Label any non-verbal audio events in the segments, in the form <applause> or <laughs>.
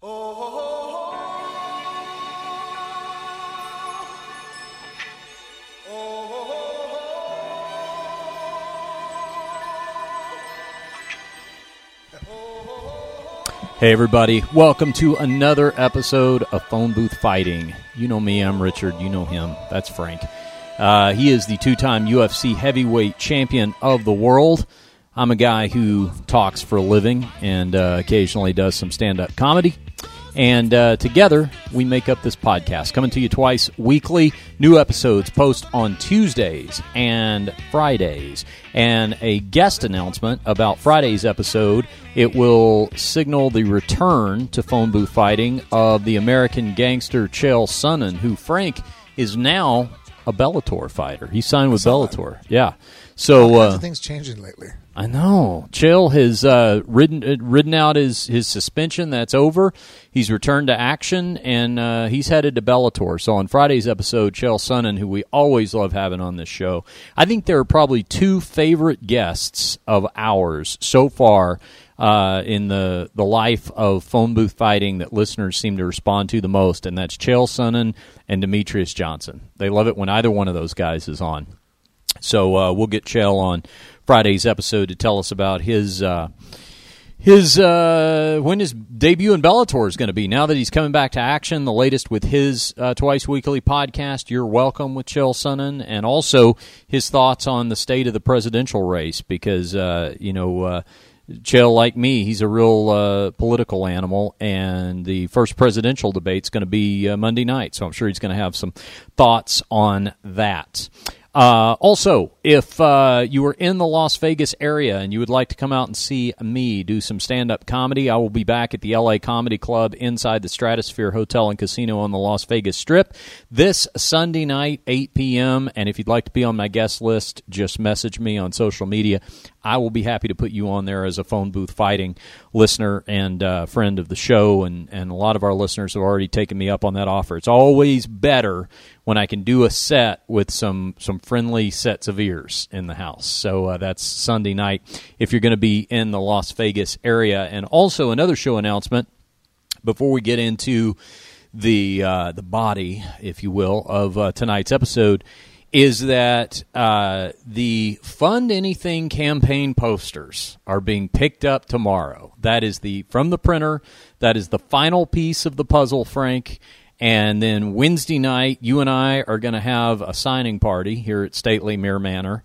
Hey, everybody. Welcome to another episode of Phone Booth Fighting. You know me, I'm Richard. You know him. That's Frank. Uh, he is the two time UFC heavyweight champion of the world. I'm a guy who talks for a living and uh, occasionally does some stand up comedy. And uh, together, we make up this podcast. Coming to you twice weekly. New episodes post on Tuesdays and Fridays. And a guest announcement about Friday's episode. It will signal the return to phone booth fighting of the American gangster Chael Sonnen, who Frank is now a Bellator fighter. He signed with Bellator. Yeah. So uh, things changing lately. I know. Chael has uh, ridden uh, ridden out his, his suspension. That's over. He's returned to action, and uh, he's headed to Bellator. So on Friday's episode, Chael Sonnen, who we always love having on this show, I think there are probably two favorite guests of ours so far uh, in the the life of phone booth fighting that listeners seem to respond to the most, and that's Chael Sonnen and Demetrious Johnson. They love it when either one of those guys is on. So uh, we'll get Chael on Friday's episode to tell us about his uh, his uh, when his debut in Bellator is going to be. Now that he's coming back to action, the latest with his uh, twice weekly podcast, "You're Welcome" with Chael Sonnen, and also his thoughts on the state of the presidential race because uh, you know. Chael, like me, he's a real uh, political animal, and the first presidential debate's going to be uh, Monday night, so I'm sure he's going to have some thoughts on that. Uh, also, if uh, you are in the Las Vegas area and you would like to come out and see me do some stand up comedy, I will be back at the LA Comedy Club inside the Stratosphere Hotel and Casino on the Las Vegas Strip this Sunday night, 8 p.m. And if you'd like to be on my guest list, just message me on social media. I will be happy to put you on there as a phone booth fighting listener and uh, friend of the show. And, and a lot of our listeners have already taken me up on that offer. It's always better when I can do a set with some some friendly sets of ears in the house. So uh, that's Sunday night if you're going to be in the Las Vegas area. And also another show announcement before we get into the uh, the body, if you will, of uh, tonight's episode is that uh, the Fund Anything campaign posters are being picked up tomorrow. That is the from the printer. That is the final piece of the puzzle, Frank. And then Wednesday night, you and I are going to have a signing party here at Stately Mir Manor.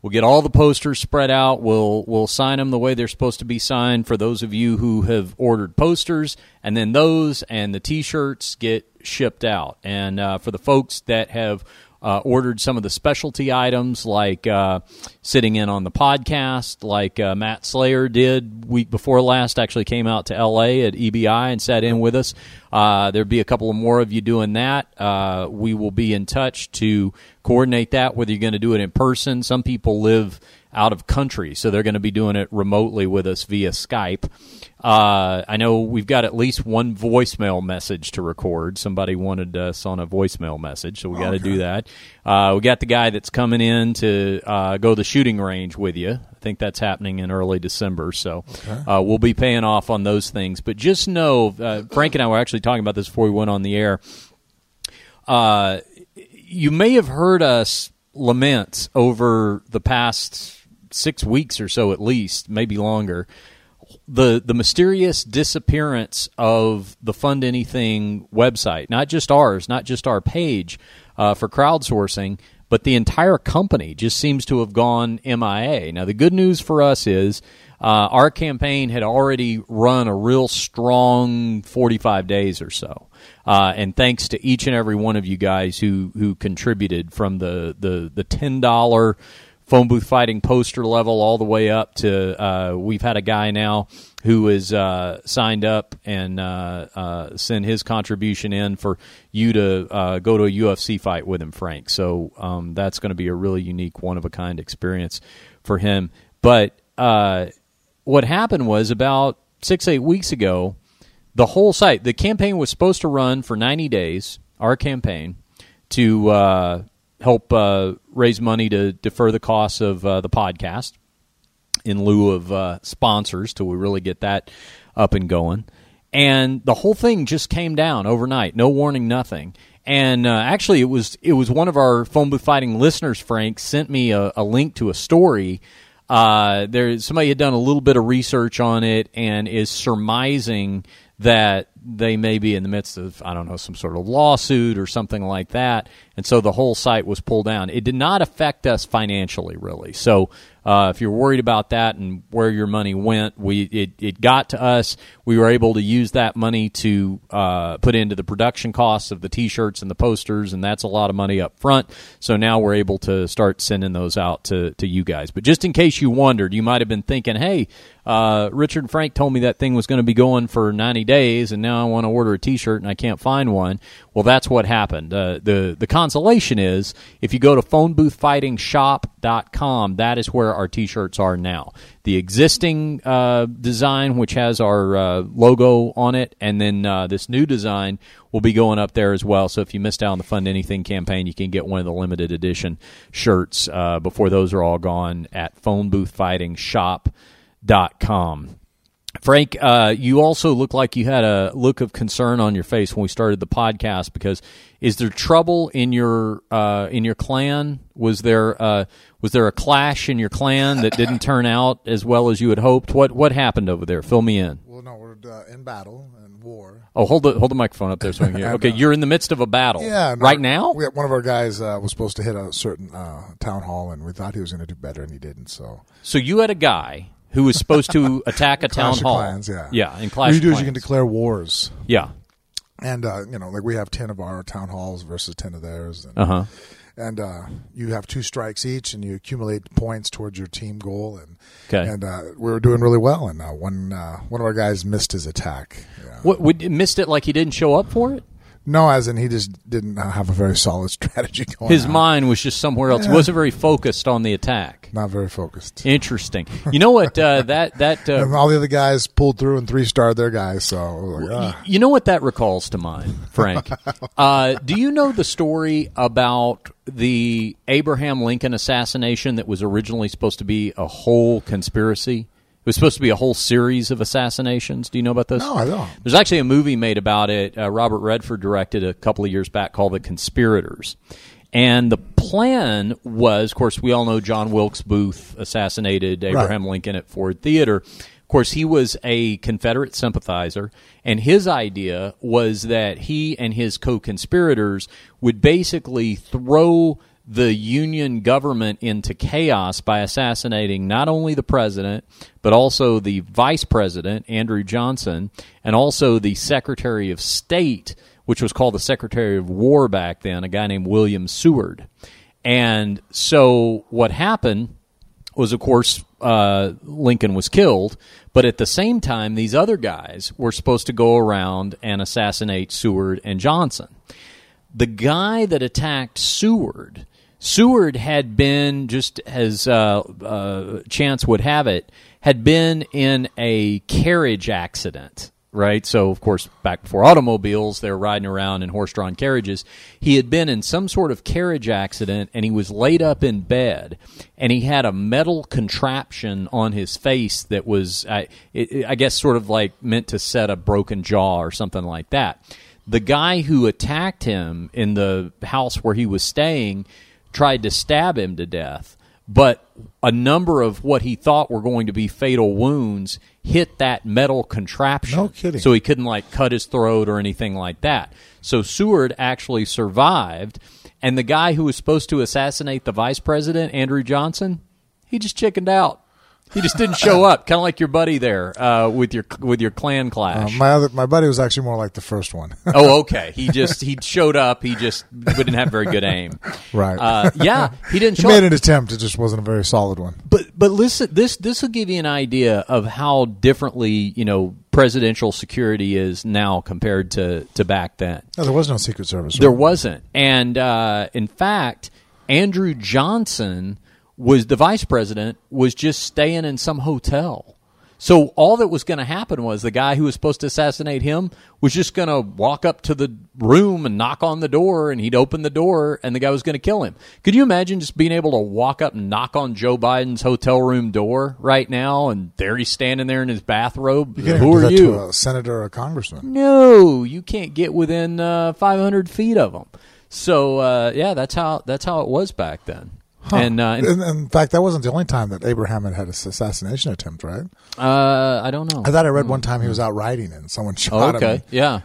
We'll get all the posters spread out. We'll we'll sign them the way they're supposed to be signed for those of you who have ordered posters, and then those and the T-shirts get shipped out. And uh, for the folks that have uh, ordered some of the specialty items like uh, sitting in on the podcast, like uh, Matt Slayer did week before last. Actually, came out to L.A. at EBI and sat in with us. Uh, there'll be a couple of more of you doing that. Uh, we will be in touch to coordinate that. Whether you're going to do it in person, some people live out of country, so they're going to be doing it remotely with us via Skype. Uh, I know we've got at least one voicemail message to record. Somebody wanted us on a voicemail message, so we got to do that. Uh, we got the guy that's coming in to uh, go to the shooting range with you. I think that's happening in early December, so uh, we'll be paying off on those things. But just know, uh, Frank and I were actually talking about this before we went on the air. Uh, you may have heard us lament over the past six weeks or so, at least, maybe longer, the the mysterious disappearance of the Fund Anything website, not just ours, not just our page uh, for crowdsourcing, but the entire company just seems to have gone MIA. Now, the good news for us is uh, our campaign had already run a real strong 45 days or so. Uh, and thanks to each and every one of you guys who, who contributed from the, the, the $10 phone booth fighting poster level all the way up to uh, we've had a guy now who is uh, signed up and uh, uh, send his contribution in for you to uh, go to a UFC fight with him, Frank. So um, that's going to be a really unique, one of a kind experience for him. But uh, what happened was about six, eight weeks ago, the whole site, the campaign was supposed to run for 90 days, our campaign, to uh, help uh, raise money to defer the costs of uh, the podcast in lieu of uh, sponsors till we really get that up and going. and the whole thing just came down overnight, no warning, nothing. And uh, actually, it was it was one of our phone booth fighting listeners, Frank, sent me a, a link to a story. Uh, there, somebody had done a little bit of research on it and is surmising that they may be in the midst of I don't know some sort of lawsuit or something like that, and so the whole site was pulled down. It did not affect us financially, really. So uh, if you're worried about that and where your money went, we it, it got to us. We were able to use that money to uh, put into the production costs of the T-shirts and the posters, and that's a lot of money up front. So now we're able to start sending those out to to you guys. But just in case you wondered, you might have been thinking, "Hey, uh, Richard Frank told me that thing was going to be going for 90 days, and now I want to order a T-shirt and I can't find one." Well, that's what happened. Uh, the the consolation is if you go to phoneboothfightingshop.com, that is where our T-shirts are now. The existing uh, design, which has our uh, logo on it, and then uh, this new design will be going up there as well. So if you missed out on the Fund Anything campaign, you can get one of the limited edition shirts uh, before those are all gone at phoneboothfightingshop.com. Frank, uh, you also look like you had a look of concern on your face when we started the podcast because is there trouble in your uh, in your clan? Was there uh, was there a clash in your clan that didn't <laughs> turn out as well as you had hoped? What what happened over there? Fill me in. Well, no, we're uh, in battle and war. Oh, hold the hold the microphone up there so we can hear. <laughs> Okay, you're in the midst of a battle. Yeah, right now. We, one of our guys uh, was supposed to hit a certain uh, town hall, and we thought he was going to do better, and he didn't. So, So you had a guy who was supposed to <laughs> attack a town hall. Clans, yeah. yeah, in what Clash you of do is you can declare wars, Yeah, and uh, you know, like we have ten of our town halls versus ten of theirs, and, uh huh. and uh, you have two strikes each, and you accumulate points towards your team goal, and Okay. and uh, we were doing really well, and uh, one uh, one of our guys missed his attack. Yeah. What would missed it like he didn't show up for it? No, as in he just didn't have a very solid <laughs> strategy going. His on. mind was just somewhere else. He Yeah. wasn't very focused on the attack. not very focused. Interesting. You know what? Uh, <laughs> that that uh, all the other guys pulled through and three starred their guys. So like, ah. You know what that recalls to mind, Frank? <laughs> uh, do you know the story about the Abraham Lincoln assassination that was originally supposed to be a whole conspiracy? Was supposed to be a whole series of assassinations. Do you know about this? no, I don't. There's actually a movie made about it. Uh, Robert Redford directed a couple of years back called The Conspirators. And the plan was, of course, we all know John Wilkes Booth assassinated Abraham Lincoln at Ford Theater. Of course, he was a Confederate sympathizer, and his idea was that he and his co conspirators would basically throw the Union government into chaos by assassinating not only the president, but also the vice president, Andrew Johnson, and also the Secretary of State, which was called the Secretary of War back then, a guy named William Seward. And so what happened was, of course, uh, Lincoln was killed, but at the same time, these other guys were supposed to go around and assassinate Seward and Johnson the guy that attacked Seward, Seward had been, just as uh, uh, chance would have it, had been in a carriage accident. Right, so of course, back before automobiles, they were riding around in horse-drawn carriages. He had been in some sort of carriage accident, and he was laid up in bed, and he had a metal contraption on his face that was, I, it, I guess, sort of like meant to set a broken jaw or something like that the guy who attacked him in the house where he was staying tried to stab him to death, but a number of what he thought were going to be fatal wounds hit that metal contraption. No kidding. So he couldn't like cut his throat or anything like that. So Seward actually survived, and the guy who was supposed to assassinate the vice president, Andrew Johnson, he just chickened out. He just didn't show <laughs> up, kind of like your buddy there uh, with your with your clan Uh, clash. my other my buddy was actually more like the first one. <laughs> Oh, okay. He just he showed up. He just didn't have very good aim. <laughs> right. Uh, yeah, he didn't he made up. an attempt. It just wasn't a very solid one. But but listen, this this will give you an idea of how differently you know presidential security is now compared to to back then. No, there was no Secret Service. There right? wasn't, and uh, in fact, Andrew Johnson was the vice president was just staying in some hotel. So all that was going to happen was the guy who was supposed to assassinate him was just going to walk up to the room and knock on the door, and he'd open the door, and the guy was going to kill him. Could you imagine just being able to walk up and knock on Joe Biden's hotel room door right now, and there he's standing there in his bathrobe? You Who are you? a senator or a congressman. No, you can't get within uh, 500 feet of him. So uh, yeah, that's how that's how it was back then. Huh. And, uh, and in, in fact, that wasn't the only time that Abraham had had an assassination attempt, right? uh, I don't know. I thought I read one time he was out riding and someone <laughs> shot Oh, okay, him, yeah.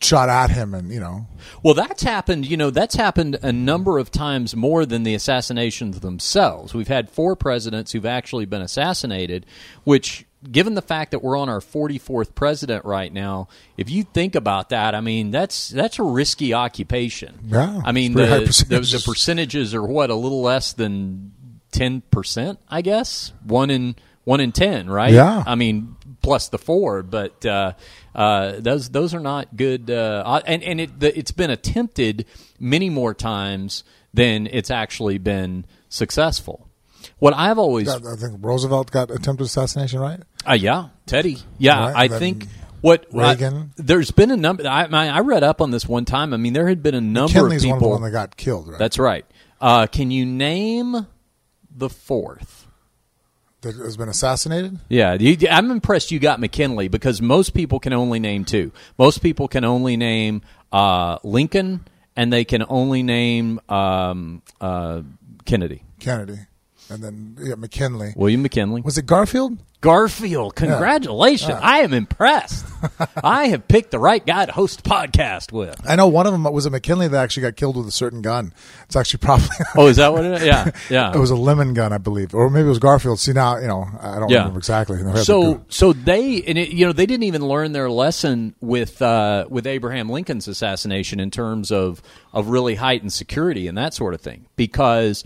shot at him, and you know, Well, that's happened. You know, that's happened a number of times more than the assassinations themselves. We've had four presidents who've actually been assassinated, which. Given the fact that we're on our 44th president right now, if you think about that, I mean that's that's a risky occupation. Yeah, I mean it's pretty high the, the, percentages. the percentages are what a little less than 10 percent, I guess. One in one in ten, right? Yeah. I mean, plus the four, but uh, uh, those those are not good. Uh, and and it the, it's been attempted many more times than it's actually been successful. What I've always, I think Roosevelt got attempted assassination, right? Uh, yeah, Teddy, yeah, Right, I think. What Reagan. I- there's been a number. I, I I read up on this one time. I mean, there had been a number Kinley's of one of the people. one that got killed, right? That's right. Uh, can you name the fourth? that has been assassinated. Yeah, you, I'm impressed you got McKinley because most people can only name two. Most people can only name uh, Lincoln and they can only name um, uh, Kennedy. Kennedy, and then yeah, McKinley. William McKinley. Was it Garfield? Garfield, congratulations. I am impressed. <laughs> I have picked the right guy to host a podcast with. I know one of them was a McKinley that actually got killed with a certain gun. It's actually probably <laughs> Oh, is that what it is? Yeah, <laughs> yeah. it was a lemon gun, I believe, or maybe it was Garfield. See now, you know, I don't Yeah. remember exactly. So so they and it, you know they didn't even learn their lesson with uh, with Abraham Lincoln's assassination in terms of of really heightened security and that sort of thing because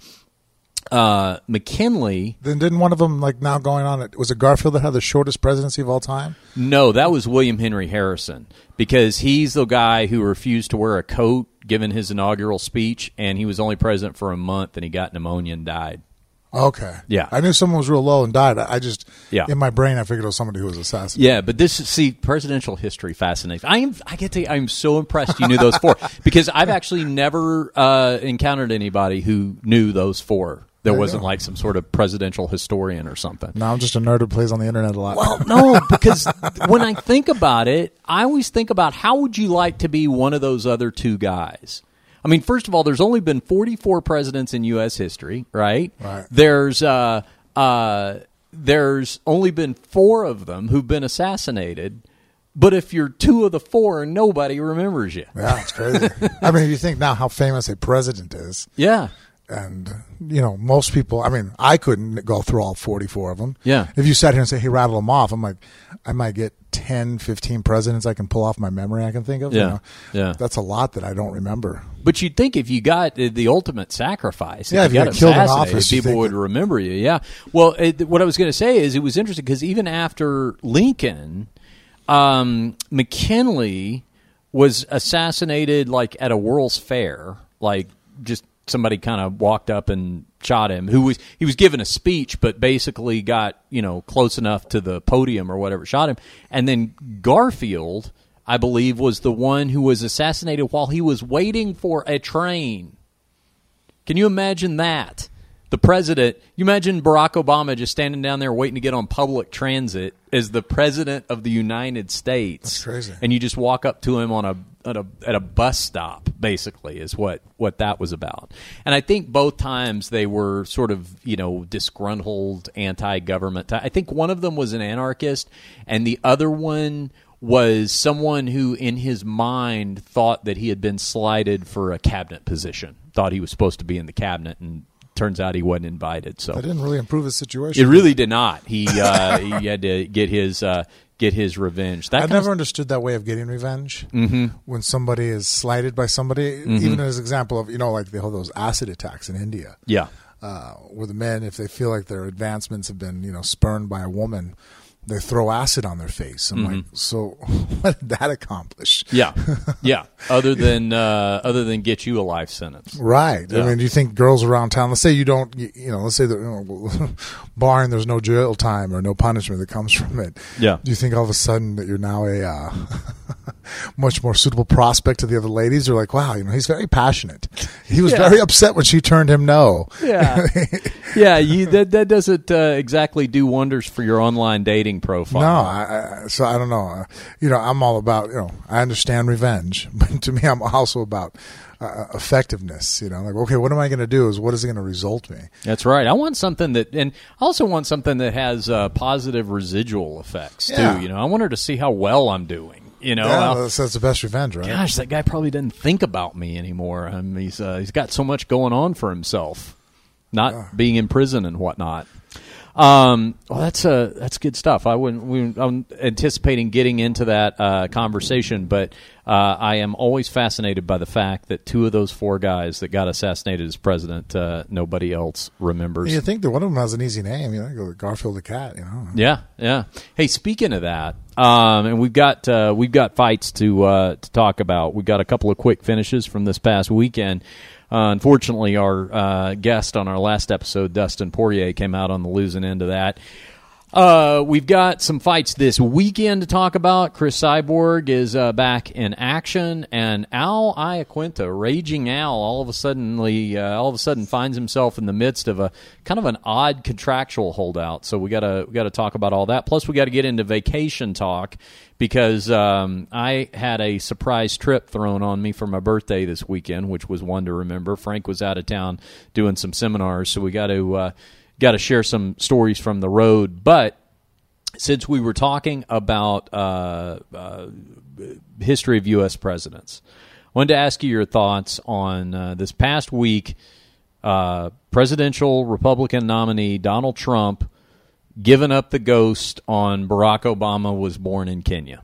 uh, McKinley then didn't one of them like now going on? It was it Garfield that had the shortest presidency of all time? no that was William Henry Harrison because he's the guy who refused to wear a coat given his inaugural speech and he was only president for a month and he got pneumonia and died. Okay, Yeah. I knew someone was real low and died. I I just Yeah. in my brain I figured it was somebody who was assassinated. Yeah, but this see presidential history fascinates. I am I get to I'm so impressed you knew those four <laughs> because I've actually never uh, encountered anybody who knew those four. There There wasn't go. like some sort of presidential historian or something. No, I'm just a nerd who plays on the internet a lot. Well, no, because when I think about it, I always think about how would you like to be one of those other two guys? I mean, first of all, there's only been 44 presidents in U.S. history, right? Right. There's uh, uh, there's only been four of them who've been assassinated. But if you're two of the four, nobody remembers you. yeah, it's crazy. <laughs> I mean, if you think now how famous a president is, Yeah. And you know most people i mean i couldn't go through all 44 of them Yeah. if you sat here and say hey rattle them off i'm like i might get 10 15 presidents i can pull off my memory i can think of you Yeah. know? Yeah. that's a lot that i don't remember But you'd think if you got the, ultimate sacrifice, Yeah, if if you you got got killed in office, people would that- remember you. Yeah. Well, it, what I was going to say is it was interesting because even after Lincoln, um, McKinley was assassinated like at a World's Fair, like just somebody kind of walked up and shot him. Who was he was given a speech, but basically got you know close enough to the podium or whatever, shot him, and then Garfield. I believe was the one who was assassinated while he was waiting for a train. Can you imagine that? The president, you imagine Barack Obama just standing down there waiting to get on public transit as the president of the United States. That's crazy. And you just walk up to him on a at a at a bus stop basically is what what that was about. And I think both times they were sort of, you know, disgruntled anti-government. I think one of them was an anarchist and the other one was someone who in his mind thought that he had been slighted for a cabinet position. Thought he was supposed to be in the cabinet and turns out he wasn't invited. So that didn't really improve his situation it really did not. He uh, <laughs> he had to get his uh, get his revenge. That I've never of, understood that way of getting revenge mm-hmm. when somebody is slighted by somebody Mm-hmm. even as an example of you know like the whole those acid attacks in india yeah. uh, where the men, if they feel like their advancements have been, you know, spurned by a woman, they throw acid on their face. I'm like, so <laughs> what did that accomplish? Yeah, <laughs> yeah. Other than uh, other than get you a life sentence. Right. Yeah. I mean, do you think girls around town? Let's say you don't, you, know, let's say that, you know, <laughs> barring there's no jail time or no punishment that comes from it. Yeah. Do you think all of a sudden that you're now a uh, much more suitable prospect to the other ladies? They're like, wow, you know, he's very passionate. He was Yeah. very upset when she turned him no. Yeah, yeah. You that that doesn't uh, exactly do wonders for your online dating profile. No, I, I, so I don't know. Uh, you know, I'm all about you know. I understand revenge, <laughs> but to me, I'm also about uh, effectiveness. You know, like okay, what am I going to do? Is what is it going to result me? That's right. I want something that, and I also want something that has uh, positive residual effects Yeah. too. You know, I want her to see how well I'm doing. You know, yeah, that's, that's the best revenge, right? gosh, that guy probably doesn't think about me anymore. I mean, he's uh, he's got so much going on for himself, not being in prison and whatnot. Um, well, that's uh, that's good stuff. I wouldn't. We, I'm anticipating getting into that uh, conversation, but uh, I am always fascinated by the fact that two of those four guys that got assassinated as president, uh, nobody else remembers. You think that one of them has an easy name? You know, go Garfield the cat. You know, Yeah, yeah. Hey, speaking of that, um, and we've got uh, we've got fights to uh, to talk about. We've got a couple of quick finishes from this past weekend. Uh, unfortunately, our uh, guest on our last episode, Dustin Poirier, came out on the losing end of that. Uh, we've got some fights this weekend to talk about. Cris Cyborg is uh, back in action, and Al Iaquinta, Raging Al, all of a suddenly, uh, all of a sudden finds himself in the midst of a kind of an odd contractual holdout. So we gotta we gotta talk about all that. Plus, we got to get into vacation talk because um, I had a surprise trip thrown on me for my birthday this weekend, which was one to remember. Frank was out of town doing some seminars, so we got to. Got to share some stories from the road. But since we were talking about uh, uh, history of U.S. presidents, I wanted to ask you your thoughts on uh, this past week. Uh, presidential Republican nominee Donald Trump giving up the ghost on Barack Obama was born in Kenya.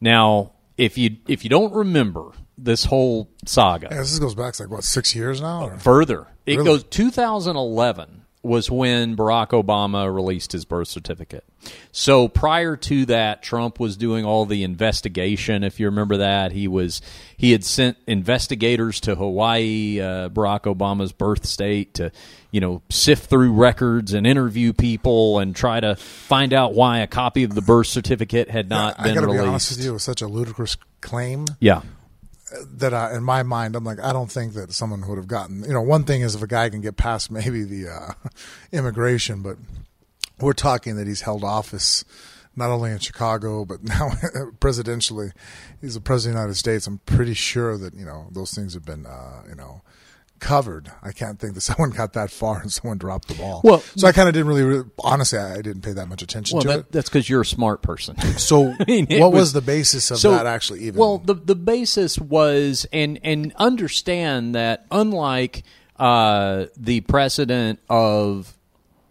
Now, if you if you don't remember this whole saga, yeah, this goes back like what six years now. Or? further. It Really? goes 2011 was when Barack Obama released his birth certificate. So prior to that, Trump was doing all the investigation. If you remember that, he was he had sent investigators to Hawaii, uh, Barack Obama's birth state, to you know sift through records and interview people and try to find out why a copy of the birth certificate had not I been gotta released. be honest with you, it was such a ludicrous claim Yeah, that I, in my mind, I'm like, I don't think that someone would have gotten. You know, one thing is if a guy can get past <laughs> maybe the uh, immigration, but we're talking that he's held office not only in Chicago but <laughs> now presidentially. He's the president of the United States. I'm pretty sure that you know those things have been uh, you know covered. I can't think that <laughs> someone got that far and someone dropped the ball. Well- so I kind of didn't really, really, honestly, I, I didn't pay that much attention well, to that, it. that's because you're a smart person. <laughs> So, mean, what was, was- the basis of So- that actually? Even Well, the the basis was and and understand that unlike uh, the precedent of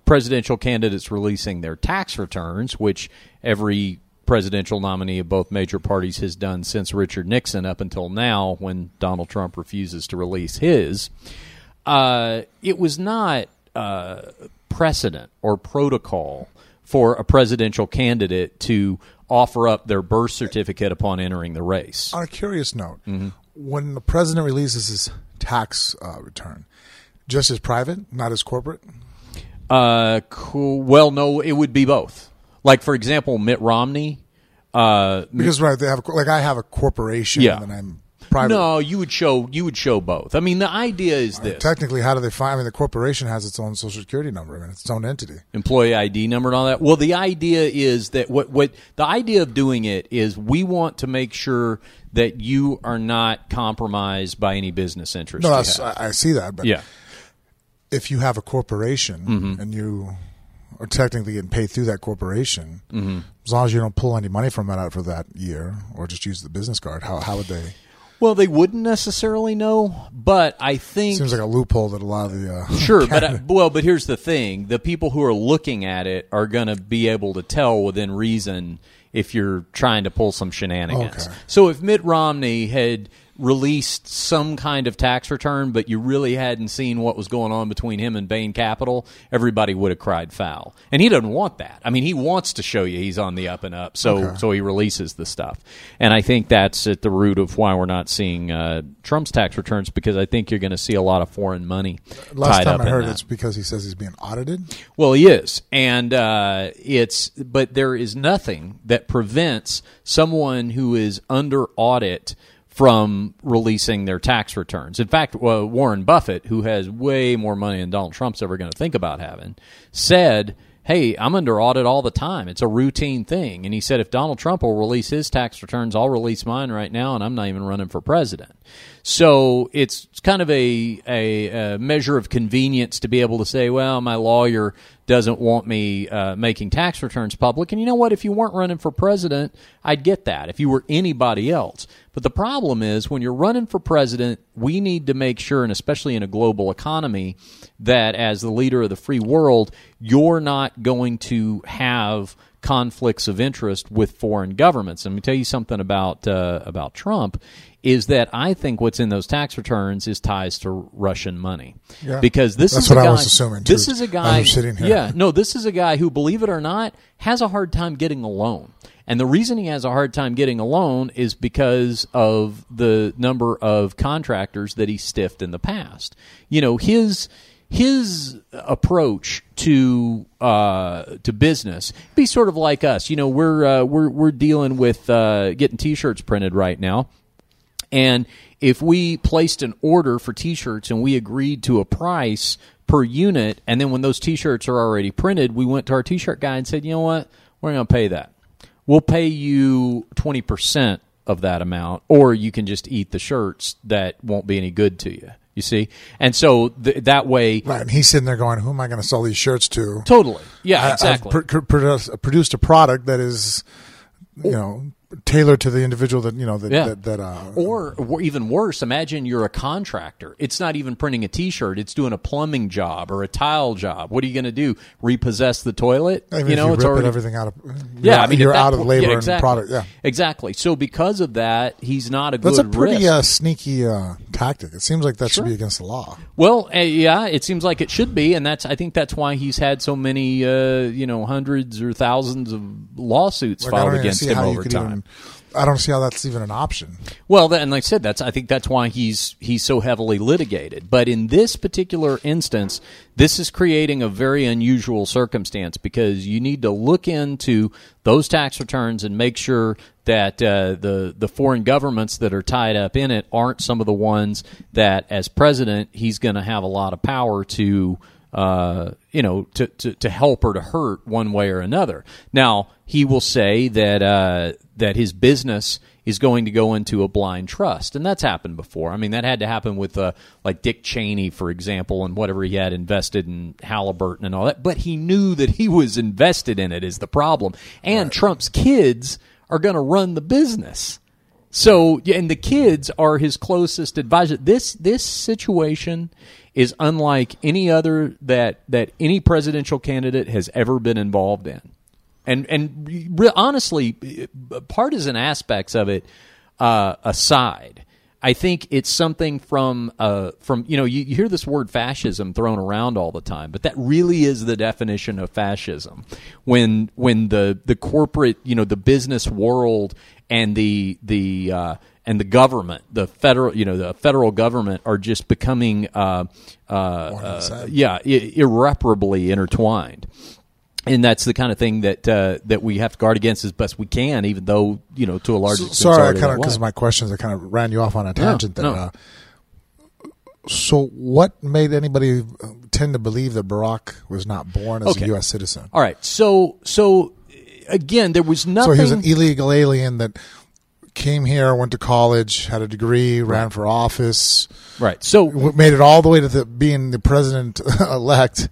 presidential candidates releasing their tax returns, which every presidential nominee of both major parties has done since Richard Nixon up until now, when Donald Trump refuses to release his. Uh, it was not uh, precedent or protocol for a presidential candidate to offer up their birth certificate upon entering the race. on a curious note, Mm-hmm. when the president releases his tax uh, return, just as private, not as corporate. Uh, cool. Well, no, it would be both. Like for example, Mitt Romney. Uh, Because right, they have a, like I have a corporation, Yeah. and I'm private. no, you would show you would show both. I mean, the idea is this: Technically, how do they find? I mean, the corporation has its own social security number. I mean, it's its own entity. employee ID number and all that. Well, the idea is that what what the idea of doing it is we want to make sure that you are not compromised by any business interest. No. I, I see that. But yeah. if you have a corporation Mm-hmm. and you are technically getting paid through that corporation, Mm-hmm. as long as you don't pull any money from it out for that year or just use the business card, how how would they? Well, they wouldn't necessarily know, but I think Seems like a loophole that a lot of the uh, <laughs> Sure, but uh, well, but here's the thing: the people who are looking at it are going to be able to tell within reason if you're trying to pull some shenanigans. Okay. So if Mitt Romney had released some kind of tax return, but you really hadn't seen what was going on between him and Bain Capital, everybody would have cried foul. And he doesn't want that. I mean, he wants to show you he's on the up and up, so Okay. so he releases the stuff. And I think that's at the root of why we're not seeing uh, Trump's tax returns because I think you're going to see a lot of foreign money Last tied time up I heard it's because he says he's being audited. Well, he is, and uh, it's but there is nothing that prevents someone who is under audit from releasing their tax returns. In fact, uh, Warren Buffett, who has way more money than Donald Trump's ever going to think about having, said. Hey, I'm under audit all the time. It's a routine thing. And he said, if Donald Trump will release his tax returns, I'll release mine right now, and I'm not even running for president. So it's kind of a, a, a measure of convenience to be able to say, well, my lawyer doesn't want me uh, making tax returns public. And you know what? If you weren't running for president, I'd get that. If you were anybody else. But the problem is when you're running for president, we need to make sure, and especially in a global economy, that as the leader of the free world, you're not going to have conflicts of interest with foreign governments. Let me tell you something about uh, about Trump is that I think what's in those tax returns is ties to Russian money. Yeah. Because this That's is a what I guy, was assuming, too, This is a guy. Sitting here. Yeah, no, this is a guy who, believe it or not, has a hard time getting a loan. And the reason he has a hard time getting a loan is because of the number of contractors that he stiffed in the past. You know, his his approach to uh, to business be sort of like us. You know, we're uh, we're we're dealing with uh, getting T-shirts printed right now. And if we placed an order for T-shirts and we agreed to a price per unit, and then when those T-shirts are already printed, we went to our T-shirt guy and said, "You know what? We're going to pay that. We'll pay you twenty percent of that amount, or you can just eat the shirts that won't be any good to you." You see, and so th- that way, Right, and he's sitting there going, "Who am I going to sell these shirts to?" totally, yeah, I- I've exactly. pr- pr- produced a product that is, you know, tailored to the individual that you know that Yeah. that, that uh, Or, or even worse, imagine you're a contractor. It's not even printing a T-shirt; it's doing a plumbing job or a tile job. What are you going to do? Repossess the toilet? I mean, you know, you it's already everything out of yeah. you're- I mean, you're out of labor yeah, exactly. and product. Yeah, exactly. So because of that, he's not a that's good a pretty uh, sneaky uh, tactic. It seems like that should be against the law. Well, uh, yeah, it seems like it should be, and that's I think that's why he's had so many, uh, you know, hundreds or thousands of lawsuits Like, filed against him over time. I don't see how that's even an option. Well, and like I said, that's I think that's why he's he's so heavily litigated. But in this particular instance, this is creating a very unusual circumstance because you need to look into those tax returns and make sure that uh, the the foreign governments that are tied up in it aren't some of the ones that, as president, he's going to have a lot of power to uh, you know, to, to, to help or to hurt one way or another. Now, he will say that uh, that his business is going to go into a blind trust, and that's happened before. I mean, that had to happen with uh, like Dick Cheney, for example, and whatever he had invested in Halliburton and all that. But he knew that he was invested in it is the problem, and Trump's kids are going to run the business. So, and the kids are his closest advisor. This this situation is unlike any other that that any presidential candidate has ever been involved in. And and re- honestly, partisan aspects of it uh, aside, I think it's something from uh, from you know you, you hear this word fascism thrown around all the time, but that really is the definition of fascism. When when the the corporate you know the business world and the the uh, and the government, the federal you know the federal government are just becoming uh, uh, uh, yeah i- irreparably intertwined and that's the kind of thing that uh, that we have to guard against as best we can, even though you know to a large extent. Sorry, I kind of because my questions I kind of ran you off on a tangent there. no. Uh, so, what made anybody uh, tend to believe that Barack was not born as Okay. a U.S. citizen? All right, so so again, there was nothing. So he was an illegal alien that came here, went to college, had a degree, ran for office, right. So made it all the way to the, being the president elect,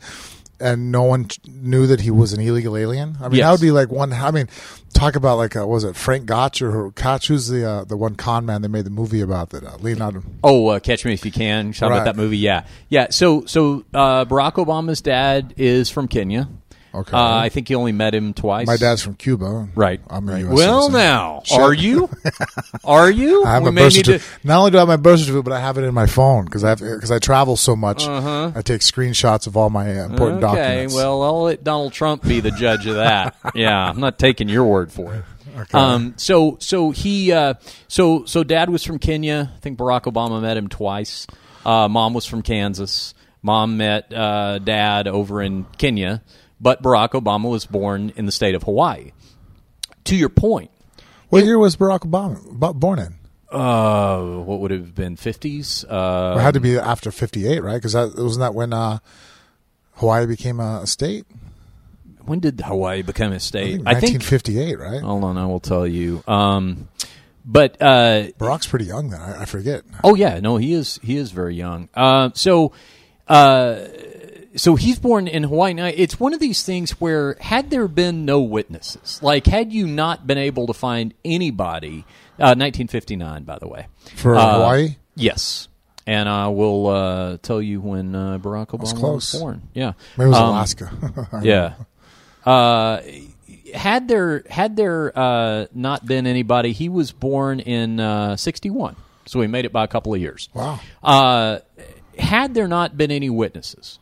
and no one knew that he was an illegal alien. I mean, that would be like one. I mean, talk about like uh, was it Frank Gotch or Koch? Who's the uh, the one con man they made the movie about that? Uh, Leonardo. Oh, uh, Catch Me If You Can. Talking Right. about that movie? Yeah, yeah. So, so uh, Barack Obama's dad is from Kenya, Okay. Uh, I think you only met him twice. My dad's from Cuba. Right. I'm a right. U.S. well, citizen. now, Shit. are you? <laughs> are you? I have We a may birth need to- Not only do I have my birth certificate, but I have it in my phone because I because I travel so much. Uh-huh. I take screenshots of all my uh, important okay, documents. Okay. Well, I'll let Donald Trump be the judge of that. <laughs> yeah, I'm not taking your word for it. Um, so so he uh, so so dad was from Kenya. I think Barack Obama met him twice. Uh, mom was from Kansas. Mom met uh, dad over in Kenya, but Barack Obama was born in the state of Hawaii. To your point, what year was Barack Obama born in? uh, what would it have been fifties? Uh, it had to be after '58, right? Because that wasn't that when uh, Hawaii became a state. when did Hawaii become a state? I think 1958, right? Hold on, I will tell you. Um, but uh, Barack's pretty young then. I, I forget. oh yeah, no, he is he is very young. Uh, so, uh, so he's born in Hawaii. Now, it's one of these things where had there been no witnesses, like had you not been able to find anybody, uh, 1959, by the way, For Uh, Hawaii? yes. And I will uh, tell you when uh, Barack Obama was close. born. Yeah, Maybe it was Um, Alaska. <laughs> yeah. Uh, had there had there uh, not been anybody, he was born in uh, '61, so he made it by a couple of years. Wow. Uh, had there not been any witnesses,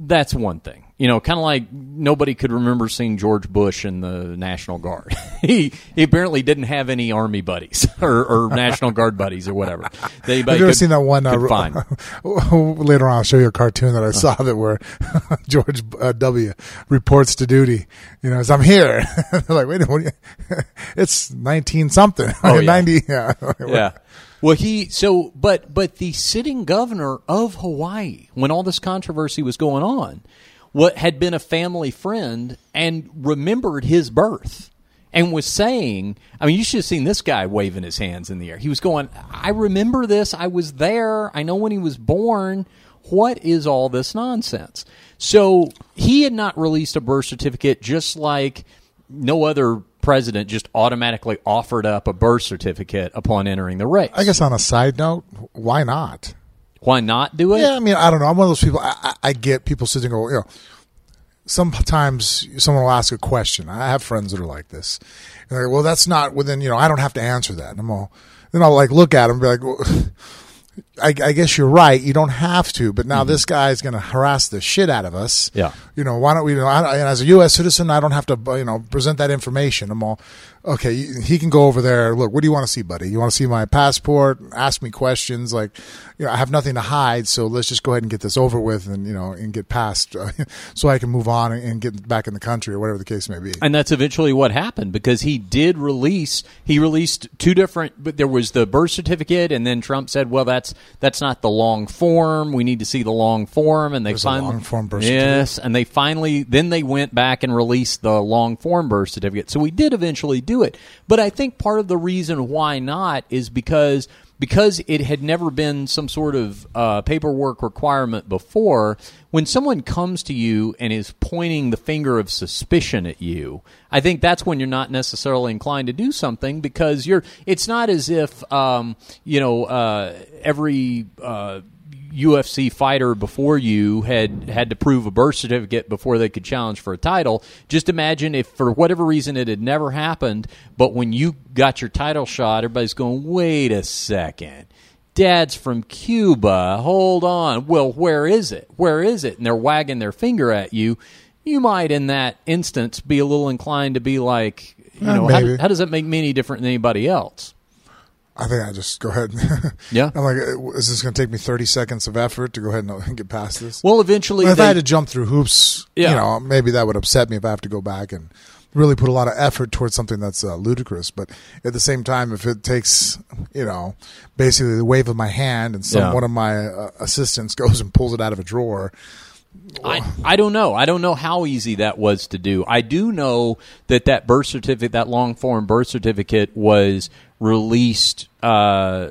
that's one thing. You know, kind of like nobody could remember seeing George Bush in the National Guard. <laughs> he he apparently didn't have any army buddies <laughs> or, or National Guard buddies or whatever. Have you ever could- seen that one? Uh, <laughs> later on, I'll show you a cartoon that I saw that where George uh, W. reports to duty. You know, as I'm here. They're like, wait a minute, what are you? it's 19 something. Oh, 90. Yeah. yeah. Well, he so but but the sitting governor of Hawaii, when all this controversy was going on, what had been a family friend and remembered his birth and was saying, I mean, you should have seen this guy waving his hands in the air. He was going, I remember this. I was there. I know when he was born. What is all this nonsense? So he had not released a birth certificate, just like no other president just automatically offered up a birth certificate upon entering the race. I guess on a side note, why not? Why not do it? Yeah, I mean, I don't know. I'm one of those people. I, I, I get people sitting go, you know, sometimes someone will ask a question. I have friends that are like this. And they're like, well, that's not within, you know, I don't have to answer that. And I'm all, then I'll like look at them and be like, well, <laughs> I, I guess you're right. You don't have to, but now mm-hmm. this guy's going to harass the shit out of us. Yeah. You know, why don't we? You know, I, and as a U.S. citizen, I don't have to, you know, present that information. I'm all, okay. He can go over there. Look, what do you want to see, buddy? You want to see my passport? Ask me questions. Like, you know, I have nothing to hide, so let's just go ahead and get this over with, and you know, and get past, uh, <laughs> so I can move on and get back in the country or whatever the case may be. And that's eventually what happened because he did release. He released two different, but there was the birth certificate, and then Trump said, "Well, that's that's not the long form. We need to see the long form." And they There's finally long form birth yes, and they finally then they went back and released the long form birth certificate. So we did eventually do it, but I think part of the reason why not is because because it had never been some sort of uh, paperwork requirement before, when someone comes to you and is pointing the finger of suspicion at you, I think that's when you're not necessarily inclined to do something because you're. It's not as if um, you know uh, every. Uh, UFC fighter before you had had to prove a birth certificate before they could challenge for a title. Just imagine if for whatever reason it had never happened, but when you got your title shot, everybody's going, "Wait a second. Dad's from Cuba. Hold on. Well, where is it? Where is it?" And they're wagging their finger at you. You might in that instance be a little inclined to be like, you know, how, how does that make me any different than anybody else? I think I just go ahead. <laughs> Yeah. I'm like, uh, is this going to take me 30 seconds of effort to go ahead and get past this? Well, eventually, if they- I had to jump through hoops, Yeah. you know, maybe that would upset me if I have to go back and really put a lot of effort towards something that's uh, ludicrous. But at the same time, if it takes, you know, basically the wave of my hand and some Yeah. one of my uh, assistants <laughs> goes and pulls it out of a drawer, I, I don't know. I don't know how easy that was to do. I do know that that birth certificate, that long form birth certificate, was released uh,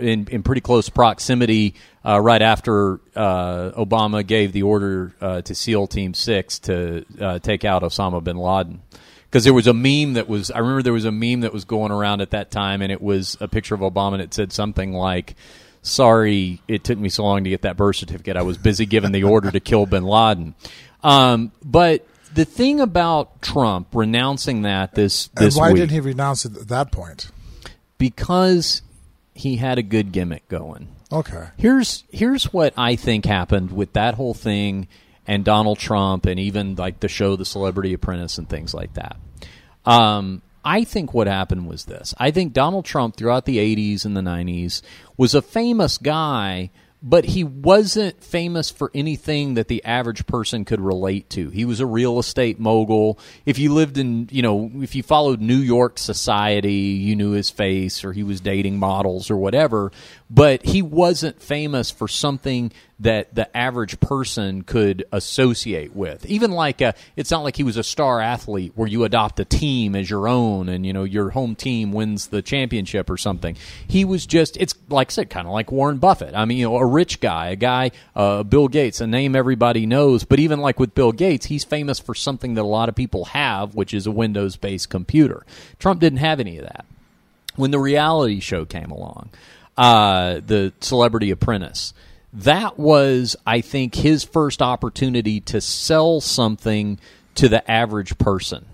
in in pretty close proximity uh, right after uh, Obama gave the order uh, to SEAL Team Six to uh, take out Osama bin Laden. Because there was a meme that was, I remember there was a meme that was going around at that time, and it was a picture of Obama, and it said something like, sorry it took me so long to get that birth certificate. I was busy giving the order to kill bin Laden. Um, but the thing about Trump renouncing that this this and why week didn't he renounce it at that point? Because he had a good gimmick going. Okay. Here's here's what I think happened with that whole thing and Donald Trump and even like the show The Celebrity Apprentice and things like that. Um, I think what happened was this. I think Donald Trump throughout the 80s and the 90s was a famous guy, but he wasn't famous for anything that the average person could relate to. He was a real estate mogul. If you lived in, you know, if you followed New York society, you knew his face or he was dating models or whatever, but he wasn't famous for something that the average person could associate with. Even like a, it's not like he was a star athlete where you adopt a team as your own and you know your home team wins the championship or something. He was just it's like I said kind of like Warren Buffett. I mean, you know, a rich guy, a guy uh, Bill Gates, a name everybody knows, but even like with Bill Gates, he's famous for something that a lot of people have, which is a Windows-based computer. Trump didn't have any of that. When the reality show came along, uh, the Celebrity Apprentice, that was, I think, his first opportunity to sell something to the average person.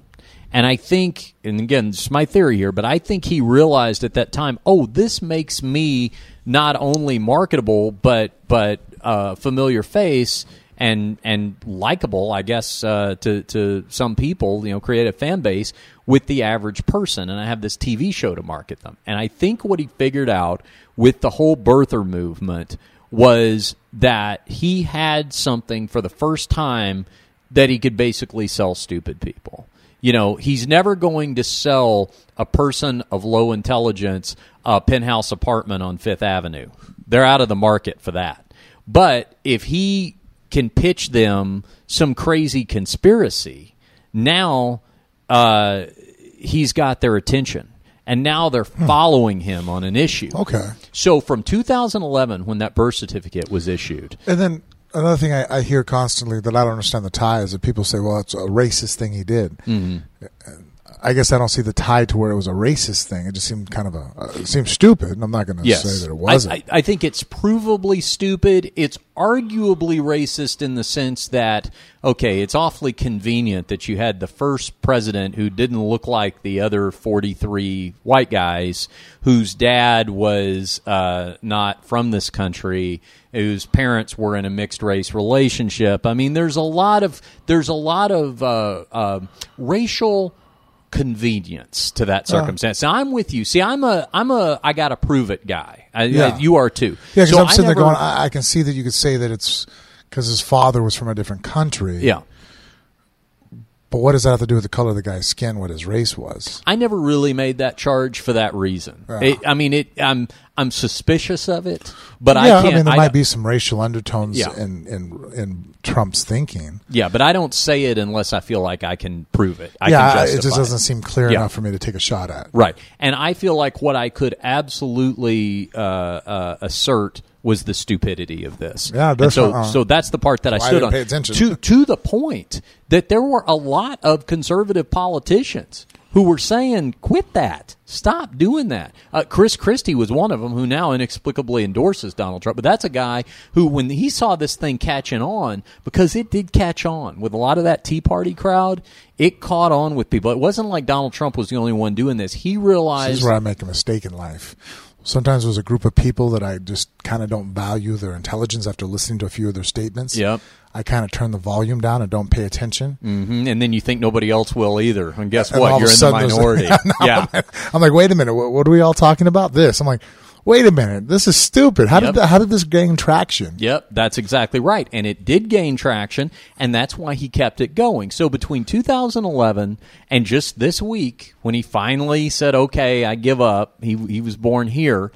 And I think, and again, it's my theory here, but I think he realized at that time, oh, this makes me not only marketable, but but uh, familiar face and and likable, I guess, uh, to to some people, you know, create a fan base with the average person. And I have this TV show to market them. And I think what he figured out with the whole birther movement was that he had something for the first time that he could basically sell stupid people. You know, he's never going to sell a person of low intelligence a penthouse apartment on Fifth Avenue. They're out of the market for that. But if he can pitch them some crazy conspiracy, now uh, he's got their attention. And now they're following him on an issue. Okay. So from 2011, when that birth certificate was issued, And then another thing I, I hear constantly that I don't understand the tie is that people say, "Well, it's a racist thing he did." Mm-hmm. I guess I don't see the tie to where it was a racist thing. It just seemed kind of a uh, it seemed stupid. And I'm not going to yes, say that it wasn't. I, I, I think it's provably stupid. It's arguably racist in the sense that okay, it's awfully convenient that you had the first president who didn't look like the other 43 white guys, whose dad was uh, not from this country, whose parents were in a mixed race relationship. I mean, there's a lot of there's a lot of uh, uh, racial convenience to that uh-huh. circumstance. Now I'm with you. See, I'm a I'm a I got to prove it guy. I, Yeah. you are too. yeah, because So I'm sitting there going, I, I can see that you could say that it's because his father was from a different country. yeah. But what does that have to do with the color of the guy's skin? What his race was? I never really made that charge for that reason. Yeah. It, I mean, it. I'm I'm suspicious of it, but yeah, I can't. mean, there I might be some racial undertones Yeah. in, in in Trump's thinking. Yeah, but I don't say it unless I feel like I can prove it. I yeah, can justify it just doesn't seem clear enough for me to take a shot at. Right, and I feel like what I could absolutely uh, uh, assert was the stupidity of this. Yeah, that's so what- uh, so that's the part that I stood didn't on. pay attention. to to the point that there were a lot of conservative politicians who were saying, "Quit that." Stop doing that. Uh, Chris Christie was one of them who now inexplicably endorses Donald Trump. But that's a guy who, when he saw this thing catching on, because it did catch on with a lot of that Tea Party crowd, it caught on with people. It wasn't like Donald Trump was the only one doing this. He This realized is where I make a mistake in life. Sometimes there's a group of people that I just kind of don't value their intelligence after listening to a few of their statements. Yep. I kind of turn the volume down and don't pay attention. hmm and then you think nobody else will either. And guess And what? You're in the minority. <laughs> Yeah, yeah. I'm like, wait a minute, what, what are we all talking about? This. I'm like, wait a minute, this is stupid. How Yep. did how did this gain traction? Yep, that's exactly right. And it did gain traction, and that's why he kept it going. So between 2011 and just this week, when he finally said, okay, I give up, he, he was born here,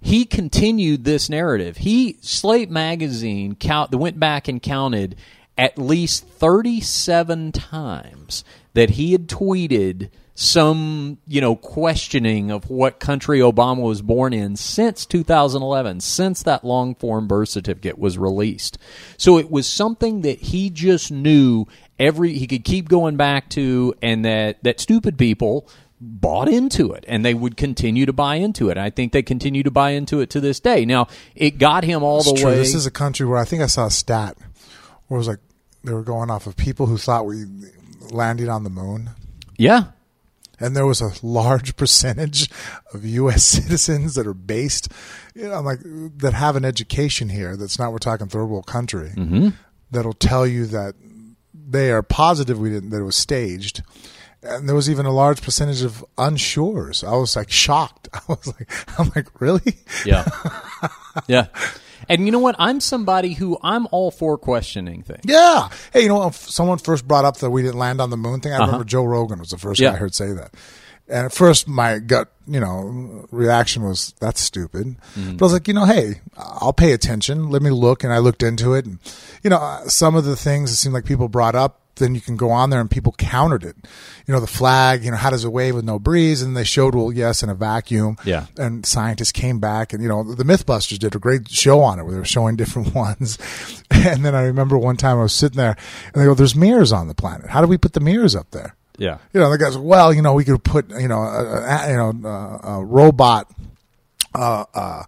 he continued this narrative. He, Slate Magazine, count, went back and counted at least 37 times that he had tweeted some, you know, questioning of what country Obama was born in since 2011, since that long form birth certificate was released. So it was something that he just knew every he could keep going back to and that that stupid people bought into it and they would continue to buy into it. I think they continue to buy into it to this day. Now, it got him all It's the true. way This is a country where I think I saw a stat where it was like they were going off of people who thought we landed on the moon. Yeah. And there was a large <laughs> percentage of U.S. <laughs> citizens that are based, you know, like that have an education here. That's not we're talking third world country. Mm-hmm. That'll tell you that they are positive we didn't that it was staged. And there was even a large percentage of unsures. I was like shocked. <laughs> I was like, I'm like, really? Yeah. yeah. And you know what? I'm somebody who I'm all for questioning things. Yeah. Hey, you know, if someone first brought up that we didn't land on the moon thing. I remember Joe Rogan was the first Uh-huh. Yeah. guy I heard say that. And at first, my gut, you know, reaction was that's stupid. Mm-hmm. But I was like, you know, hey, I'll pay attention. Let me look. And I looked into it, and you know, some of the things it seemed like people brought up. Then you can go on there and people countered it. You know, the flag. You know, how does it wave with no breeze? And they showed, well, yes, in a vacuum. Yeah. And scientists came back, and you know, the MythBusters did a great show on it where they were showing <laughs> different ones. And then I remember one time I was sitting there, and they go, "There's mirrors on the planet. How do we put the mirrors up there?" Yeah. You know, the guys, well, you know, we could put, you know, a, a you know, a, a robot, uh, uh,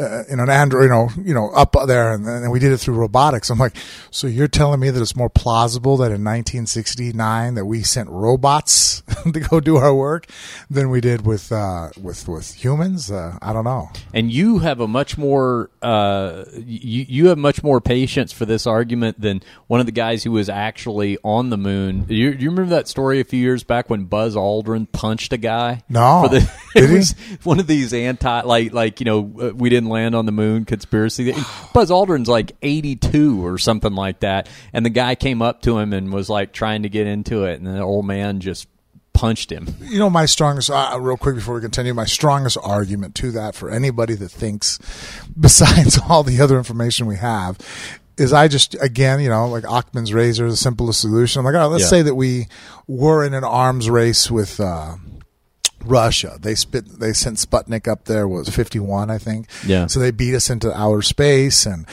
uh, in an Android, you know, you know, up there, and, and we did it through robotics. I'm like, so you're telling me that it's more plausible that in 1969 that we sent robots <laughs> to go do our work than we did with uh, with with humans? Uh, I don't know. And you have a much more uh, you you have much more patience for this argument than one of the guys who was actually on the moon. You, you remember that story a few years back when Buzz Aldrin punched a guy? No. For the, <laughs> Did it he? was one of these anti like like you know uh, we didn't land on the moon conspiracy. Buzz Aldrin's like eighty two or something like that, and the guy came up to him and was like trying to get into it, and the old man just punched him. you know my strongest uh, real quick before we continue my strongest argument to that for anybody that thinks <laughs> besides all the other information we have is I just again you know like Occam's razor the simplest solution I'm like all right let's Yeah. say that we were in an arms race with uh, Russia they spit they sent Sputnik up there was 51 I think Yeah. so they beat us into outer space and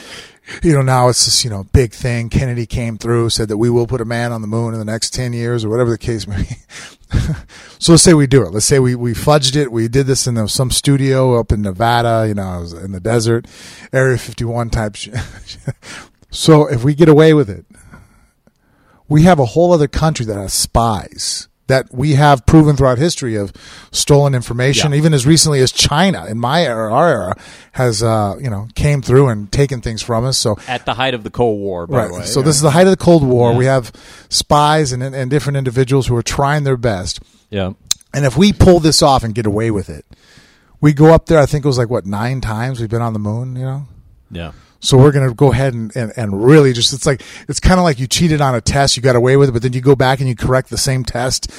you know, now it's this, you know, big thing. Kennedy came through, said that we will put a man on the moon in the next 10 years or whatever the case may be. <laughs> so let's say we do it. Let's say we, we fudged it. We did this in uh, some studio up in Nevada, you know, in the desert, Area 51 type shit. <laughs> so if we get away with it, we have a whole other country that has spies that we have proven throughout history of stolen information, Yeah. even as recently as China in my era, our era, has uh, you know came through and taken things from us. So At the height of the Cold War, by right, the way. so this is the height of the Cold War. Yeah. We have spies and and different individuals who are trying their best. yeah. And if we pull this off and get away with it, we go up there. I think it was like what nine times we've been on the moon. You know. Yeah. So we're going to go ahead and, and, and really just, it's like, it's kind of like you cheated on a test, you got away with it, but then you go back and you correct the same test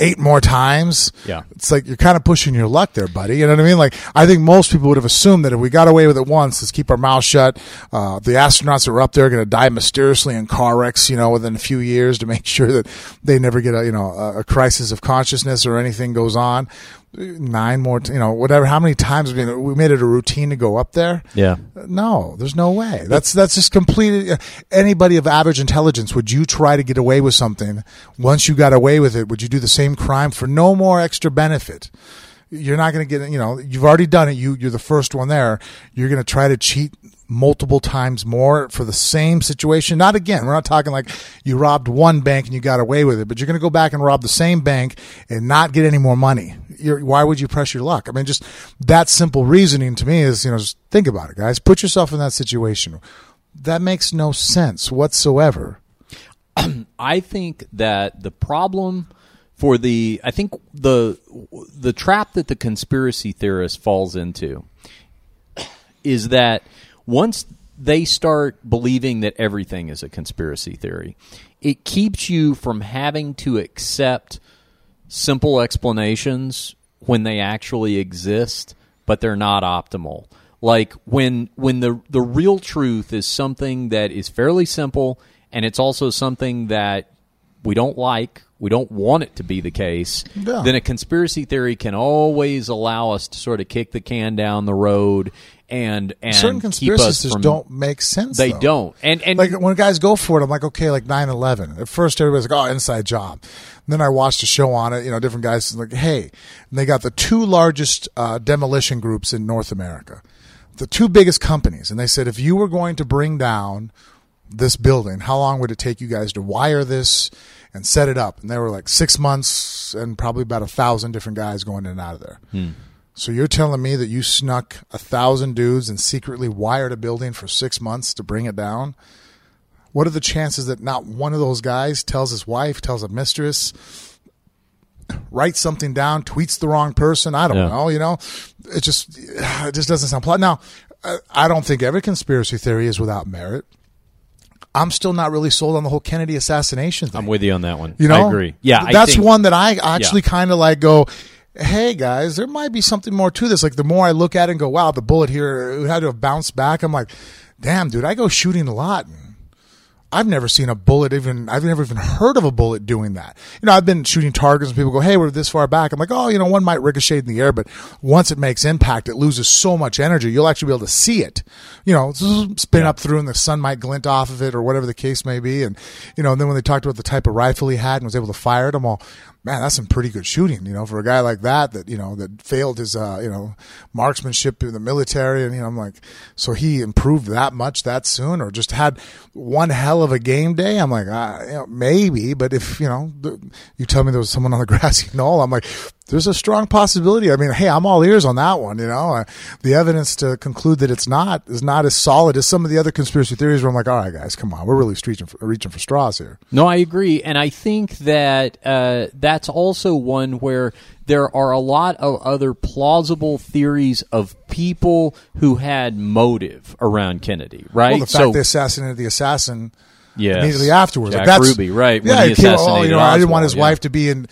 eight more times. Yeah. It's like you're kind of pushing your luck there, buddy. You know what I mean? Like, I think most people would have assumed that if we got away with it once, let's keep our mouth shut. Uh, the astronauts that were up there are going to die mysteriously in car wrecks, you know, within a few years to make <laughs> sure that they never get a, you know, a, a crisis of consciousness or anything goes on. Nine more, t- you know, whatever, how many times, we we made it a routine to go up there. Yeah. No, there's no way. That's that's just complete. Uh, anybody of average intelligence, would you try to get away with something? Once you got away with it, would you do the same crime for no more extra benefit? You're not going to get. You know, you've already done it. You you're the first one there. You're going to try to cheat multiple times more for the same situation. Not again. We're not talking like you robbed one bank and you got away with it, but you're going to go back and rob the same bank and not get any more money. You're, why would you press your luck? I mean, just that simple reasoning to me is, you know, just think about it, guys. Put yourself in that situation. That makes no sense whatsoever. <clears throat> I think that the problem for the I think the the trap that the conspiracy theorist falls into is that once they start believing that everything is a conspiracy theory, it keeps you from having to accept simple explanations when they actually exist, but they're not optimal. Like when when the the real truth is something that is fairly simple and it's also something that we don't like, we don't want it to be the case, Yeah. then a conspiracy theory can always allow us to sort of kick the can down the road and and Certain keep conspiracies us just from, don't make sense. They though. don't. And and like when guys go for it, I'm like, okay, like 9/11. At first, everybody's like, oh, inside job. And then I watched a show on it. You know, different guys like, hey, and they got the two largest uh, demolition groups in North America, the two biggest companies, and they said if you were going to bring down this building, how long would it take you guys to wire this and set it up? And they were like six months and probably about a thousand different guys going in and out of there. Hmm. So you're telling me that you snuck a thousand dudes and secretly wired a building for six months to bring it down? What are the chances that not one of those guys tells his wife, tells a mistress, writes something down, tweets the wrong person? I don't Yeah. know. You know, it just it just doesn't sound plausible. Now, I don't think every conspiracy theory is without merit. I'm still not really sold on the whole Kennedy assassination thing. I'm with you on that one. You know, I agree. Yeah, I that's think- one that I actually kind of like. Go, hey guys, there might be something more to this. Like the more I look at it and go, wow, the bullet here had to have bounced back. I'm like, damn, dude, I go shooting a lot. And I've never seen a bullet even. I've never even heard of a bullet doing that. You know, I've been shooting targets and people go, "Hey, we're this far back." I'm like, "Oh, you know, one might ricochet in the air, but once it makes impact, it loses so much energy. You'll actually be able to see it. You know, spin up through, and the sun might glint off of it, or whatever the case may be. And you know, and then when they talked about the type of rifle he had and was able to fire it, I'm all, man, that's some pretty good shooting. You know, for a guy like that, that you know, that failed his, uh, you know, marksmanship in the military, and you know, I'm like, so he improved that much that soon, or just had one hell of a game day. I'm like, uh, you know, maybe, but if you know, you tell me there was someone on the <laughs> grassy knoll, I'm like, there's a strong possibility. I mean, hey, I'm all ears on that one. You know, uh, the evidence to conclude that it's not is not as solid as some of the other conspiracy theories. Where I'm like, all right, guys, come on, we're really reaching for, reaching for straws here. No, I agree, and I think that uh, that's also one where there are a lot of other plausible theories of people who had motive around Kennedy, right? Well, the fact they assassinated the assassin yes. immediately afterwards. Jack like that's, Ruby, right? Yeah, when he came, oh, you know, I didn't want his yeah. wife to be in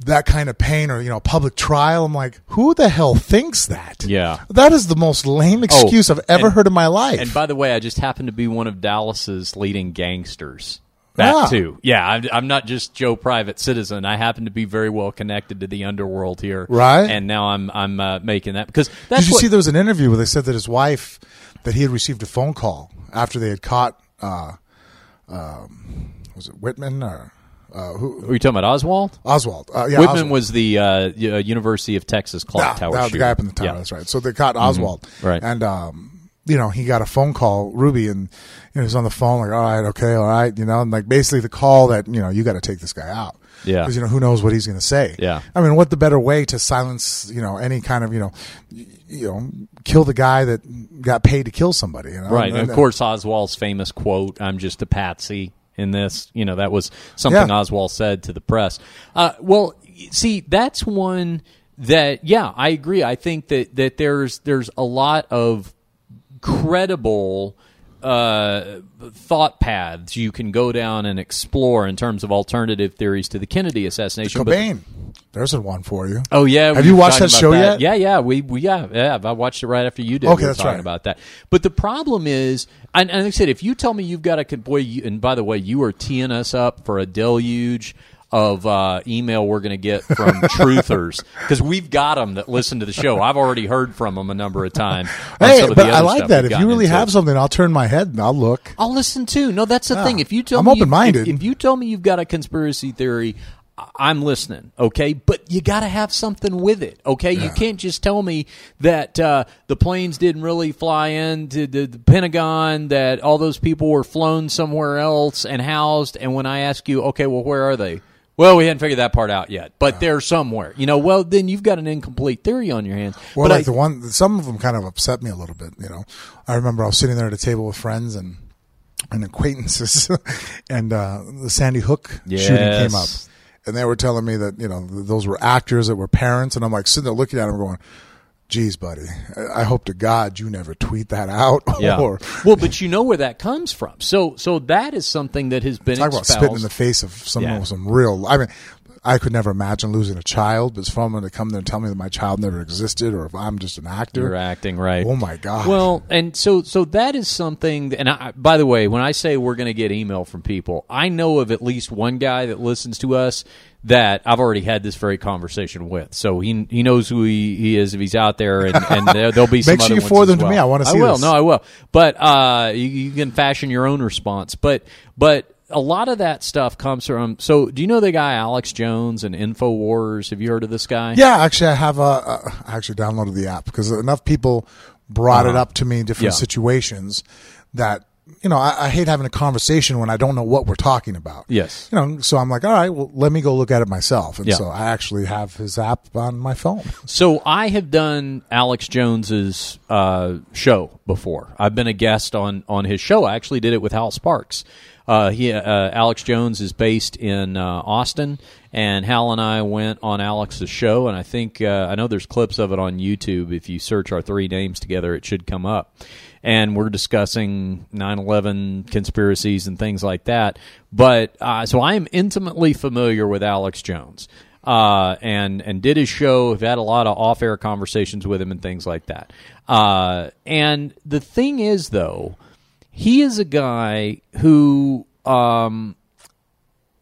that kind of pain or you know public trial. I'm like, who the hell thinks that? Yeah. that is the most lame excuse I've ever and- heard in my life. And by the way, I just happen to be one of Dallas's leading gangsters. That Yeah. too. Yeah, I'm, I'm not just Joe Private Citizen. I happen to be very well connected to the underworld here. Right. And now I'm I'm uh, making that because that's Did you what, see there was an interview where they said that his wife, that he had received a phone call after they had caught, uh, um, was it Whitman or uh, who? Are you talking about Oswald? Oswald. Uh, yeah, Whitman Oswald. was the uh, uh, University of Texas clock tower that was the guy up in the tower. Yeah. Mm-hmm. That's right. So they caught Oswald, Right. And um, you know, he got a phone call, Ruby, and you know, he was on the phone like, "All right, okay, all right," you know, and like basically the call that you know you got to take this guy out. Yeah. because you know who knows what he's going to say. Yeah. I mean, what the better way to silence you know any kind of you know, you know, kill the guy that got paid to kill somebody. You know? Right. And- And of course, Oswald's famous quote, I'm just a patsy in this. You know, that was something Yeah. Oswald said to the press. Uh, well, see, that's one that, yeah, I agree. I think that, that there's, there's a lot of credible uh, thought paths you can go down and explore in terms of alternative theories to the Kennedy assassination. But- Cobain. There's a one for you. Oh yeah, Have you watched that show yet? Yeah, yeah, we, we yeah, yeah. I watched it right after you did. Okay, we were that's talking right. about that. But the problem is, and, and like I said, if you tell me you've got a boy, you, and by the way, you are teeing us up for a deluge of uh, email we're going to get from <laughs> truthers because we've got them that listen to the show. I've already heard from them a number of times. Hey, but I like that. If you really into. have something, I'll turn my head and I'll look. I'll listen too. No, that's the Yeah. thing. If you tell I'm me open-minded. if, if you tell me you've got a conspiracy theory, I'm listening. Okay, but you got to have something with it. Okay, you can't just tell me that uh, the planes didn't really fly into the, the Pentagon, that all those people were flown somewhere else and housed. And when I ask you, okay, well, where are they? Well, we hadn't figured that part out yet, but they're somewhere. You know, well, then you've got an incomplete theory on your hands. Well, but like I, the one, some of them kind of upset me a little bit. You know, I remember I was sitting there at a table with friends and and acquaintances, <laughs> and uh, the Sandy Hook shooting came up, and they were telling me that you know th- those were actors that were parents, and I'm like sitting there looking at them, going, "Geez, buddy, I, hope to God you never tweet that out." <laughs> Yeah. or well, but you know where that comes from. So, so that is something that has been talk about espoused. spitting in the face of someone Yeah. with some real. I mean. I could never imagine losing a child, but someone to come there and tell me that my child never existed, or if I'm just an actor, You're acting right. oh my god! Well, and so so that is something. And I, by the way, when I say we're going to get email from people, I know of at least one guy that listens to us that I've already had this very conversation with. So he he knows who he, he is if he's out there, and, and there, there'll be <laughs> some Make sure you forward them to me. I wanna see I will. this. No, I will. But uh, you, you can fashion your own response. But but. A lot of that stuff comes from. So, do you know the guy Alex Jones and Infowars? Have you heard of this guy? Yeah, actually, I have. Uh, uh, I actually downloaded the app because enough people brought it Uh-huh. up to me in different Yeah. situations that you know, I, I hate having a conversation when I don't know what we're talking about. Yes. You know, so I'm like, all right, well, let me go look at it myself. And Yeah. so I actually have his app on my phone. So I have done Alex Jones's uh, show before. I've been a guest on on his show. I actually did it with Hal Sparks. Uh, he uh, Alex Jones is based in uh, Austin, and Hal and I went on Alex's show, and I think uh, I know there's clips of it on YouTube. If you search our three names together, it should come up. And we're discussing 9/11 conspiracies and things like that. But uh, so I am intimately familiar with Alex Jones uh, and and did his show. Have had a lot of off air conversations with him and things like that. Uh, and the thing is, though, he is a guy who, um,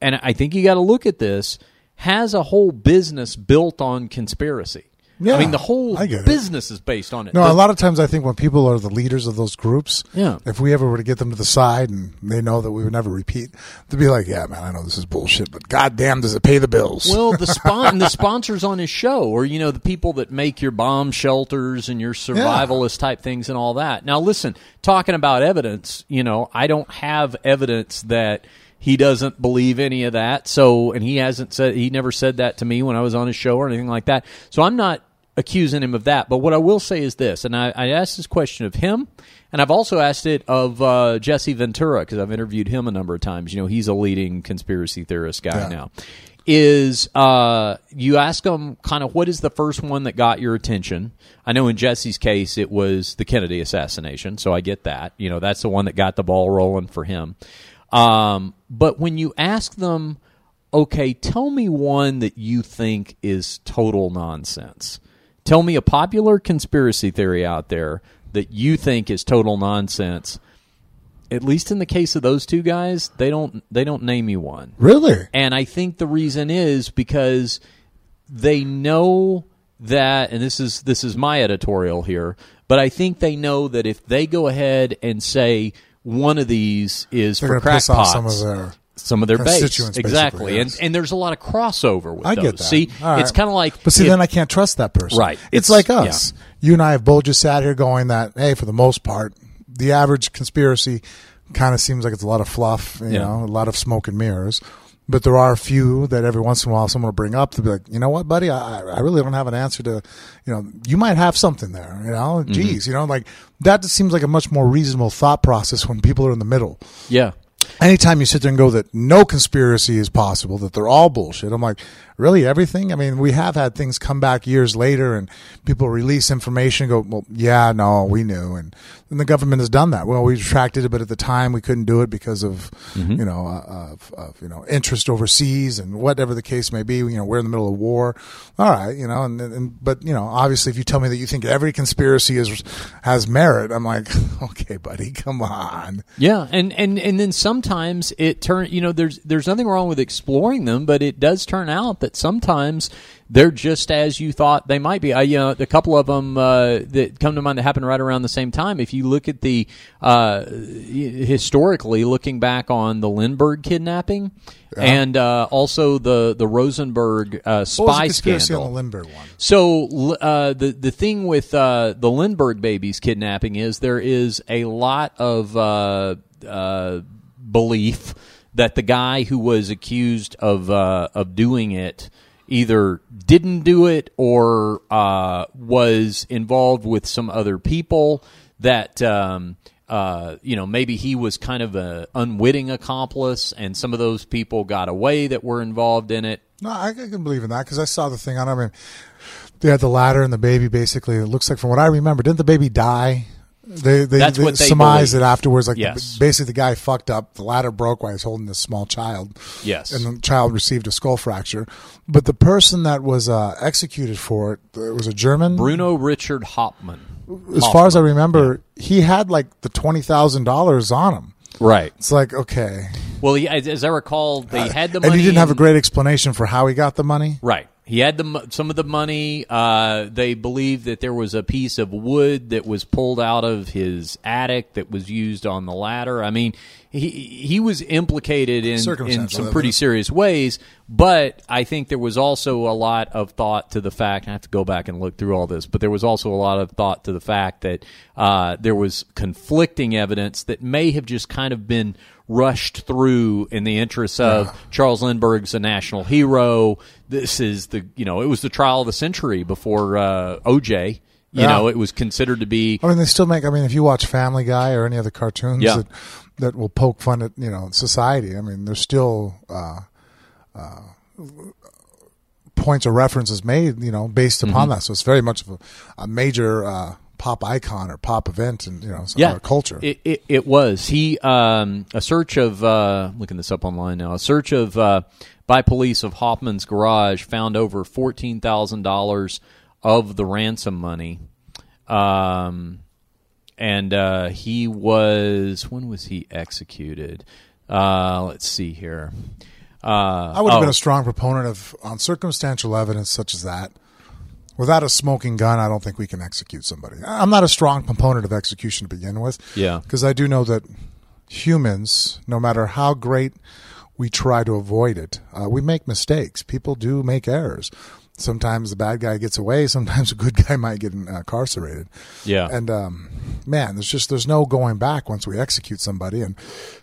and I think you got to look at this, has a whole business built on conspiracy. Yeah, I mean, the whole I get it. business is based on it. No, The- a lot of times I think when people are the leaders of those groups, Yeah. if we ever were to get them to the side and they know that we would never repeat, they'd be like, "Yeah, man, I know this is bullshit, but goddamn, does it pay the bills?" Well, the spon- <laughs> the sponsors on his show, or you know, the people that make your bomb shelters and your survivalist type things and all that. Now, listen, talking about evidence, you know, I don't have evidence that he doesn't believe any of that. So, and he hasn't said he never said that to me when I was on his show or anything like that. So, I'm not accusing him of that. But what I will say is this, and I, I asked this question of him, and I've also asked it of uh, Jesse Ventura because I've interviewed him a number of times. You know, he's a leading conspiracy theorist guy Yeah. now is uh, you ask him kind of what is the first one that got your attention. I know in Jesse's case it was the Kennedy assassination, so I get that. You know, that's the one that got the ball rolling for him. Um, but when you ask them, okay, tell me one that you think is total nonsense. Tell me a popular conspiracy theory out there that you think is total nonsense. At least in the case of those two guys, they don't they don't name you one. really? And I think the reason is because they know that and this is this is my editorial here, but I think they know that if they go ahead and say one of these is They're for going to piss crackpots, some of their. base exactly, yes. and and there's a lot of crossover with I those. get that. See, right. it's kind of like But see, then I can't trust that person. Right. It's, It's- like us. You and I have both just sat here going that, hey, for the most part, the average conspiracy kind of seems like it's a lot of fluff, you Yeah. know, a lot of smoke and mirrors. But there are a few that every once in a while someone will bring up to be like, you know what, buddy, I, I really don't have an answer to, you know, you might have something there, you know, Mm-hmm. geez, you know, like that just seems like a much more reasonable thought process when people are in the middle yeah, anytime you sit there and go that no conspiracy is possible, that they're all bullshit, I'm like, really, everything? I mean, we have had things come back years later and people release information and go, well, yeah, no, we knew. And, and the government has done that. Well, we retracted it, but at the time we couldn't do it because of, you know, uh, of, of, you know, interest overseas and whatever the case may be. You know, we're in the middle of war. All right, you know, and, and but, you know, obviously if you tell me that you think every conspiracy is, has merit, I'm like, <laughs> okay, buddy, come on. Yeah, and and and then sometimes it turn you know there's there's nothing wrong with exploring them, but it does turn out that sometimes they're just as you thought they might be. I you know a couple of them uh, that come to mind that happened right around the same time. If you look at the uh, historically looking back on the Lindbergh kidnapping. And uh, also the the Rosenberg uh, What was the spy conspiracy scandal. on the Lindbergh one? So uh, the the thing with uh, the Lindbergh babies kidnapping is there is a lot of uh, uh, belief that the guy who was accused of uh, of doing it either didn't do it or uh, was involved with some other people that. Um, uh, you know, maybe he was kind of a unwitting accomplice, and some of those people got away that were involved in it. No, I, I can believe in that because I saw the thing on. I mean, they had the ladder and the baby. Basically, it looks like from what I remember, didn't the baby die? They they, That's they what they surmised believe. it afterwards. Like Yes. the, basically, the guy fucked up. The ladder broke while he was holding this small child. Yes. and the child received a skull fracture. But the person that was uh, executed for it, it was a German. Bruno Richard Hauptmann. as far as I remember, he had like the twenty thousand dollars on him. Right. It's like okay, Well, he, as I recall, they had the money. Uh, and he didn't have a great explanation for how he got the money. Right. He had the some of the money. Uh, they believe that there was a piece of wood that was pulled out of his attic that was used on the ladder. I mean, he he was implicated in in some pretty serious ways. But I think there was also a lot of thought to the fact. I have to go back and look through all this, but there was also a lot of thought to the fact that uh, there was conflicting evidence that may have just kind of been rushed through in the interest of Charles Lindbergh's a national hero. This is the you know it was the trial of the century before uh, OJ. You Yeah. know, it was considered to be I mean, they still make. I mean, if you watch Family Guy or any other cartoons Yeah. that that will poke fun at you know society, I mean, there's still uh, uh, points or references made, you know, based Mm-hmm. upon that. So it's very much of a, a major uh, pop icon or pop event, and you know, yeah, our culture. It, it, it was he um, a search of uh, looking this up online now. A search of uh, by police of Hoffman's garage found over fourteen thousand dollars of the ransom money. Um, and uh, he was when was he executed? Uh, let's see here. Uh, I would have oh, been a strong proponent of on circumstantial evidence such as that. Without a smoking gun, I don't think we can execute somebody. I'm not a strong proponent of execution to begin with. Yeah. Because I do know that humans, no matter how great we try to avoid it, uh, we make mistakes. People do make errors. Sometimes the bad guy gets away. Sometimes <laughs> a good guy might get incarcerated. Yeah. And um, man, there's just there's no going back once we execute somebody, and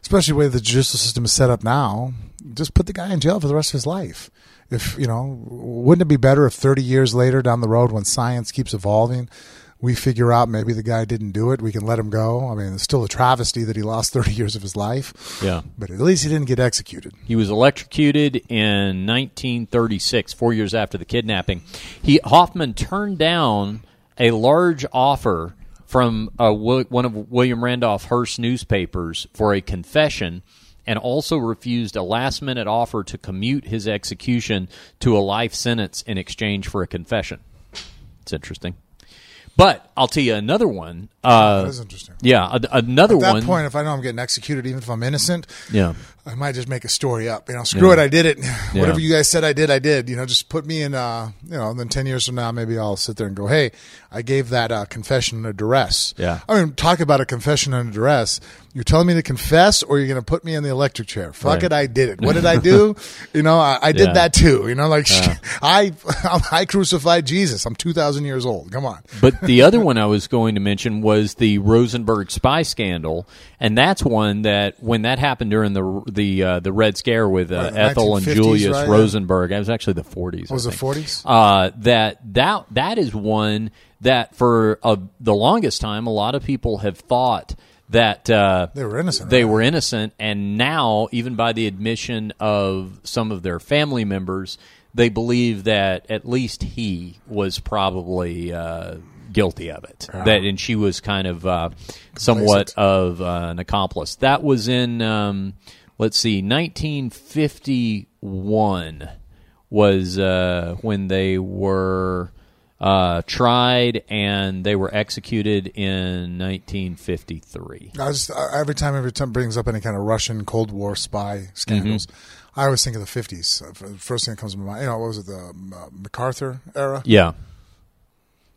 especially the way the judicial system is set up now, just put the guy in jail for the rest of his life. If you know, wouldn't it be better if 30 years later down the road, when science keeps evolving, we figure out maybe the guy didn't do it, we can let him go. I mean, it's still a travesty that he lost <laughs> 30 years of his life. Yeah. But at least he didn't get executed. He was electrocuted in 1936, four years after the kidnapping. He Hoffman turned down a large offer from uh, Wi- one of William Randolph Hearst newspapers for a confession, and also refused a last-minute offer to commute his execution to a life sentence in exchange for a confession. It's interesting. But I'll tell you another one. Uh, That is interesting. yeah, a- another At that one. point, if I know I'm getting executed, even if I'm innocent, yeah. I might just make a story up. You know, screw it, I did it. <laughs> Whatever Yeah. you guys said I did, I did. You know, just put me in. Uh, you know, then ten years from now, maybe I'll sit there and go, "Hey, I gave that uh, confession under duress." Yeah. I mean, talk about a confession under duress. You're telling me to confess, or you're going to put me in the electric chair? Fuck Right. it, I did it. What did I <laughs> do? you know, I, I did Yeah. that too. You know, like <laughs> I, I crucified Jesus. I'm two thousand years old. Come on. But the other one I was going to mention was the Rosenberg spy scandal, and that's one that when that happened during the the uh, the Red Scare with uh, Right, Ethel and Julius right? Rosenberg, it was actually the 40s. Was it think. 40s? Uh, that that that is one that for uh, the longest time, a lot of people have thought that uh, They were innocent, They right? were innocent, and now, even by the admission of some of their family members, they believe that at least he was probably uh, guilty of it. That and she was kind of uh, somewhat of uh, an accomplice. That was in um, let's see, 1951 was uh, when they were uh, tried and they were executed in 1953. I just uh, every time every time brings up any kind of Russian Cold War spy scandals, Mm-hmm. I always think of the fifties. First thing that comes to my mind, you know, what was it the uh, MacArthur era? Yeah.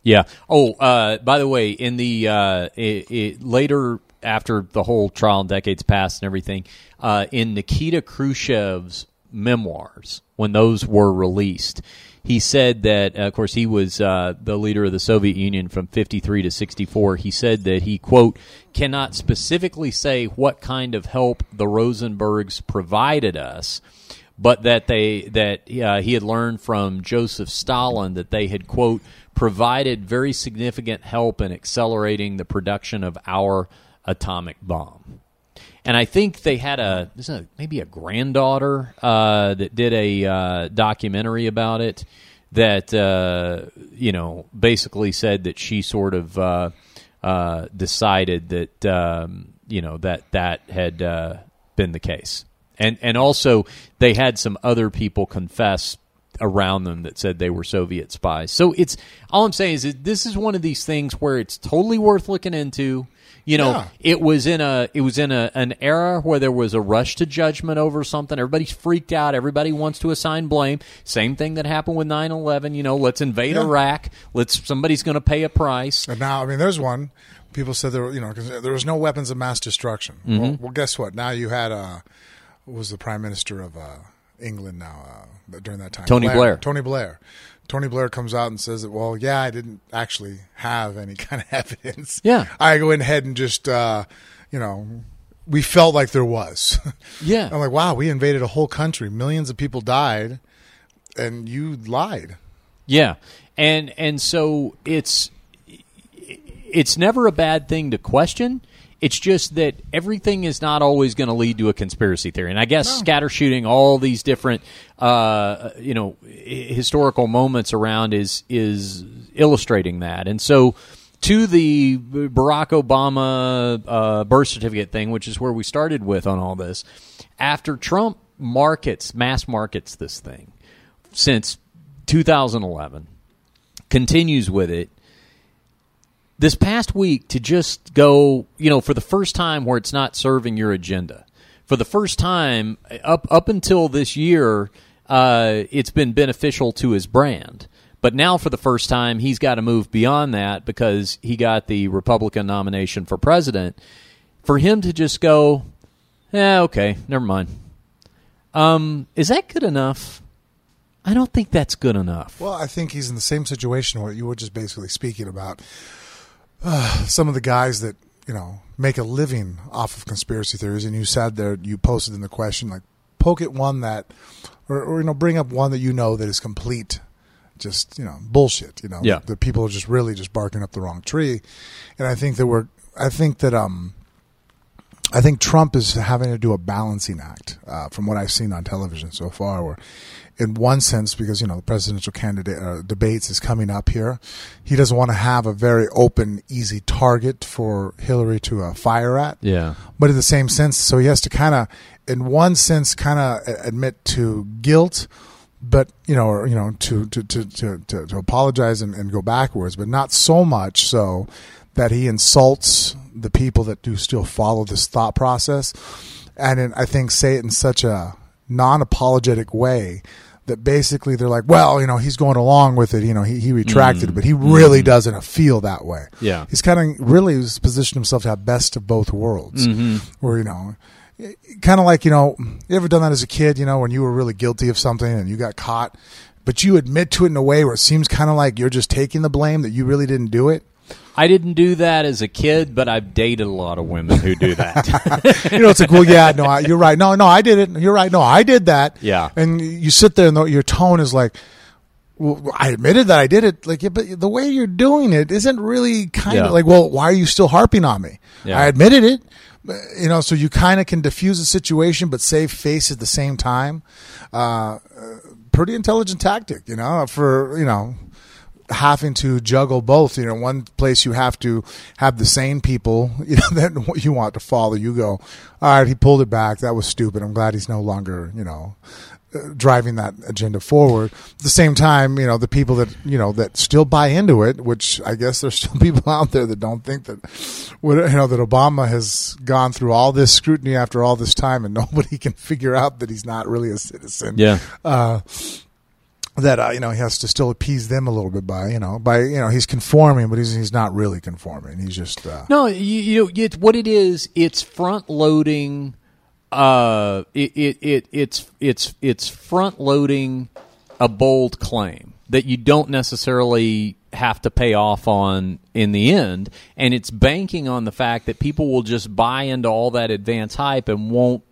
Yeah. Oh, uh, by the way, in the uh, it, it, later after the whole trial and decades passed and everything, uh, in Nikita Khrushchev's memoirs, when those were released, he said that, uh, of course, he was uh, the leader of the Soviet Union from 53 to 64. He said that he, quote, cannot specifically say what kind of help the Rosenbergs provided us but that they that uh, he had learned from Joseph Stalin that they had quote provided very significant help in accelerating the production of our atomic bomb. And I think they had a, a maybe a granddaughter uh, that did a uh, documentary about it that uh, you know basically said that she sort of uh, uh, decided that um, you know that that had uh, been the case, and and also they had some other people confess around them that said they were Soviet spies. So it's all I'm saying is that this is one of these things where it's totally worth looking into. You know, Yeah. it was in a it was in a an era where there was a rush to judgment over something. Everybody's freaked out. Everybody wants to assign blame. Same thing that happened with 9/11. You know, let's invade Yeah. Iraq. Let's somebody's going to pay a price. And now, I mean, there's one. People said there, were, you know, because there was no weapons of mass destruction. Mm-hmm. Well, well, guess what? Now you had uh, what was the prime minister of uh, England now uh, during that time. Tony Blair. Tony Blair. Tony Blair comes out and says that, well, yeah, I didn't actually have any <laughs> kind of evidence. Yeah. I go in ahead and just, uh, you know, we felt like there was. <laughs> Yeah. I'm like, wow, we invaded a whole country. Millions of people died, and you lied. Yeah, and and so it's it's never a bad thing to question. It's just that everything is not always going to lead to a conspiracy theory, and I guess scatter shooting all these different uh, you know historical moments around is is illustrating that, and so. To the Barack Obama uh, birth certificate thing, which is where we started with on all this, after Trump markets, mass markets this thing, since 2011 continues with it this past week to just go you know for the first time where it's not serving your agenda. For the first time up up until this year uh, it's been beneficial to his brand. But now for the first time he's got to move beyond that because he got the republican nomination for president. For him to just go yeah okay never mind. Um, is that good enough? I don't think that's good enough. Well, I think he's in the same situation where you were just basically speaking about uh, <sighs> some of the guys that you know make a living off of conspiracy theories, and you said there, you posted in the question like, poke at one that, or, or you know, bring up one that you know that is complete, just you know, bullshit. You know, Yeah. the people are just really just barking up the wrong tree, and I think that we're, I think that um. I think Trump is having to do a balancing act, uh, from what I've seen on television so far. Where, in one sense, because you know the presidential candidate uh, debates is coming up here, he doesn't want to have a very open, easy target for Hillary to uh, fire at. Yeah. But in the same sense, so he has to kind of, in one sense, kind of admit to guilt, but you know, or you know, to to to to, to, to apologize and, and go backwards, but not so much so that he insults the people that do still follow this thought process, and in, I think say it in such a non-apologetic way that basically they're like, well, you know, he's going along with it. You know, he, he retracted, mm-hmm. but he really mm-hmm. doesn't feel that way. Yeah. He's kind of really positioned himself to have best of both worlds, mm-hmm. where you know, kind of like you know, you ever done that as a kid? You know, when you were really guilty of something and you got caught, but you admit to it in a way where it seems kind of like you're just taking the blame that you really didn't do it. I didn't do that as a kid, but I've dated a lot of women who do that. <laughs> you know, it's like, well, yeah, no, I, you're right. No, no, I did it. You're right. No, I did that. Yeah. And you sit there and the, your tone is like, well, I admitted that I did it. Like, yeah, but the way you're doing it isn't really kind Yeah. of like, well, why are you still harping on me? Yeah. I admitted it. You know, so you kind of can diffuse the situation, but save face at the same time. Uh, uh, pretty intelligent tactic, you know, for, you know, having to juggle both. You know, one place you have to have the sane people <laughs> you know, that you want to follow. You go, all right, he pulled it back. That was stupid. I'm glad he's no longer, you know, uh, driving that agenda forward. At the same time, you know, the people that you know that still buy into it, which I guess there's <laughs> still people out there that don't think that, what- you know, that Obama has gone through all this scrutiny after all this time, and <laughs> nobody can figure out that he's not really a citizen yeah. uh, that uh, you know he has to still appease them a little bit by you know by you know he's conforming, but he's he's not really conforming. He's just uh, No, you, you know, it's what it is. It's front loading. Uh, it, it, it it's it's it's front loading a bold claim that you don't necessarily have to pay off on in the end, and it's banking on the fact that people will just buy into all that advance hype and won't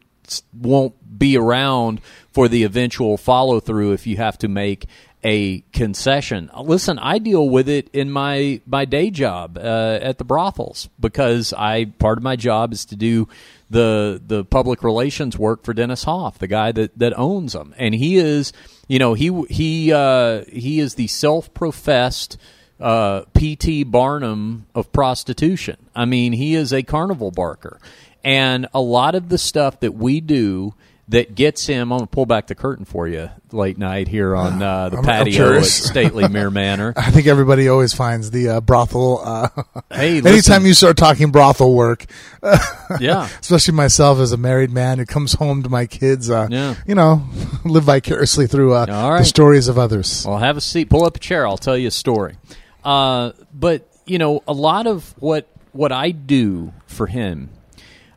won't be around for the eventual follow through if you have to make a concession. Listen, I deal with it in my my day job uh, at the brothels because I part of my job is to do the the public relations work for Dennis Hof, the guy that that owns them, and he is you know he he uh, he is the self professed uh, P.T. Barnum of prostitution. I mean, he is a carnival barker. And a lot of the stuff that we do that gets him, I'm going to pull back the curtain for you late night here on <sighs> uh, the I'm- I'm patio at. <laughs> Stately Mere Manor. I think everybody always finds the uh, brothel. Uh, <laughs> Hey, <laughs> anytime listen. you start talking brothel work, Yeah. especially myself as a married man who comes home to my kids, uh, Yeah. you know, live vicariously through uh, right. the stories of others. Well, have a seat. Pull up a chair. I'll tell you a story. Uh, but you know, a lot of what what I do for him,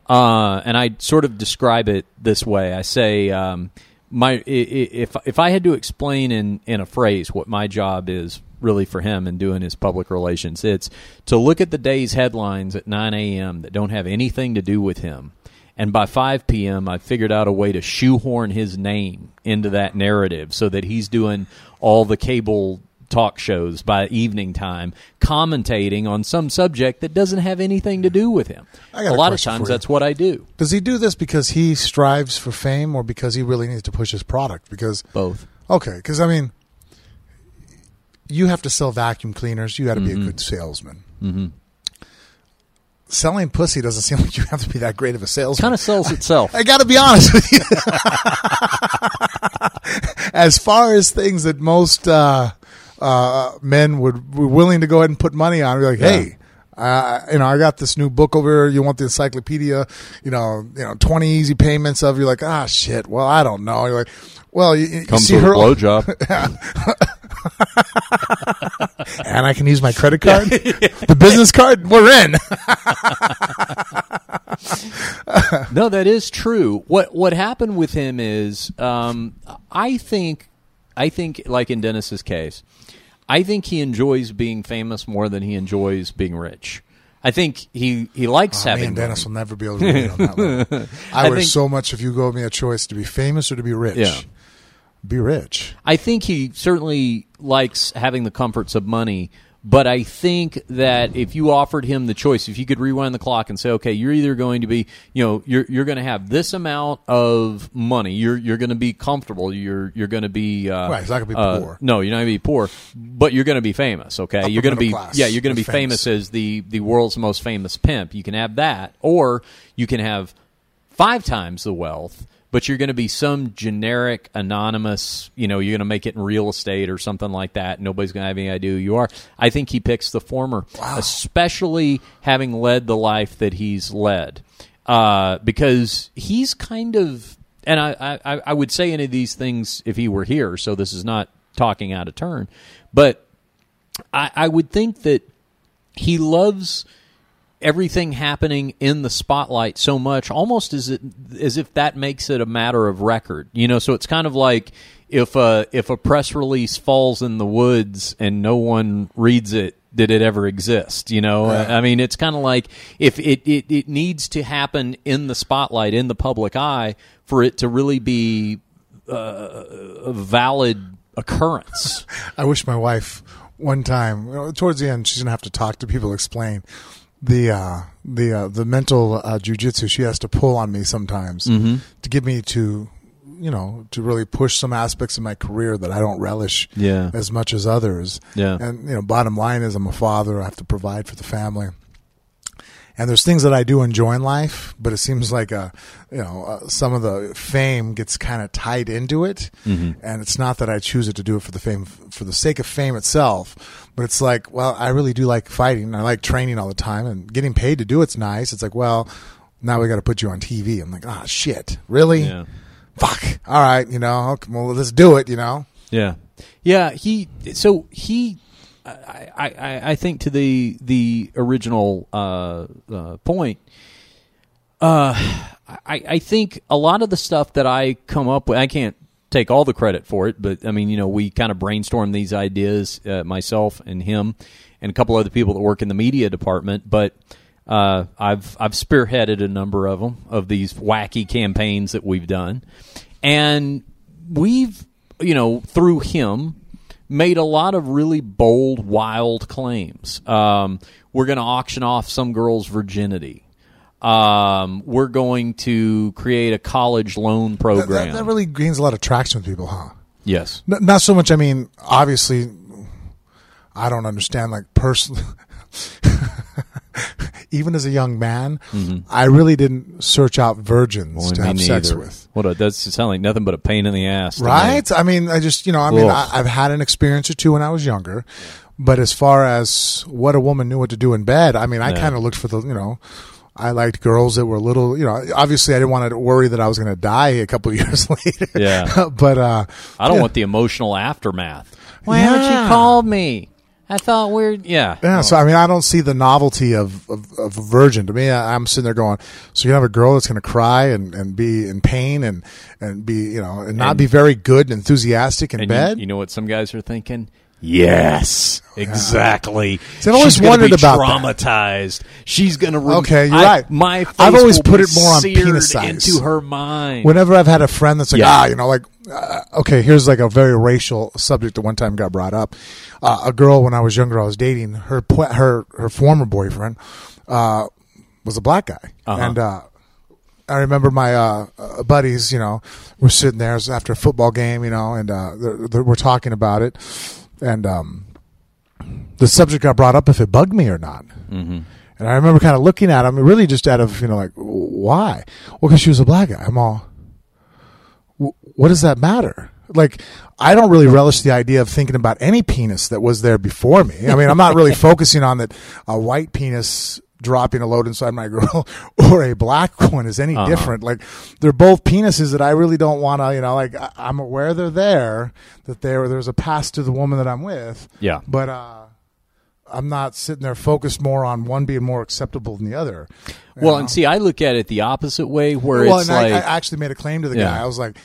uh, and I sort of describe it this way. I say, um, my if if I had to explain in in a phrase what my job is really for him and doing his public relations, it's to look at the day's headlines at 9 a.m. that don't have anything to do with him. And by 5 p.m., I figured out a way to shoehorn his name into that narrative so that he's doing all the cable talk shows by evening time, commentating on some subject that doesn't have anything to do with him. I got a a lot of times that's what I do. Does he do this because he strives for fame, or because he really needs to push his product? Because Both. okay, because I mean, you have to sell vacuum cleaners. You got to Mm-hmm. be a good salesman. Mm-hmm. Selling pussy doesn't seem <laughs> like you have to be that great of a salesman. Kind of sells itself. I got to be honest with you. <laughs> as far as things that most uh, uh, men would were willing to go ahead and put money on, be like, Yeah. hey. Uh, you know, I got this new book over here. You want the encyclopedia? You know, you know, twenty easy payments of. You're like, ah, shit. Well, I don't know. You're like, well, you, you Comes see with her, blowjob. <laughs> and I can use my credit card, the business card. We're in. <laughs> no, that is true. What what happened with him is, um, I think, I think, like in Dennis's case, I think he enjoys being famous more than he enjoys being rich. I think he he likes Oh, having. man, Dennis money. will never be able to relate on that level. <laughs> I, I wish think- so much if you gave me a choice to be famous or to be rich. Yeah. Be rich. I think he certainly likes having the comforts of money, but I think that if you offered him the choice, if you could rewind the clock and say, okay, you're either going to be, you know, you're you're going to have this amount of money, you're you're going to be comfortable, you're you're going to be uh, Right, not gonna be uh, poor. No, you're not going to be poor, but you're going to be famous. Okay, Upper you're going to be yeah, you're going to be famous. famous as the the world's most famous pimp. You can have that, or you can have five times the wealth, but you're going to be some generic, anonymous, you know, you're going to make it in real estate or something like that. Nobody's going to have any idea who you are. I think he picks the former, especially having led the life that he's led. Uh, because he's kind of, and I, I, I would say any of these things if he were here, so this is not talking out of turn, but I, I would think that he loves everything happening in the spotlight so much, almost as it as if that makes it a matter of record. You know, so it's kind of like if a if a press release falls in the woods and no one reads it. Did it ever exist? You know, I mean, it's kind of like if it, it, it needs to happen in the spotlight, in the public eye, for it to really be uh, a valid occurrence. <laughs> I wish my wife one time towards the end she's gonna have to talk to people explain the uh, the uh, the mental uh, jujitsu she has to pull on me sometimes Mm-hmm. to get me to you know to really push some aspects of my career that I don't relish Yeah. as much as others. Yeah. And you know, bottom line is I'm a father. I have to provide for the family. And there's things that I do enjoy in life, but it seems like uh, you know uh, some of the fame gets kind of tied into it, Mm-hmm. and it's not that I choose it to do it for the fame for the sake of fame itself, but it's like, well, I really do like fighting. I like training all the time, and getting paid to do it's nice. It's like, well, now we got to put you on TV. I'm like, ah, shit, really? Yeah. Fuck. All right, you know, well, let's do it. You know, Yeah, yeah. He so he, I, I, I- I think to the the original uh, uh, point. Uh, I, I think a lot of the stuff that I come up with, I can't take all the credit for it, but I mean, you know, we kind of brainstorm these ideas, uh, myself and him, and a couple other people that work in the media department, but. Uh, I've I've spearheaded a number of them of these wacky campaigns that we've done, and we've you know through him made a lot of really bold, wild claims. Um, we're going to auction off some girl's virginity. Um, we're going to create a college loan program. that, that really gains a lot of traction with people, huh? yes. N- not so much. I mean, obviously, I don't understand. Like personally, <laughs> even as a young man, I really didn't search out virgins Well, to have sex with. What a, that sound like nothing but a pain in the ass. Right? I mean, I just you know, I mean, Ugh. I, I've had an experience or two when I was younger, but as far as what a woman knew what to do in bed, I mean, I Yeah. kind of looked for the you know. I liked girls that were a little, you know. Obviously, I didn't want to worry that I was going to die a couple of <laughs> years later. Yeah. <laughs> but uh, I don't yeah. want the emotional aftermath. Why Yeah. haven't you called me? I thought we're yeah. Yeah, so I mean, I don't see the novelty of, of, of a virgin. To me, I, I'm sitting there going, so you have a girl that's going to cry and, and be in pain and, and be, you know, and not And- be very good and enthusiastic in And bed? You, you know what some guys are thinking? Yes, <laughs> exactly. See, I've always She's gonna wondered be about that. traumatized. She's going to. Okay, you're I, right. My face I've always will put be it more on seared penis size. into her mind. Whenever I've had a friend that's like, Yeah. ah, you know, like, uh, okay, here's like a very racial subject that one time got brought up. Uh, a girl when I was younger, I was dating her, po- her, her former boyfriend, uh, was a black guy. Uh-huh. And, uh, I remember my uh, uh, buddies, you know, were sitting there it was after a football game, you know, and uh, they're, they're, we're talking about it, and um, the subject got brought up if it bugged me or not. Mm-hmm. And I remember kind of looking at him, really just out of you know, like, why? Well, because she was a black guy. I'm all, what does that matter? Like, I don't really relish the idea of thinking about any penis that was there before me. I mean, I'm not really <laughs> focusing on that a white penis dropping a load inside my girl <laughs> or a black one is any different. Like, they're both penises that I really don't want to, you know, like, I- I'm aware they're there, that there there's a past to the woman that I'm with. Yeah. But, uh, I'm not sitting there focused more on one being more acceptable than the other. well, know? and see, I look at it the opposite way, where well, it's and like, I, I actually made a claim to the Yeah. guy. I was like,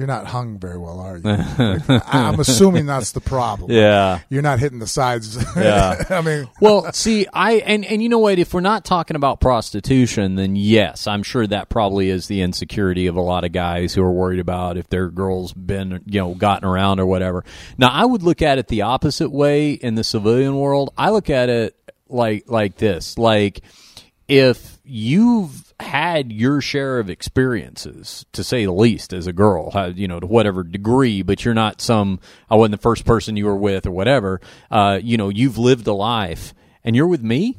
"You're not hung very well, are you?" <laughs> I- I'm assuming that's the problem. yeah. you're not hitting the sides. <laughs> Yeah. I mean, well, see, I and and you know what? If we're not talking about prostitution, then yes, I'm sure that probably is the insecurity of a lot of guys who are worried about if their girl's been you know gotten around or whatever. Now, I would look at it the opposite way in the civilian world. I look at it like like this: like if you've had your share of experiences, to say the least, as a girl, uh, you know, to whatever degree, but you're not some, I wasn't the first person you were with or whatever, uh, you know, you've lived a life and you're with me,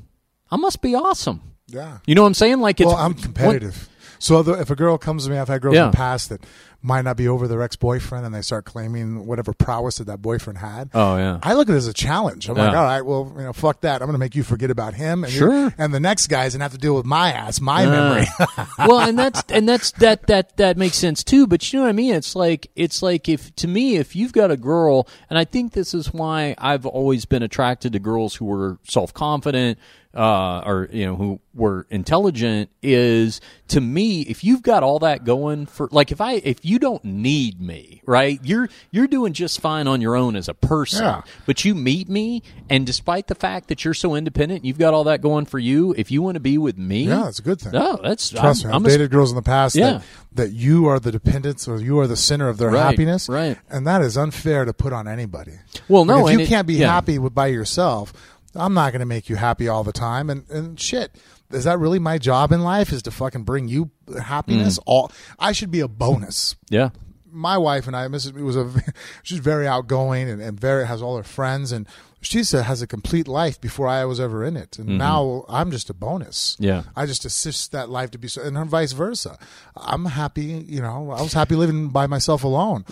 I must be awesome. yeah. You know what I'm saying? Like it's Well, I'm competitive. So if a girl comes to me, I've had girls Yeah. in the past that might not be over their ex boyfriend, and they start claiming whatever prowess that that boyfriend had. Oh, yeah. I look at it as a challenge. I'm like, all right, well, you know, fuck that. I'm going to make you forget about him, and Sure. and the next guy's gonna have to deal with my ass, my memory. <laughs> well, and that's and that's that that that makes sense too. But you know what I mean? It's like it's like if to me, if you've got a girl, and I think this is why I've always been attracted to girls who were self confident, uh, or you know who were intelligent. Is to me, if you've got all that going for, like, if I if you don't need me, right? You're you're doing just fine on your own as a person. Yeah. But you meet me, and despite the fact that you're so independent, you've got all that going for you. If you want to be with me, yeah, it's a good thing. no, that's Trust I'm, me, I've I'm a- dated girls in the past Yeah. that, that you are the dependence or you are the center of their Right, happiness. right. And that is unfair to put on anybody. Well, no, Like, if you it- can't be yeah. happy with by yourself, I'm not going to make you happy all the time. And, and shit, is that really my job in life is to fucking bring you happiness? Mm. All I should be a bonus. yeah, My wife and I, Mrs. was a, <laughs> she's very outgoing and, and very has all her friends and she said has a complete life before I was ever in it, and now I'm just a bonus. Mm-hmm. Yeah. I just assist that life to be so, and her vice versa. I'm happy, you know. I was happy living by myself alone.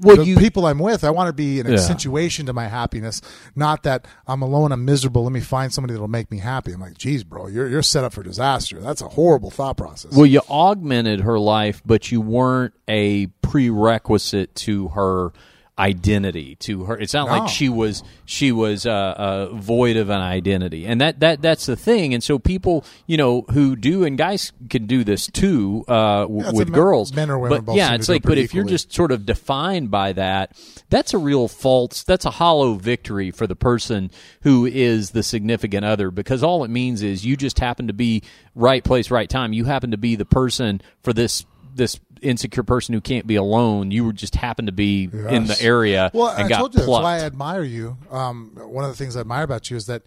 Well, the you- people I'm with, I want to be an Yeah. accentuation to my happiness, not that I'm alone, I'm miserable. Let me find somebody that'll make me happy. I'm like, geez, bro, you're you're set up for disaster. That's a horrible thought process. Well, you augmented her life, but you weren't a prerequisite to her identity to her. It's not No. like she was she was uh, uh, void of an identity. And that that that's the thing. And so people you know who do and guys can do this too uh, w- Yeah, with girls. men or women but both yeah it's like but if you're just sort of defined by that that's a real false that's a hollow victory for the person who is the significant other. Because all it means is you just happen to be right place right time. You happen to be the person for this this insecure person who can't be alone you just happen to be in the area Well, and I got told you that's plucked why I admire you. Um, one of the things I admire about you is that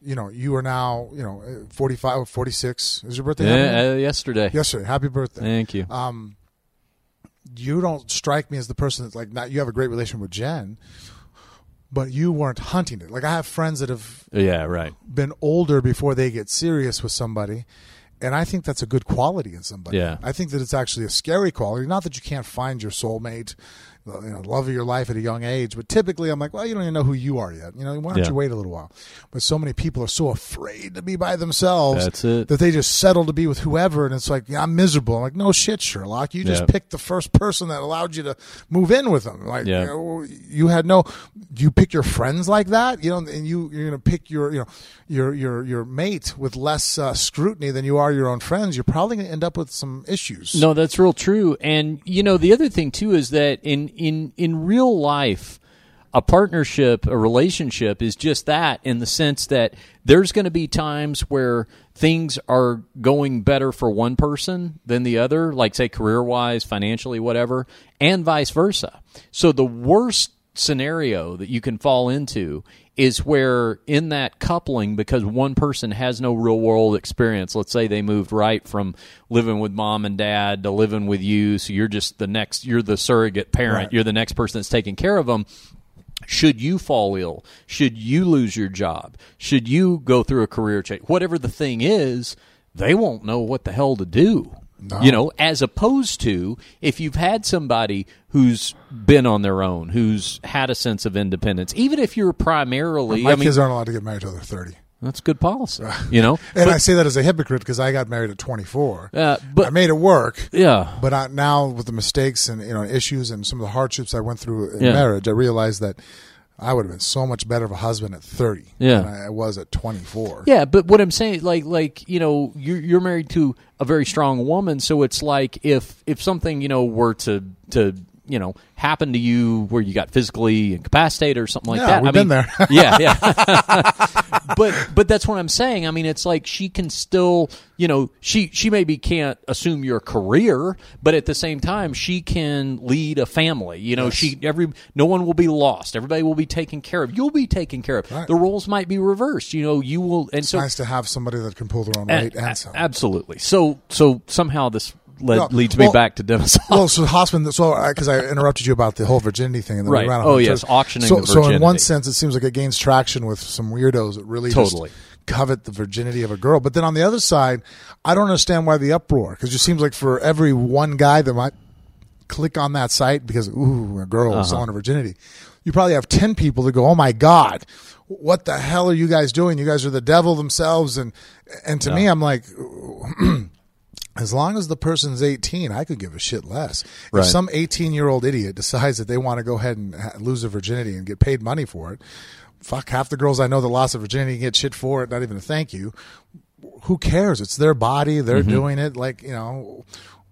you know you are now you know 45 or 46 is your birthday yeah, uh, yesterday. Yesterday. Happy birthday. Thank you. Um, you don't strike me as the person that's like not you have a great relation with jen but you weren't hunting it. Like i have friends that have yeah right. been older before they get serious with somebody and i think that's a good quality in somebody Yeah. i think that it's actually a scary quality not that you can't find your soulmate you know, love of your life at a young age. But typically, I'm like, well, you don't even know who you are yet. You know, why don't Yeah. you wait a little while? But so many people are so afraid to be by themselves That's it. that they just settle to be with whoever, and it's like, yeah, I'm miserable. I'm like, no shit, Sherlock. You just Yeah. picked the first person that allowed you to move in with them. Like, Yeah. you, know, you had no. You pick your friends like that, you know, and you you're gonna pick your you know your your your mate with less uh, scrutiny than you are your own friends. You're probably gonna end up with some issues. No, that's real true. And you know, the other thing too is that in in in real life, a partnership, a relationship is just that in the sense that there's going to be times where things are going better for one person than the other, like say career-wise, financially, whatever, and vice versa. So the worst scenario that you can fall into is where in that coupling because one person has no real world experience let's say they moved right from living with mom and dad to living with you so you're just the next you're the surrogate parent Right. you're the next person that's taking care of them should you fall ill? Should you lose your job? Should you go through a career change? Whatever the thing is they won't know what the hell to do you know as opposed to if you've had somebody who's been on their own who's had a sense of independence even if you're primarily My i mean kids aren't allowed to get married till they're 30. that's good policy <laughs> you know And I say that as a hypocrite because I got married at 24. Uh, but- I made it work. yeah But I, now with the mistakes and you know issues and some of the hardships I went through in Yeah. marriage, I realized that I would have been so much better of a husband at 30 Yeah. than I was at 24. Yeah, but what I'm saying, like, like you know, you're you're married to a very strong woman, so it's like if if something you know were to to you know happen to you where you got physically incapacitated or something like Yeah, that. we've I been mean, there. <laughs> yeah, yeah. <laughs> but but that's what I'm saying. I mean, it's like she can still, you know, she she maybe can't assume your career, but at the same time, she can lead a family. You know, she every no one will be lost. Everybody will be taken care of. You'll be taken care of. Right. The roles might be reversed. You know, you will, and It's so nice to have somebody that can pull their own weight a- and some. absolutely. So so somehow this led, No, leads me well- back to Dennis. well, so Hoffman, so because I interrupted you about the whole virginity thing, and then Right. we ran Oh, yes, turf. auctioning So, so in one sense, it seems like it gains traction with some weirdos that really Totally. just covet the virginity of a girl. But then on the other side, I don't understand why the uproar because it just seems like for every one guy that might click on that site because ooh, a girl Uh-huh. selling her virginity, you probably have ten people that go, "Oh my god." What the hell are you guys doing? You guys are the devil themselves, and and to me, I'm like, <clears throat> as long as the person's 18, I could give a shit less. Right. If some 18 year old idiot decides that they want to go ahead and lose their virginity and get paid money for it, fuck half the girls I know that lost their virginity get shit for it, not even a thank you. Who cares? It's their body. They're Mm-hmm. doing it. Like, you know,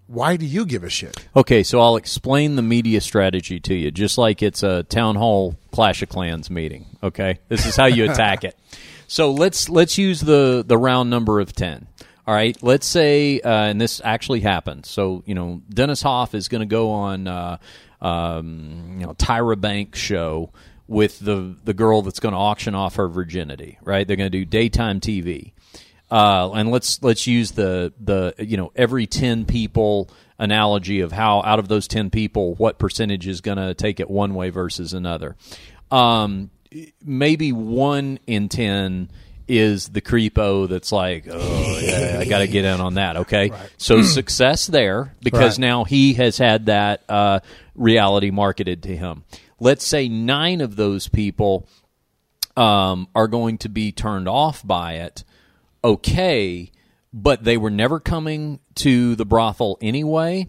why do you give a shit? Okay, so I'll explain the media strategy to you, just like it's a town hall Clash of Clans meeting. Okay, this is how you <laughs> attack it. So let's let's use the the round number of ten. All right, let's say, uh, and this actually happened. So you know, Dennis Hof is going to go on, uh, um, you know, Tyra Banks show with the the girl that's going to auction off her virginity. Right, they're going to do daytime TV. Uh, and let's let's use the the you know every ten people analogy of how out of those ten people what percentage is going to take it one way versus another. Um, maybe one in ten is the creepo that's like, oh yeah, I got to get in on that. Okay, so success there because Right. now he has had that uh, reality marketed to him. Let's say nine of those people um, are going to be turned off by it, okay, but they were never coming to the brothel anyway.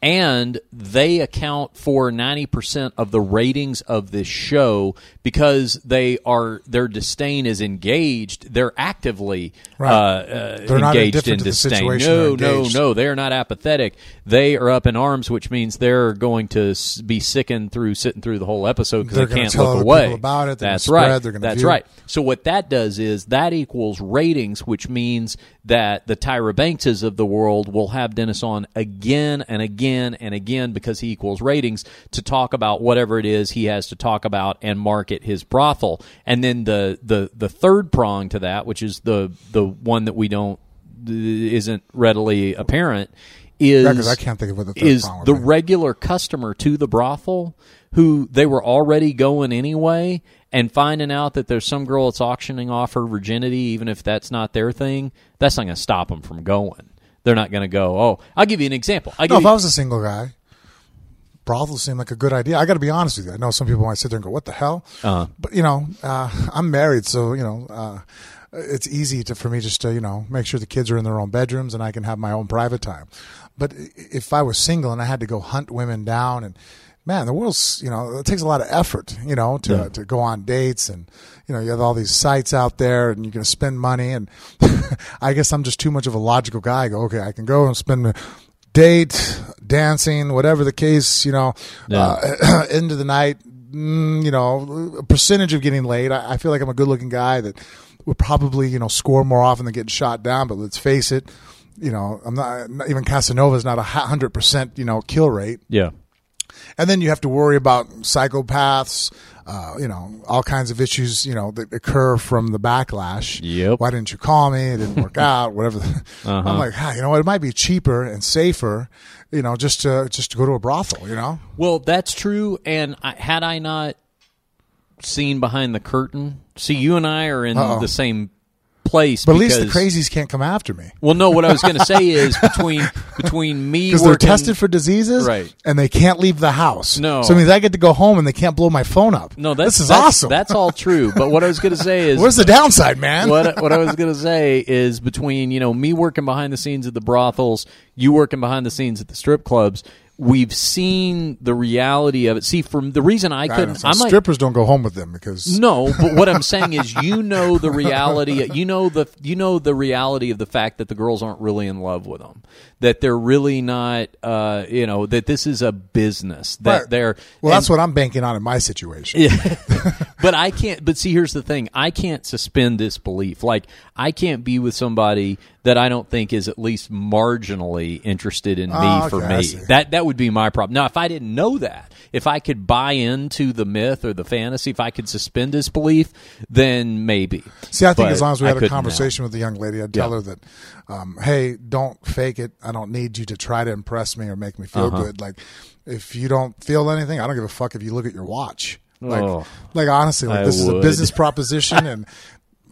And they account for 90% of the ratings of this show because they are, their disdain is engaged. They're actively Right. uh, uh, They're engaged in disdain. No, no, no. They are not apathetic. They are up in arms, which means they're going to be sickened through sitting through the whole episode because They're they can't look away. about it. They're That's spread. right. They're That's view. right. So what that does is that equals ratings, which means that the Tyra Bankses of the world will have Dennis on again and again and again because he equals ratings to talk about whatever it is he has to talk about and market his brothel. And then the the the third prong to that, which is the the one that we don't isn't readily apparent, is I can't think of what the third is the be. regular customer to the brothel who they were already going anyway and finding out that there's some girl that's auctioning off her virginity even if that's not their thing that's not going to stop them from going they're not going to go oh i'll give you an example i No, if you, I was a single guy, brothels seem like a good idea. I got to be honest with you. I know some people might sit there and go, "What the hell?" Uh-huh. But you know, uh, I'm married, so you know, uh, it's easy to for me just to you know make sure the kids are in their own bedrooms and I can have my own private time. But if I was single and I had to go hunt women down and man, the world's you know it takes a lot of effort, you know, to Yeah. to go on dates and you know you have all these sites out there and you're going to spend money and <laughs> I guess I'm just too much of a logical guy. I go okay, I can go and spend a date, dancing, whatever the case, you know, Yeah. uh, <clears throat> into the night. Mm, you know, a percentage of getting laid. I, I feel like I'm a good-looking guy that would probably you know score more often than getting shot down. But let's face it, you know, I'm not, not even Casanova's not a hundred percent you know kill rate. Yeah. And then you have to worry about psychopaths, uh, you know, all kinds of issues, you know, that occur from the backlash. Yep. Why didn't you call me? It didn't work <laughs> out. Whatever. The, Uh-huh. I'm like, ah, you know? It might be cheaper and safer, you know, just to just to go to a brothel. You know. Well, that's true. And I, had I not seen behind the curtain, see, you and I are in Uh-oh. the same place. But at least the crazies can't come after me Well, no. What I was going to say is <laughs> between between me because they're tested for diseases, Right. And they can't leave the house. No. so it means I get to go home and they can't blow my phone up. No, that's, this is that's- awesome. That's all true. <laughs> But what I was going to say is Where's the downside, man? what what I was <laughs> going to say is between you know me working behind the scenes at the brothels, you working behind the scenes at the strip clubs. We've seen the reality of it. See, from the reason I I couldn't, I'm like, strippers don't go home with them because no, but what I'm saying is, <laughs> you know the reality. You know the you know the reality of the fact that the girls aren't really in love with them. That they're really not. Uh, you know that this is a business. That Right. they're well, that's what I'm banking on in my situation. yeah. <laughs> <laughs> but I can't. But see, here's the thing: I can't suspend this belief. Like I can't be with somebody that I don't think is at least marginally interested in me Oh, for okay, I me. That that would be my problem. Now, if I didn't know that, if I could buy into the myth or the fantasy, if I could suspend this belief, then maybe. See, I think But as long as we had a couldn't now. conversation with the young lady, I'd tell Yeah. her that, um, hey, don't fake it. I don't need you to try to impress me or make me feel Uh-huh. good. Like, if you don't feel anything, I don't give a fuck if you look at your watch. Like, Oh. like honestly, like I this is a business <laughs> proposition, and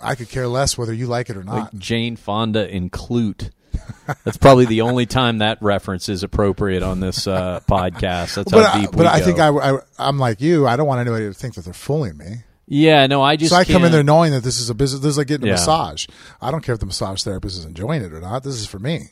I could care less whether you like it or not. Like Jane Fonda in Klute. That's probably the only time that reference is appropriate on this uh, <laughs> podcast. That's but how I, deep but we I go. think I, I, I'm like you. I don't want anybody to think that they're fooling me. Yeah, no, I just So I come in there knowing that this is a business. This is like getting a Yeah. massage. I don't care if the massage therapist is enjoying it or not. This is for me.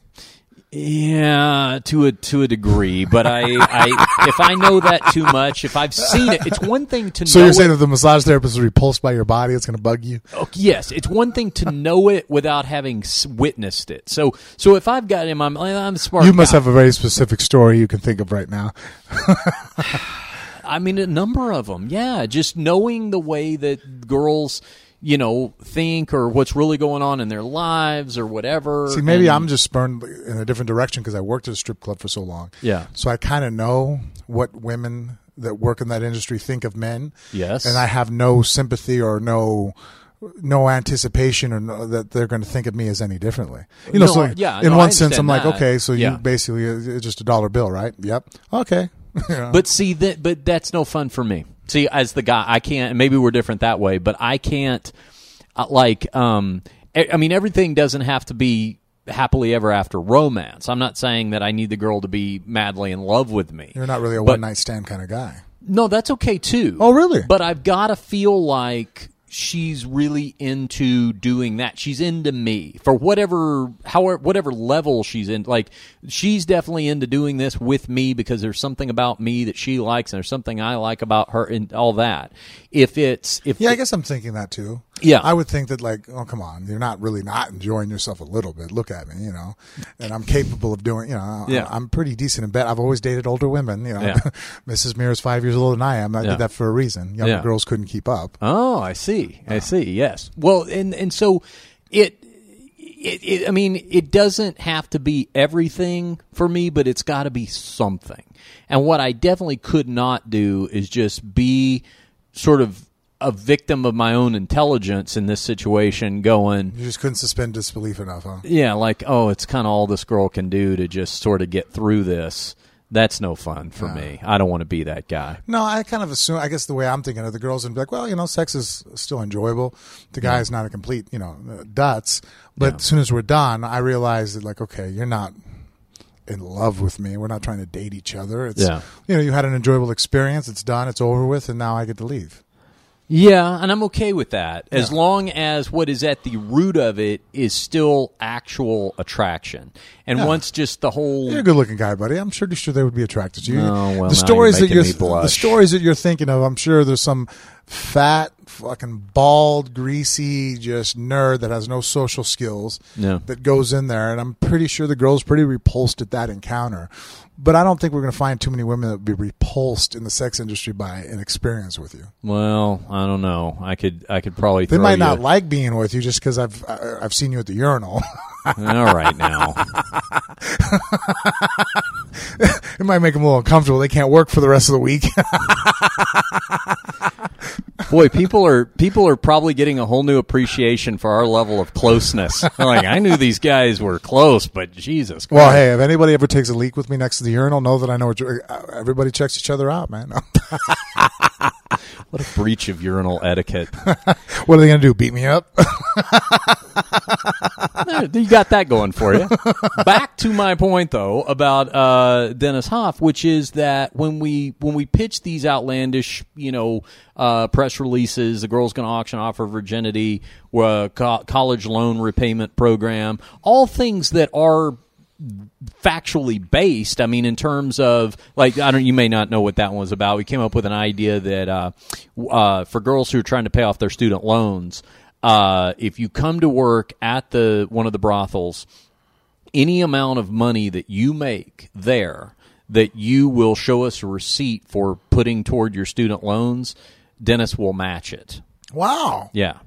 Yeah, to a to a degree, but I, I if I know that too much, if I've seen it, it's one thing to know. So know. you're saying it, if the massage therapist is repulsed by your body, it's going to bug you? oh, yes, it's one thing to know it without having witnessed it. So so if I've got him, I'm I'm a smart. You must guy. have a very specific story you can think of right now. <sighs> I mean, a number of them. Yeah, just knowing the way that girls. You know, think or what's really going on in their lives or whatever. See, maybe and- I'm just spurned in a different direction because I worked at a strip club for so long. Yeah. So I kind of know what women that work in that industry think of men. Yes. And I have no sympathy or no no anticipation or no, that they're going to think of me as any differently. You know, No, so yeah, in no, one sense, I'm understand like, okay, so Yeah. you basically uh, just a dollar bill, right? Yep. Okay. You <laughs> know? But see that, but that's no fun for me. See, as the guy, I can't. Maybe we're different that way, but I can't. Uh, like, um, I I mean, everything doesn't have to be happily ever after romance. I'm not saying that I need the girl to be madly in love with me. you're not really a one night stand kind of guy. No, that's okay too. Oh, really? But I've got to feel like she's really into doing that. She's into me for whatever, however, whatever level she's in. Like she's definitely into doing this with me because there's something about me that she likes, and there's something I like about her, and all that. If it's if Yeah, I guess I'm thinking that too. Yeah. I would think that like, oh come on, you're not really not enjoying yourself a little bit. Look at me, you know, and I'm capable of doing, you know, Yeah. I'm pretty decent in bed. I've always dated older women, you know. Yeah. <laughs> Mrs. Mir is five years older than I am. I Yeah. did that for a reason. Younger Yeah. girls couldn't keep up. Oh, I see. I see. Yes. Well, and and so it, it, it I mean, it doesn't have to be everything for me, but it's got to be something. And what I definitely could not do is just be sort of a victim of my own intelligence in this situation going You just couldn't suspend disbelief enough, huh? yeah like oh it's kind of all this girl can do to just sort of get through this that's no fun for me i don't want to be that guy No, I kind of assume. I guess the way I'm thinking of the girls and be like, well, you know, sex is still enjoyable. The guy is not a complete, you know, uh, dutz. But Yeah. as soon as we're done, I realize that like, okay, you're not in love with me. We're not trying to date each other. It's Yeah. you know, you had an enjoyable experience. It's done. It's over with, and now I get to leave. Yeah, and I'm okay with that as Yeah. long as what is at the root of it is still actual attraction. And Yeah. once just the whole You're a good-looking guy, buddy. I'm pretty sure they would be attracted to you. Oh, well, the you're stories that you're the stories that you're thinking of, I'm sure there's some fat, fucking bald, greasy, just nerd that has no social skills Yeah. that goes in there, and I'm pretty sure the girl's pretty repulsed at that encounter. But I don't think we're going to find too many women that would be repulsed in the sex industry by an experience with you. well, I don't know. I could I could probably They might not like being with you just because I've I've seen you at the urinal. <laughs> All right now. <laughs> it might make them a little uncomfortable. They can't work for the rest of the week. <laughs> Boy, people are people are probably getting a whole new appreciation for our level of closeness. Like I knew these guys were close, but Jesus. Well, hey, if anybody ever takes a leak with me next to the urinal, know that I know what you're, uh, everybody checks each other out, man. <laughs> what a breach of urinal etiquette. what are they going to do? Beat me up? You got that going for you. <laughs> Back to my point though about uh, Dennis Hof, which is that when we when we pitch these outlandish, you know, uh, press releases, the girl's going to auction off her virginity, uh, co- college loan repayment program, all things that are factually based. I mean, in terms of like, I don't. You may not know what that one was about. We came up with an idea that uh, uh, for girls who are trying to pay off their student loans, uh, if you come to work at the one of the brothels, any amount of money that you make there that you will show us a receipt for putting toward your student loans, Dennis will match it. wow. Yeah.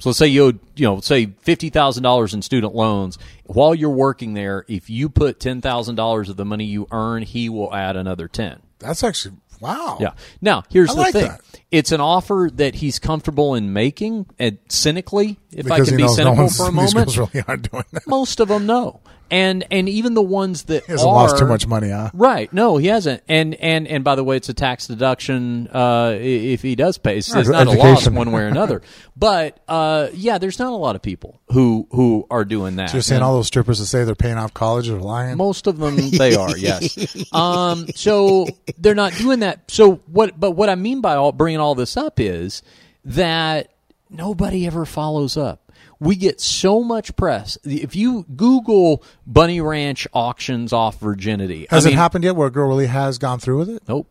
So let's say you owed, you know, say fifty thousand dollars in student loans. While you're working there, if you put ten thousand dollars of the money you earn, he will add another ten. That's actually, wow. Yeah. Now here's I the like thing: that. It's an offer that he's comfortable in making, and cynically, if I can be knows no cynical for a <laughs> moment, really aren't doing that. most of them know, and and even the ones that He hasn't are lost too much money, huh? Right. No, he hasn't. And and and by the way, it's a tax deduction uh, if he does pay. It's Ed- not a loss one way or another. <laughs> But uh, yeah, there's not a lot of people who who are doing that. So you're saying And all those strippers that say they're paying off college are lying? most of them <laughs> they are yes. Um, so they're not doing that. So what? But what I mean by all bringing all this up is that nobody ever follows up. We get so much press. If you Google Bunny Ranch auctions off virginity, Has I it happened yet where a girl really has gone through with it? Nope.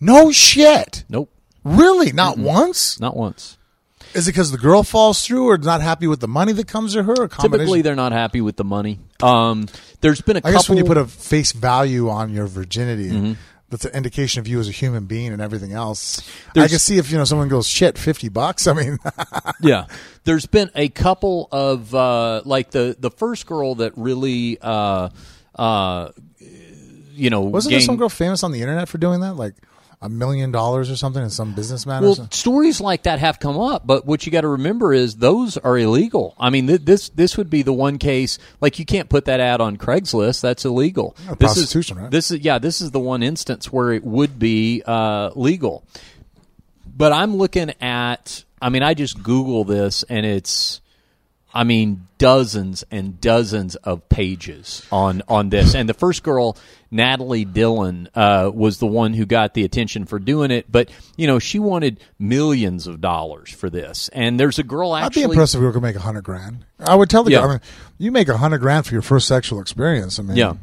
No shit. Nope. Really? Not once? Not once. Is it because the girl falls through or not happy with the money that comes to her? Or? Typically, they're not happy with the money. Um, there's been a I couple. guess when you put a face value on your virginity, Mm-hmm. That's an indication of you as a human being and everything else. I can see if you know someone goes shit fifty bucks. <laughs> I mean, <laughs> yeah, there's been a couple of uh, like the the first girl that really, uh, uh, you know, wasn't there some girl famous on the internet for doing that, like a million dollars or something, and some businessman? or Well, stories like that have come up, but what you got to remember is those are illegal. I mean, th- this this would be the one case like you can't put that ad on Craigslist. That's illegal. This prostitution, is, right? This is yeah. This is the one instance where it would be uh, legal. But I'm looking at. I mean, I just Google this, and it's. I mean, dozens and dozens of pages on on this. And the first girl, Natalie Dylan, uh, was the one who got the attention for doing it. But you know, she wanted millions of dollars for this. And there's a girl actually. I'd be impressed if we could make a hundred grand. I would tell the Yeah. guy, I mean, you make a hundred grand for your first sexual experience. I mean, Yeah.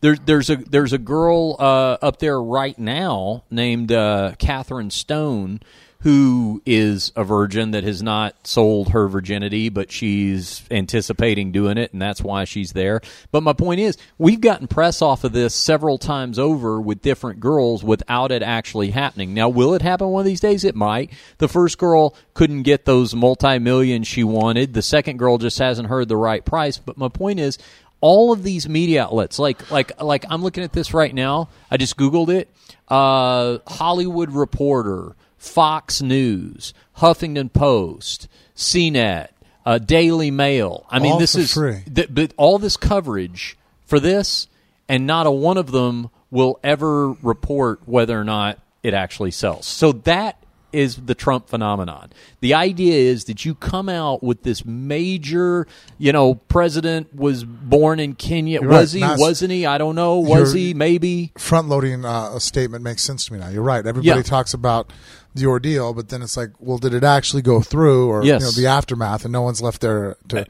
There, there's a there's a girl uh, up there right now named uh, Catherine Stone who is a virgin that has not sold her virginity, but she's anticipating doing it, and that's why she's there. But my point is, we've gotten press off of this several times over with different girls without it actually happening. Now, will it happen one of these days? It might. The first girl couldn't get those multi millions she wanted. The second girl just hasn't heard the right price. But my point is, all of these media outlets like like like I'm looking at this right now. I just googled it. Uh, Hollywood Reporter, Fox News, Huffington Post, CNET, uh, Daily Mail. I mean, All this is free. th- but all this coverage for this, and not a one of them will ever report whether or not it actually sells. So that is the Trump phenomenon. The idea is that you come out with this major, you know, president was born in Kenya. You're was right. he? Wasn't he? I don't know. Was he? Maybe. front loading uh, a statement makes sense to me now. You're right. Everybody Yeah. talks about the ordeal, but then it's like, well, did it actually go through, or Yes. you know, the aftermath, and no one's left there to.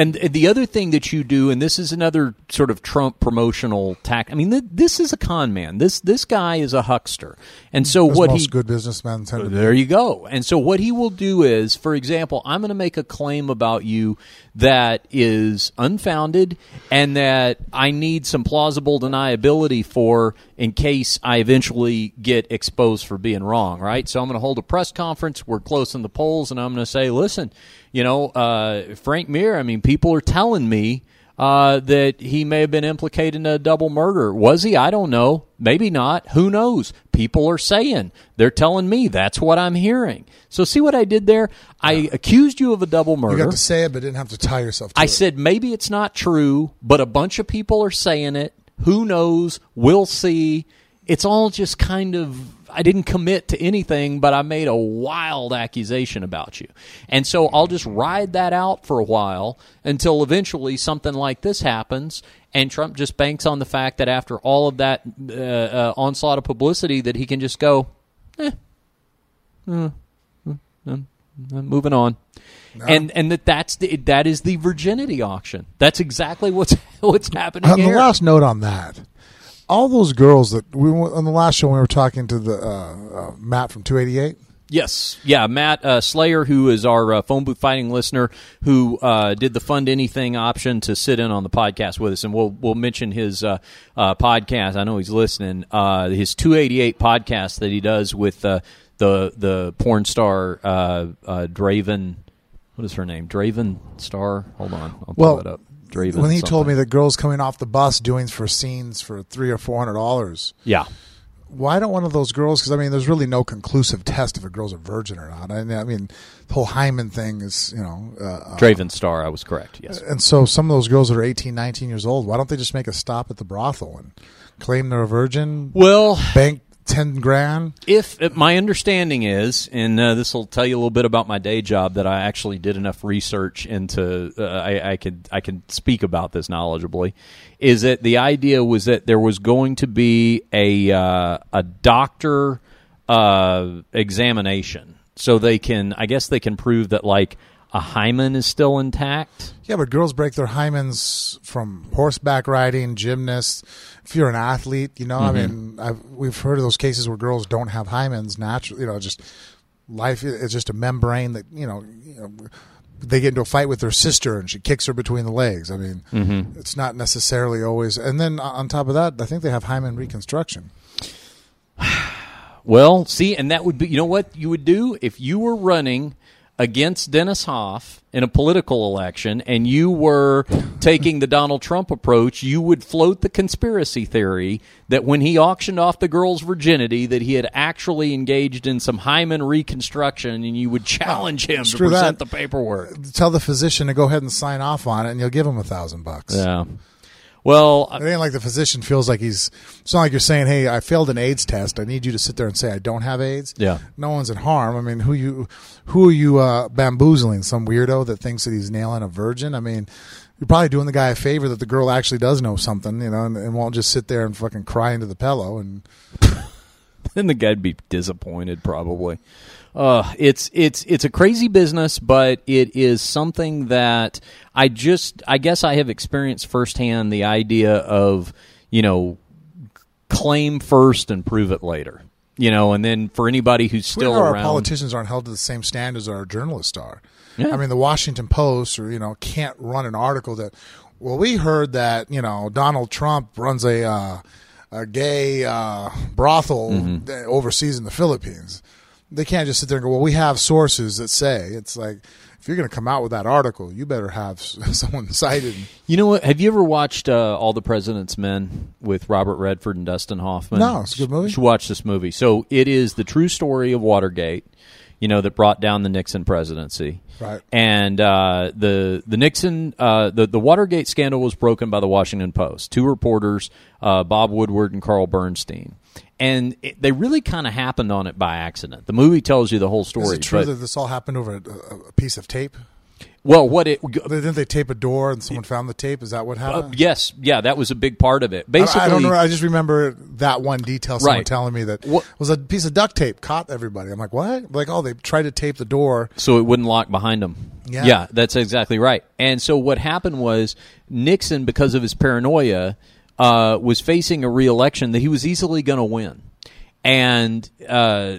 And the other thing that you do, and this is another sort of Trump promotional tack. I mean, th- this is a con man. This this guy is a huckster, and so what most he good businessmen tend to. There you go. And so what he will do is, for example, I'm going to make a claim about you that is unfounded and that I need some plausible deniability for in case I eventually get exposed for being wrong, right? So I'm going to hold a press conference. We're close in the polls and I'm going to say, listen, you know, uh, Frank Mir, I mean, people are telling me uh, that he may have been implicated in a double murder. Was he? I don't know. Maybe not. Who knows? People are saying. They're telling me. That's what I'm hearing. So see what I did there? I accused you of a double murder. You got to say it, but didn't have to tie yourself to I it. said maybe it's not true, but a bunch of people are saying it. Who knows? We'll see. It's all just kind of I didn't commit to anything, but I made a wild accusation about you. And so I'll just ride that out for a while until eventually something like this happens and Trump just banks on the fact that after all of that uh, uh, onslaught of publicity that he can just go, eh, uh, uh, uh, moving on. And and that that's the, that is the virginity auction. That's exactly what's <laughs> what's happening On the here. last note on that, all those girls that we on the last show when we were talking to the uh, uh, Matt from 288. Yes, yeah, Matt uh, Slayer, who is our uh, phone booth fighting listener, who uh, did the fund anything option to sit in on the podcast with us, and we'll we'll mention his uh, uh, podcast. I know he's listening. Uh, his two eighty eight podcast that he does with uh, the the porn star uh, uh, Draven. What is her name? Draven Star. Hold on, I'll pull Well, it up. Draven. when he told me something. that girls coming off the bus doing for scenes for three or four hundred dollars. yeah. Why don't one of those girls? Because I mean, there's really no conclusive test if a girl's a virgin or not. I, I mean, the whole hymen thing is, you know, uh, uh, Draven Star, I was correct. Yes. and so some of those girls that are 18, 19 years old, why don't they just make a stop at the brothel and claim they're a virgin, Well, bank ten grand? if if my understanding is, and uh, this will tell you a little bit about my day job, that I actually did enough research into, uh, I, I could I can speak about this knowledgeably, is that the idea was that there was going to be a uh, a doctor uh, examination, so they can, I guess they can prove that like a hymen is still intact. Yeah, but girls break their hymens from horseback riding, gymnasts. If you're an athlete, you know, I mm-hmm. mean, I've, we've heard of those cases where girls don't have hymens naturally. You know, just life is just a membrane that you know. You know they get into a fight with their sister and she kicks her between the legs. I mean, mm-hmm. it's not necessarily always. And then on top of that, I think they have hymen reconstruction. <sighs> Well, see, and that would be, you know what you would do if you were running against Dennis Hof in a political election and you were taking the Donald Trump approach, you would float the conspiracy theory that when he auctioned off the girl's virginity that he had actually engaged in some hymen reconstruction and you would challenge him to screw present that. the paperwork. Tell the physician to go ahead and sign off on it, and you'll give him a thousand bucks. Yeah. Well, It ain't like the physician feels like he's. It's not like you're saying, "Hey, I failed an AIDS test. I need you to sit there and say I don't have AIDS." Yeah. No one's in harm. I mean, who you, who are you uh, bamboozling? Some weirdo that thinks that he's nailing a virgin. I mean, you're probably doing the guy a favor that the girl actually does know something, you know, and, and won't just sit there and fucking cry into the pillow. And <laughs> then the guy'd be disappointed probably. Uh, it's it's it's a crazy business, but it is something that I just I guess I have experienced firsthand the idea of you know claim first and prove it later. You know, and then for anybody who's still how our around, politicians aren't held to the same standards our journalists are. Yeah. I mean, the Washington Post or you know can't run an article that. Well, we heard that you know Donald Trump runs a uh, a gay uh, brothel Mm-hmm. overseas in the Philippines. They can't just sit there and go, "Well, we have sources that say." It's like if you're going to come out with that article, you better have <laughs> someone cited. You know what? Have you ever watched uh, All the President's Men with Robert Redford and Dustin Hoffman? No, it's a good movie. You should watch this movie. So it is the true story of Watergate. You know that brought down the Nixon presidency. Right. And uh, the the Nixon uh, the the Watergate scandal was broken by the Washington Post. Two reporters, uh, Bob Woodward and Carl Bernstein. And it, they really kind of happened on it by accident. The movie tells you the whole story. Is it true but- that this all happened over a, a piece of tape? well, what it Didn't they tape a door and someone found the tape? Is that what uh, happened? yes, yeah, that was a big part of it. I- Basically, I don't know. I just remember that one detail. Someone Right. telling me that What- was a piece of duct tape caught everybody. I'm like, what? Like, oh, they tried to tape the door. so it wouldn't lock behind him. Yeah. that's exactly right. And so what happened was Nixon, because of his paranoia, uh, was facing a reelection that he was easily going to win, and uh,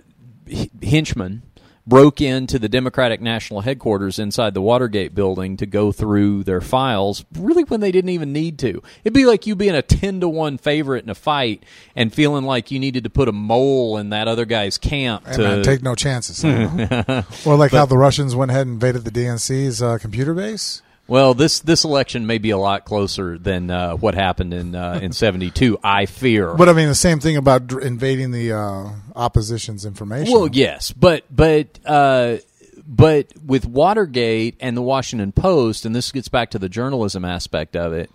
henchmen broke into the Democratic National Headquarters inside the Watergate building to go through their files, really when they didn't even need to. It'd be like you being a 10 to 1 favorite in a fight and feeling like you needed to put a mole in that other guy's camp Hey, to man, take no chances. <laughs> or like how the Russians went ahead and invaded the DNC's uh, computer base. Well, this this election may be a lot closer than uh, what happened in uh, in '72. I fear. But I mean, the same thing about dr- invading the uh, opposition's information. well, yes, but but uh, but with Watergate and the Washington Post, and this gets back to the journalism aspect of it.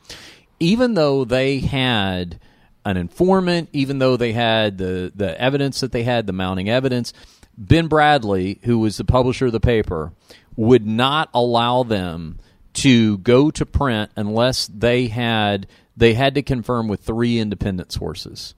Even though they had an informant, even though they had the the evidence that they had, the mounting evidence, Ben Bradlee, who was the publisher of the paper, would not allow them to go to print unless they had they had to confirm with three independent sources.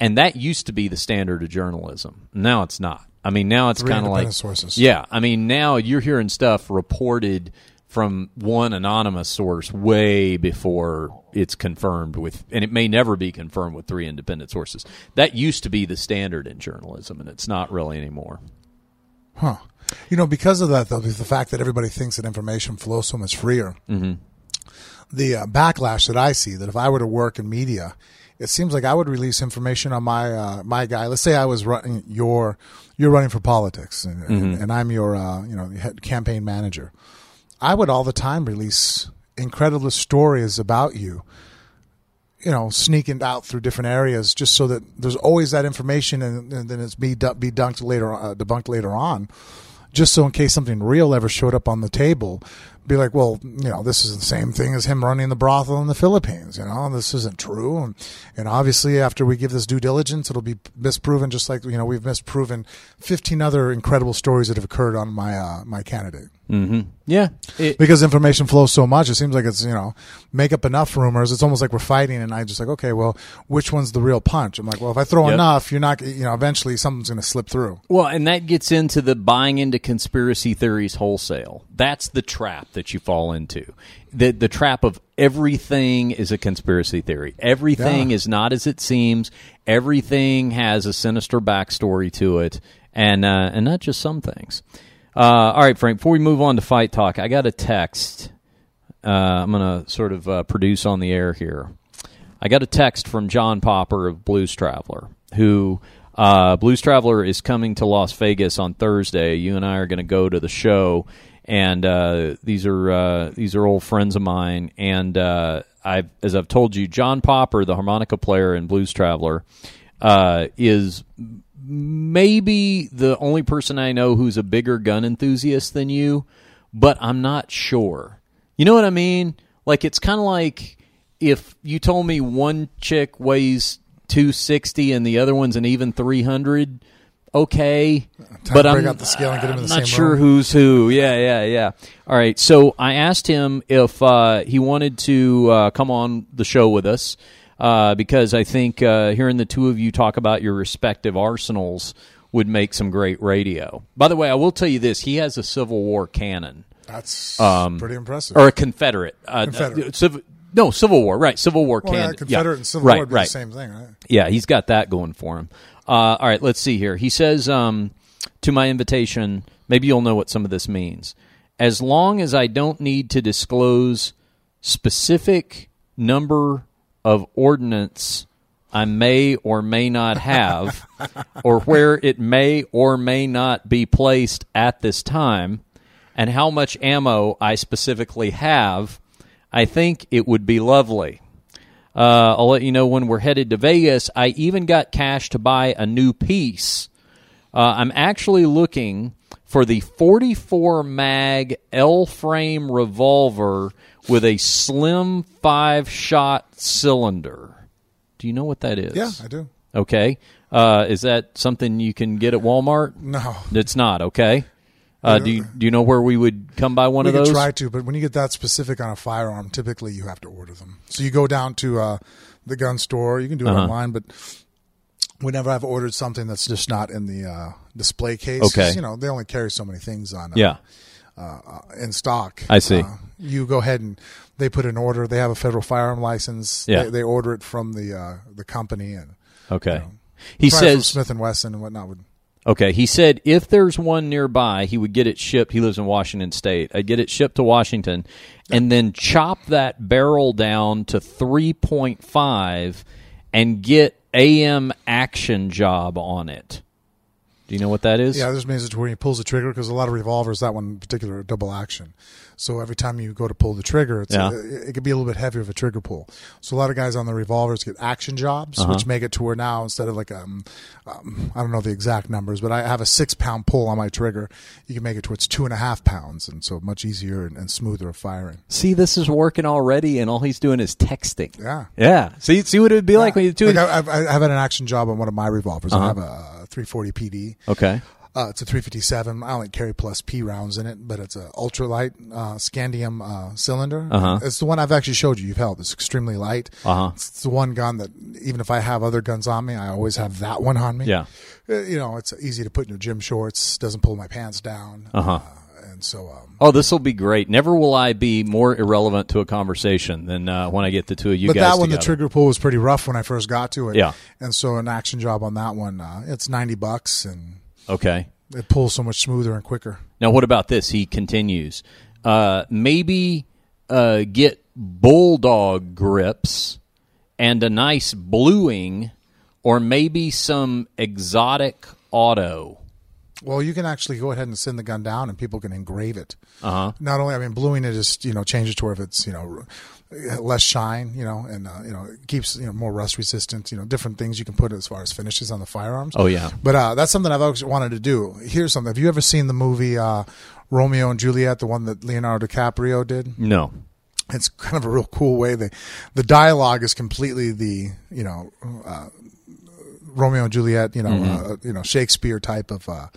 And that used to be the standard of journalism. Now it's not. I mean, now it's kind of like sources. Yeah, I mean, now you're hearing stuff reported from one anonymous source way before it's confirmed with, and it may never be confirmed with three independent sources. That used to be the standard in journalism, and it's not really anymore. Huh. You know, because of that, though, the fact that everybody thinks that information flows so much freer, the uh, backlash that I see that if I were to work in media, it seems like I would release information on my uh, my guy. Let's say I was running your you're running for politics, and, and, and I'm your uh, you know head campaign manager. I would all the time release incredible stories about you you know, sneaking out through different areas just so that there's always that information and, and then it's be, be dunked later, uh, debunked later on. Just so in case something real ever showed up on the table, be like, well, you know, this is the same thing as him running the brothel in the Philippines. You know, this isn't true. And, and obviously, after we give this due diligence, it'll be misproven, just like you know we've misproven 15 other incredible stories that have occurred on my uh, my candidate Mm-hmm. Yeah, it, because information flows so much. It seems like it's you know make up enough rumors. It's almost like we're fighting, and I just like okay, well, which one's the real punch? I'm like, well, if I throw Yep. enough, you're not you know eventually something's going to slip through. Well, and that gets into the buying into conspiracy theories wholesale. That's the trap that you fall into. The the trap of everything is a conspiracy theory. Everything Yeah. is not as it seems. Everything has a sinister backstory to it, and uh, and not just some things. Uh, all right, Frank. Before we move on to fight talk, I got a text. Uh, I'm going to sort of uh, produce on the air here. I got a text from John Popper of Blues Traveler, who uh, Blues Traveler is coming to Las Vegas on Thursday. You and I are going to go to the show, and uh, these are uh, these are old friends of mine. And I, as I've told you, John Popper, the harmonica player in Blues Traveler, is maybe the only person I know who's a bigger gun enthusiast than you, but I'm not sure. You know what I mean? Like it's kind of like if you told me one chick weighs 260 and the other one's an even 300, okay. Time but I'm out the scale and get 'em in the not sure room. who's who. Yeah, yeah, yeah. All right. So I asked him if uh, he wanted to uh, come on the show with us uh, because I think uh, hearing the two of you talk about your respective arsenals would make some great radio. By the way, I will tell you this: he has a Civil War cannon That's Um, pretty impressive. or a Confederate. Uh, Confederate. uh, civ- no, Civil War. Right, Civil War well, cannon. yeah, Confederate Yeah. and Civil right, War right. the same thing, right? Yeah, he's got that going for him. Uh, all right, let's see here. He says um, to my invitation, maybe you'll know what some of this means. As long as I don't need to disclose specific number of ordnance I may or may not have, <laughs> or where it may or may not be placed at this time, and how much ammo I specifically have, I think it would be lovely. Uh, I'll let you know when we're headed to Vegas. I even got cash to buy a new piece. Uh, I'm actually looking for the 44 mag L frame revolver with a slim five shot cylinder. Do you know what that is? Yeah, I do. Okay, uh, is that something you can get at Walmart? No, It's not. Okay. Uh, do you do you know where we would come by one we of those? try to, but when you get that specific on a firearm, typically you have to order them. So you go down to uh, the gun store. You can do it Uh-huh. online, but whenever I've ordered something that's just not in the uh, display case, Okay. you know they only carry so many things on. Uh, yeah. in stock. I see. Uh, you go ahead and they put an order. They have a federal firearm license. Yeah. They, they order it from the uh, the company and Okay. know, He says Smith and Wesson and whatnot would. Okay, he said if there's one nearby, he would get it shipped. He lives in Washington State. I'd get it shipped to Washington, and then chop that barrel down to three point five, and get AM action job on it. Do you know what that is? Yeah, this means it's where he pulls the trigger because a lot of revolvers, that one in particular, double action. So every time you go to pull the trigger, it's Yeah. it, it could be a little bit heavier of a trigger pull. So a lot of guys on the revolvers get action jobs, Uh-huh. which make it to where now instead of like um, um, I don't know the exact numbers, but I have a six pound pull on my trigger. You can make it towards two and a half pounds, and so much easier and, and smoother of firing. See, this is working already, and all he's doing is texting. Yeah. Yeah. See, see what it would be like when you do Like. I have had an action job on one of my revolvers. Uh-huh. I have a 340 PD. Okay. Uh, it's a 357. I only carry plus P rounds in it, but it's a ultralight uh, scandium uh, cylinder. Uh-huh. It's the one I've actually showed you. You've held. It's extremely light. Uh-huh. It's the one gun that even if I have other guns on me, I always have that one on me. Yeah. Uh, you know, it's easy to put in your gym shorts. Doesn't pull my pants down. Uh-huh. Uh, and so, um, Oh, this will be great. Never will I be more irrelevant to a conversation than uh, when I get the two of you but guys that one, the trigger pull was pretty rough when I first got to it. Yeah. And so, an action job on that one, uh, it's 90 bucks, and Okay. it pulls so much smoother and quicker. Now, what about this? He continues. Uh, maybe uh, get bulldog grips and a nice bluing, or maybe some exotic auto. Well, you can actually go ahead and send the gun down, and people can engrave it. Uh huh. Not only, I mean, bluing it is you know changes to where if it's you know less shine, you know, and uh, you know it keeps you know more rust resistant. You know, different things you can put as far as finishes on the firearms. Oh yeah. But uh, that's something I've always wanted to do. Here's something. Have you ever seen the movie uh, Romeo and Juliet, the one that Leonardo DiCaprio did? No. It's kind of a real cool way. The the dialogue is completely the you know uh, Romeo and Juliet, you know, Mm-hmm. uh, you know Shakespeare type of uh,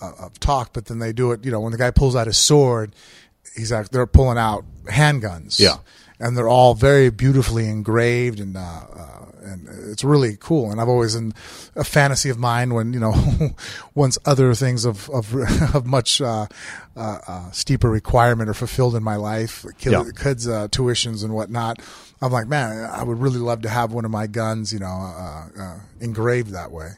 uh, of talk. But then they do it. You know, when the guy pulls out his sword, he's like they're pulling out handguns. Yeah. And they're all very beautifully engraved and. Uh, uh, and it's really cool, and I've always in a fantasy of mine when you know, <laughs> once other things of of, <laughs> of much uh, uh, uh, steeper requirement are fulfilled in my life, kid, Yeah. kids' uh, tuitions and whatnot. I'm like, man, I would really love to have one of my guns, you know, uh, uh, engraved that way.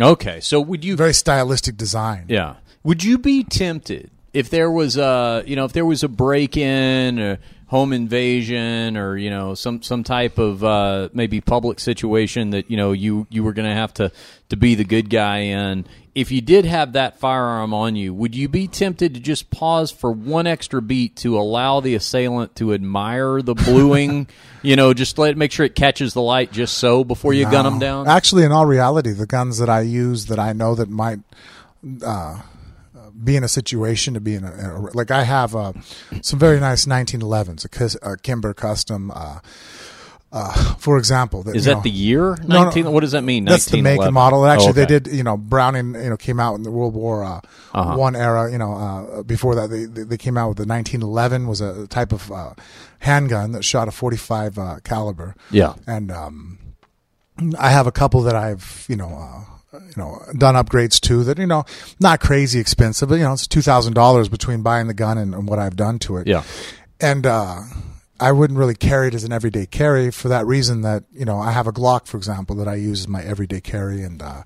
Okay. So would you? Very stylistic design. Yeah. Would you be tempted if there was a you know if there was a break in or home invasion or you know some some type of uh, maybe public situation that you know you you were going to have to to be the good guy in. If you did have that firearm on you would you be tempted to just pause for one extra beat to allow the assailant to admire the bluing? <laughs> You know just let make sure it catches the light just so before you gun them down? Actually, in all reality, the guns that I use that I know that might uh, be in a situation to be in a, in a like I have uh, some very nice 1911s, a, a Kimber Custom. Uh, uh, for example, that, is that know, the year No, no. what does that mean That's the make and model. Actually, Oh, they did. You know, Browning. You know, came out in the World War uh, Uh-huh. One era. You know, uh, before that, they they came out with the 1911 was a type of uh, handgun that shot a 45 uh, caliber. Yeah. and um, I have a couple that I've you know. You know, done upgrades to that. You know, not crazy expensive, but you know, it's two thousand dollars between buying the gun and, and what I've done to it Yeah. and uh, I wouldn't really carry it as an everyday carry for that reason that you know I have a Glock, for example, that I use as my everyday carry, and uh,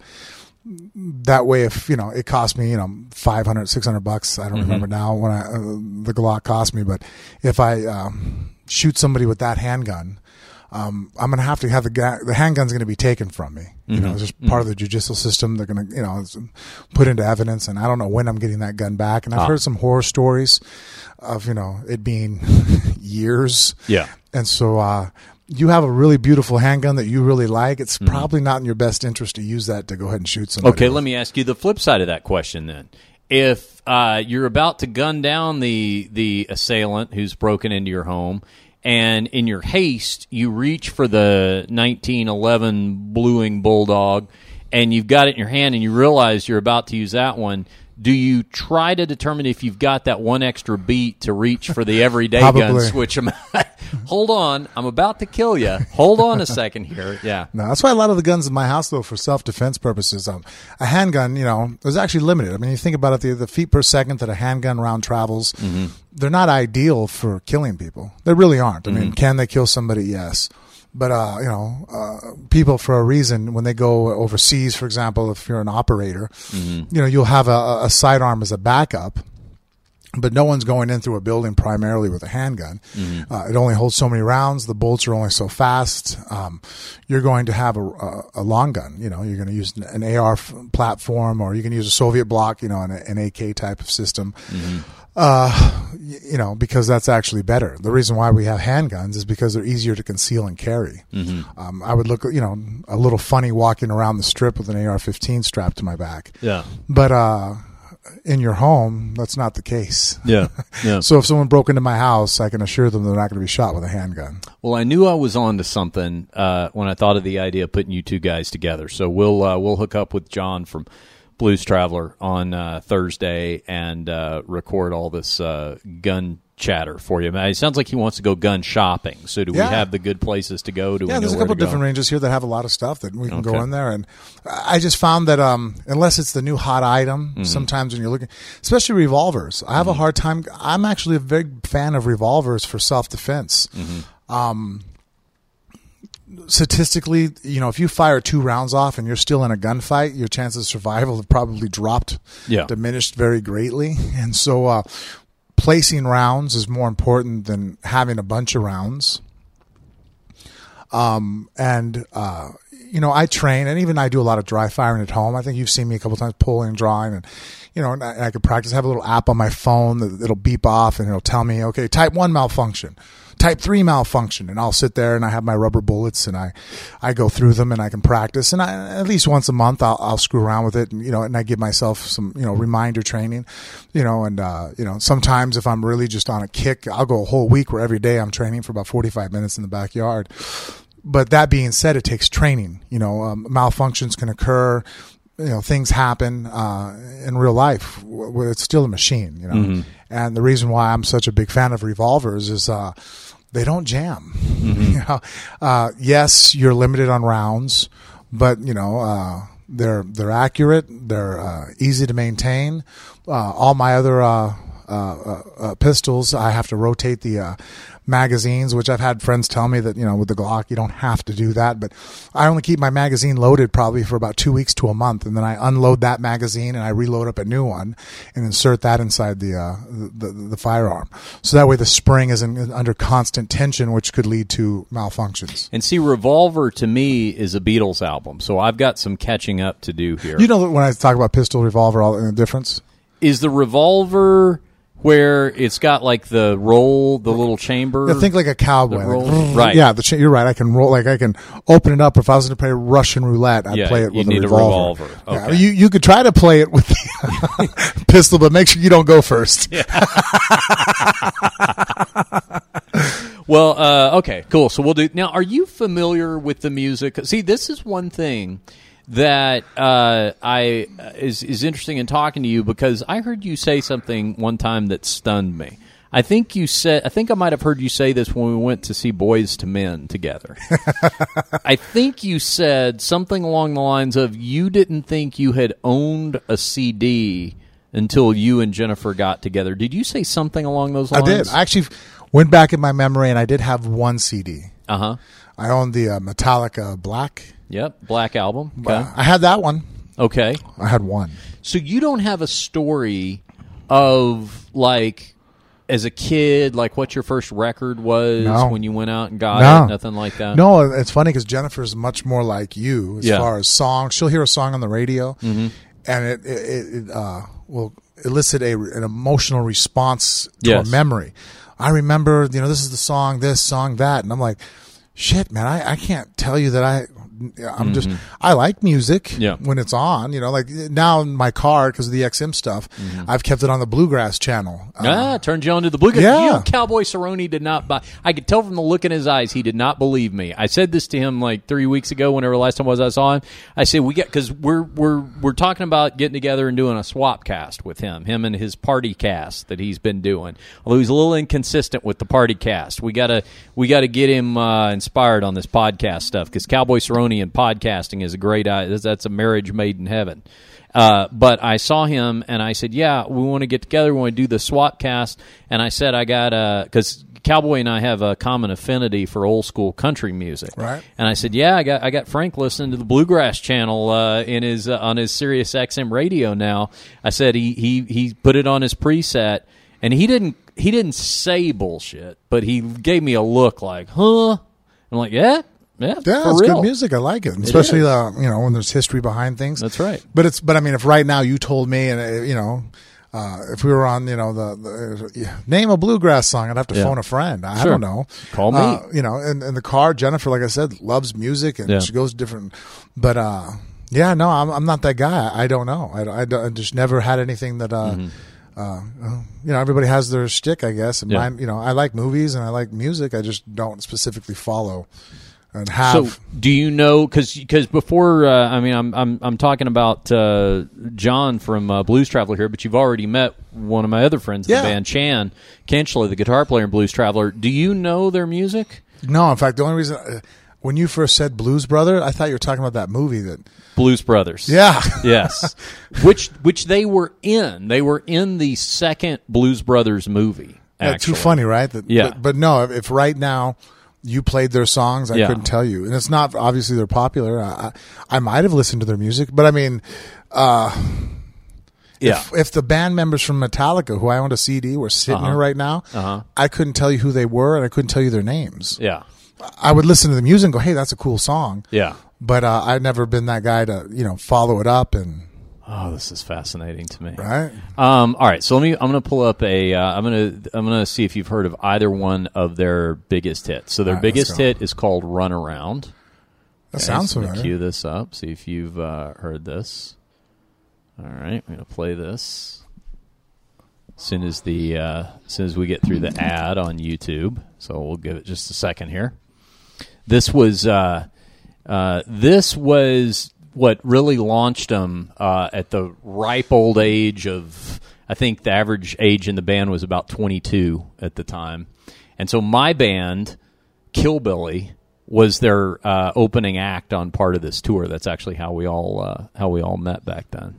that way, if you know it cost me you know 500 600 bucks, I don't remember now when I, uh, the Glock cost me, but if I um, shoot somebody with that handgun. Um, I'm gonna have to have the ga- the handgun's gonna be taken from me. You know, it's just part of the judicial system. They're gonna, you know, it's put into evidence, and I don't know when I'm getting that gun back. And I've Ah. heard some horror stories of you know it being <laughs> years. Yeah. And so uh, you have a really beautiful handgun that you really like. It's Mm-hmm. probably not in your best interest to use that to go ahead and shoot somebody. Okay, with. let me ask you the flip side of that question then. If uh, you're about to gun down the the assailant who's broken into your home, and in your haste, you reach for the 1911 bluing bulldog, and you've got it in your hand, and you realize you're about to use that one. Do you try to determine if you've got that one extra beat to reach for the <laughs> everyday gun? Switch. <laughs> Hold on, I'm about to kill you. Hold on a second here. Yeah. No, that's why a lot of the guns in my house, though, for self defense purposes, um, a handgun, you know, is actually limited. I mean, you think about it, the, the feet per second that a handgun round travels, they're not ideal for killing people. They really aren't. I mean, can they kill somebody? Yes. But, uh, you know, uh, people for a reason, when they go overseas, for example, if you're an operator, you know, you'll have a, a sidearm as a backup but no one's going in through a building primarily with a handgun. Uh, it only holds so many rounds. The bolts are only so fast. Um, you're going to have a, a, a long gun. You know, you're going to use an AR f- platform, or you can use a Soviet bloc. You know, an, an AK type of system. Uh, you know, because that's actually better. The reason why we have handguns is because they're easier to conceal and carry. Um, I would look, you know, a little funny walking around the strip with an AR-15 strapped to my back. Yeah. But uh, in your home, that's not the case. Yeah. Yeah. <laughs> So if someone broke into my house, I can assure them they're not going to be shot with a handgun. Well, I knew I was on to something uh, when I thought of the idea of putting you two guys together. So we'll uh, we'll hook up with John from Blues Traveler on uh, Thursday and uh, record all this uh, gun chatter for you. It sounds like he wants to go gun shopping. So do Yeah. we have the good places to go? Do Yeah, there's a couple different ranges here that have a lot of stuff that we can Okay. go in there. And I just found that um, unless it's the new hot item, Mm-hmm. sometimes when you're looking, especially revolvers, I have a hard time. I'm actually a big fan of revolvers for self defense. Mm-hmm. Um, statistically, you know, if you fire two rounds off and you're still in a gunfight, your chances of survival have probably dropped, Yeah. diminished very greatly. <laughs> And so, uh, placing rounds is more important than having a bunch of rounds. Um, and, uh, you know, I train and even I do a lot of dry firing at home. I think you've seen me a couple times pulling and drawing and, you know, and I, and I could practice. I have a little app on my phone that it'll beep off and it'll tell me, okay, type one malfunction, type three malfunction. And I'll sit there and I have my rubber bullets and I, I go through them and I can practice. And I, at least once a month, I'll, I'll screw around with it and, you know, and I give myself some, you know, reminder training, you know, and, uh, you know, sometimes if I'm really just on a kick, I'll go a whole week where every day I'm training for about 45 minutes in the backyard but that being said, it takes training. You know, um, malfunctions can occur. You know, things happen uh, in real life. It's still a machine. You know, and the reason why I'm such a big fan of revolvers is uh, they don't jam. <laughs> you know, uh, yes, you're limited on rounds, but you know. Uh, they're they're accurate. They're uh, easy to maintain. Uh, all my other uh, pistols, I have to rotate the uh, magazines, which I've had friends tell me that you know with the Glock you don't have to do that, but I only keep my magazine loaded probably for about two weeks to a month, and then I unload that magazine and I reload up a new one and insert that inside the uh, the, the, the firearm, so that way the spring isn't under constant tension, which could lead to malfunctions. And see, Revolver to me is a Beatles album, so I've got some catching up to do here. You know when I talk about pistol revolver, all the difference. is the revolver where it's got like the roll, the little chamber? Yeah, think like a cowboy. Like, right. Yeah, the cha- you're right. I can roll like I can open it up. If I was going to play Russian roulette, I'd Yeah, play it with need a a revolver. revolver. Yeah, Okay. you you could try to play it with the <laughs> <laughs> pistol, but make sure you don't go first. Well, uh, okay, cool. So we'll do now. Are you familiar with the music? See, this is one thing that uh, I is is interesting in talking to you because I heard you say something one time that stunned me. I think you said. I think I might have heard you say this when we went to see Boyz II Men together. <laughs> I think you said something along the lines of you didn't think you had owned a CD until you and Jennifer got together. Did you say something along those lines? I did. I actually went back in my memory, and I did have one CD. Uh huh. I owned the uh, Metallica Black. Yep, Black Album. Okay. I had that one. okay. I had one. So you don't have a story of like as a kid, like what your first record was No. when you went out and got No. it, nothing like that. No, it's funny because Jennifer's much more like you as Yeah. far as songs. She'll hear a song on the radio, and it it, it, it uh, will elicit a an emotional response to Yes. a memory. I remember, you know, this is the song, this song, that, and I'm like, shit, man, I, I can't tell you that I I'm just I like music Mm-hmm. Yeah. when it's on. You know, like now in my car because of the XM stuff, I've kept it on the bluegrass channel. Uh, Mm-hmm. Ah, turned you on to the bluegrass. Yeah. You know, Cowboy Cerrone did not buy. I could tell from the look in his eyes he did not believe me. I said this to him like three weeks ago. Whenever last time was I saw him, I said we get because we're we're we're talking about getting together and doing a swap cast with him, him and his party cast that he's been doing. Although he's a little inconsistent with the party cast, we gotta we gotta get him uh, inspired on this podcast stuff because Cowboy Cerrone and podcasting is a great. Uh, that's a marriage made in heaven. Uh, but I saw him and I said, "Yeah, we want to get together. We want to do the swap cast." And I said, "I got because Cowboy and I have a common affinity for old school country music, Right. And I said, "Yeah, I got I got Frank listening to the Bluegrass Channel uh, in his uh, on his Sirius XM radio now." I said he he he put it on his preset, and he didn't he didn't say bullshit, but he gave me a look like, "Huh." I'm like, "Yeah." Yeah, Yeah, it's real. good music. I like it, especially is. uh, you know when there's history behind things. That's right. But it's but I mean, if right now you told me, and uh, you know, uh, if we were on, you know, the, the yeah, name a bluegrass song, I'd have to Yeah. phone a friend. I Sure. don't know. Call me. Uh, you know, in, in the car, Jennifer, like I said, loves music and Yeah. she goes different. But uh, yeah, no, I'm I'm not that guy. I don't know. I, I, I just never had anything that. Uh, uh, uh, you know, everybody has their shtick, I guess. And Mm-hmm. Yeah. mine, you know, I like movies and I like music. I just don't specifically follow and have. So, do you know? Because before, uh, I mean, I'm I'm I'm talking about uh, John from uh, Blues Traveler here, but you've already met one of my other friends in Yeah. the band, Chan Kinchla, the guitar player in Blues Traveler. Do you know their music? No, in fact, the only reason uh, when you first said Blues Brother, I thought you were talking about that movie. That Blues Brothers. yeah, <laughs> Yes. which which they were in. They were in the second Blues Brothers movie. that's too funny, right? That, Yeah. But, but no, if right now you played their songs, I Yeah. couldn't tell you. And it's not obviously they're popular. I, I, might have listened to their music, but I mean, Yeah. if, if the band members from Metallica, who I owned a CD, were sitting Uh-huh. here right now, Uh-huh. I couldn't tell you who they were, and I couldn't tell you their names. Yeah. I would listen to the music and go, "Hey, that's a cool song." Yeah. But uh, I've never been that guy to you know follow it up and Oh, this is fascinating to me. right. Um, all right, so let me. I'm going to pull up a. Uh, I'm going to. I'm going to see if you've heard of either one of their biggest hits. So their right, biggest hit is called "Run Around." That Okay, sounds so familiar. Cue this up. See if you've uh, heard this. All right, I'm going to play this. As soon as the uh, as soon as we get through the ad on YouTube, so we'll give it just a second here. This was uh, uh, this was what really launched them uh, at the ripe old age of. I think the average age in the band was about 22 at the time, and so my band, Killbilly, was their uh, opening act on part of this tour. That's actually how we all uh, how we all met back then.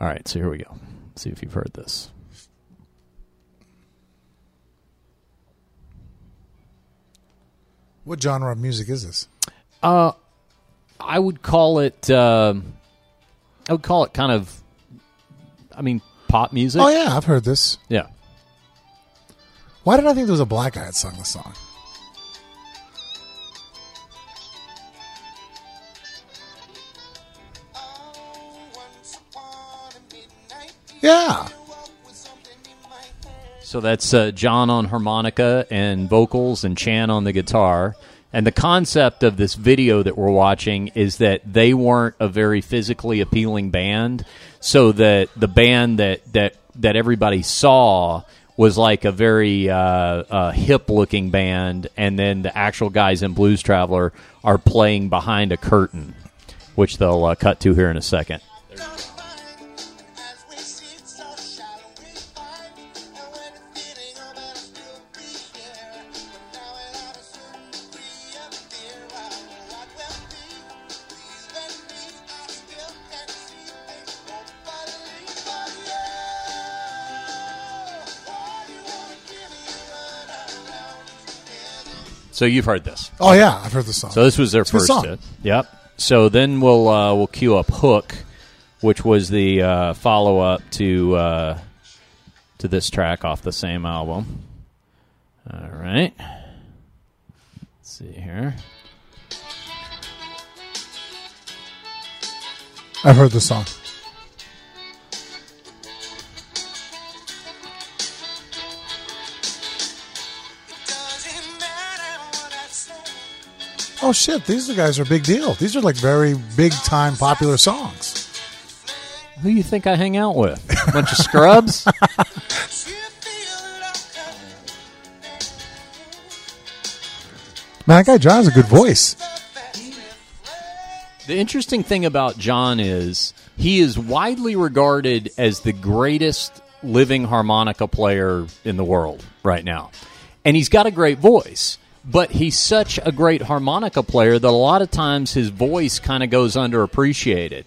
All right, so here we go. Let's see if you've heard this. What genre of music is this? Uh, I would call it. um I would call it kind of. I mean, pop music. Oh yeah, I've heard this. yeah. Why did I think there was a black guy that sung this song? Yeah. So that's uh, John on harmonica and vocals, and Chan on the guitar. And the concept of this video that we're watching is that they weren't a very physically appealing band, so that the band that that that everybody saw was like a very uh, uh, hip-looking band, and then the actual guys in Blues Traveler are playing behind a curtain, which they'll uh, cut to here in a second. So you've heard this. Oh yeah, I've heard the song. So this was their first song. hit. Yep. So then we'll uh, we'll cue up Hook, which was the uh, follow up to uh, to this track off the same album. All right. Let's see here. I've heard the song. Oh shit! These guys are a big deal. These are like very big time popular songs. Who you think I hang out with? A bunch of scrubs? Man, that guy John has a good voice. The interesting thing about John is he is widely regarded as the greatest living harmonica player in the world right now. And he's got a great voice, but he's such a great harmonica player that a lot of times his voice kind of goes underappreciated.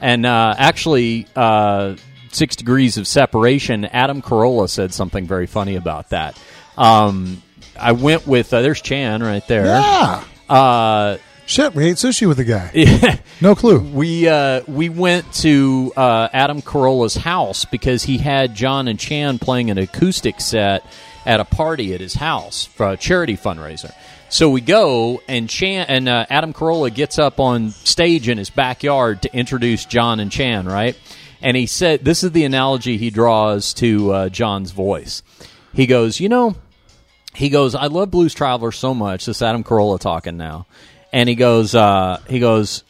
And uh, actually, uh, Six Degrees of Separation, Adam Carolla said something very funny about that. Um, I went with, uh, there's Chan right there. Yeah. Uh, Shit, we ate sushi with the guy. yeah. <laughs> No clue. We uh, we went to uh, Adam Carolla's house because he had John and Chan playing an acoustic set at a party at his house for a charity fundraiser. So we go and Chan and uh, Adam Carolla gets up on stage in his backyard to introduce John and Chan, right? And he said, "This is the analogy he draws to uh, John's voice." He goes, "You know." he goes, I love Blues Traveler so much. This Adam Carolla talking now, and he goes, uh, he goes,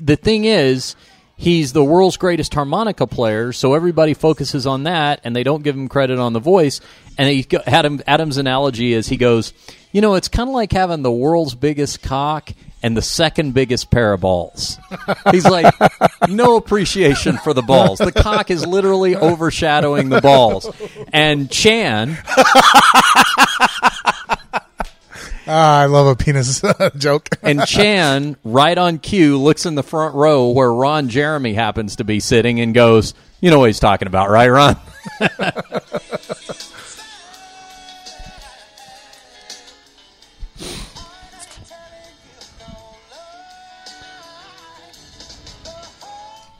the thing is, he's the world's greatest harmonica player, so everybody focuses on that, and they don't give him credit on the voice. And he, Adam, Adam's analogy is he goes, you know, it's kind of like having the world's biggest cock and the second biggest pair of balls. <laughs> He's like, no appreciation for the balls. The cock is literally overshadowing the balls. And Chan, <laughs> Ah, I love a penis <laughs> joke. And Chan, right on cue, looks in the front row where Ron Jeremy happens to be sitting and goes, You know what he's talking about, right, Ron? <laughs>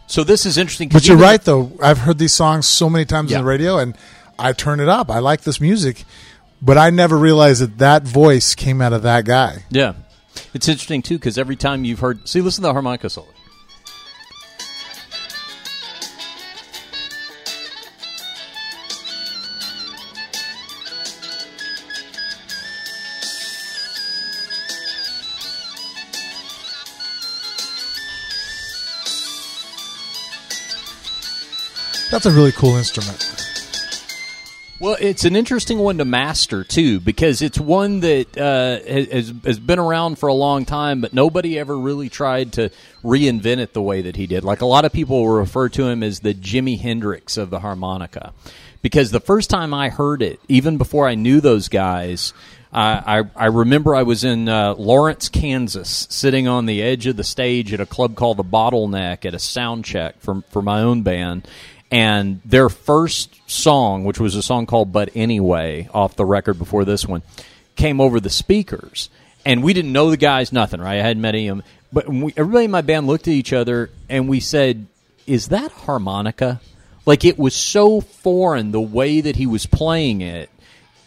so this is interesting. But you're right, though. I've heard these songs so many times Yeah. on the radio, and I turn it up. I like this music, but I never realized that that voice came out of that guy. Yeah. It's interesting, too, because every time you've heard. See, listen to the harmonica solo. That's a really cool instrument. Well, it's an interesting one to master too, because it's one that uh, has, has been around for a long time, but nobody ever really tried to reinvent it the way that he did. Like a lot of people refer to him as the Jimi Hendrix of the harmonica, because the first time I heard it, even before I knew those guys, I, I, I remember I was in uh, Lawrence, Kansas, sitting on the edge of the stage at a club called the Bottleneck at a sound check for for my own band, and their first song, which was a song called "But Anyway" off the record before this one, came over the speakers, and we didn't know the guys, nothing, right? I hadn't met him, but we, everybody in my band looked at each other and we said, "Is that harmonica?" Like it was so foreign the way that he was playing it.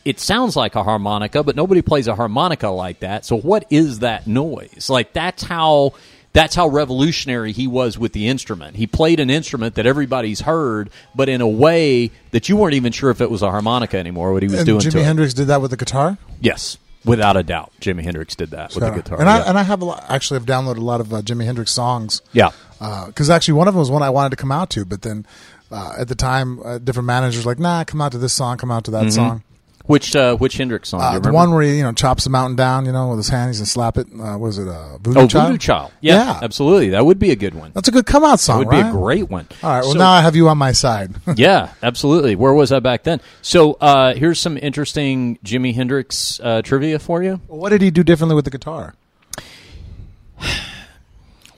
It sounds like a harmonica, but nobody plays a harmonica like that. So what is that noise? Like that's how that's how revolutionary he was with the instrument. He played an instrument that everybody's heard, but in a way that you weren't even sure if it was a harmonica anymore. What he was And doing Jimi it. Hendrix did that with the guitar. Yes, without a doubt, Jimi Hendrix did that with the guitar. And I yeah. and I have a lot, actually have downloaded a lot of uh, Jimi Hendrix songs. Yeah. Because actually, one of them was one I wanted to come out to, but then uh, at the time, uh, different managers were like, "Nah, come out to this song, come out to that song." Which uh, which Hendrix song? Uh, the one where he you know chops the mountain down, you know, with his hands and slap it. Uh, was it uh, Voodoo Oh, Child? Voodoo Child. Yeah, Yeah. absolutely. That would be a good one. That's a good come out song. That would right? be a great one. All right. Well, So- now I have you on my side. <laughs> yeah, absolutely. Where was I back then? So uh, here's some interesting Jimi Hendrix uh, trivia for you. what did he do differently with the guitar?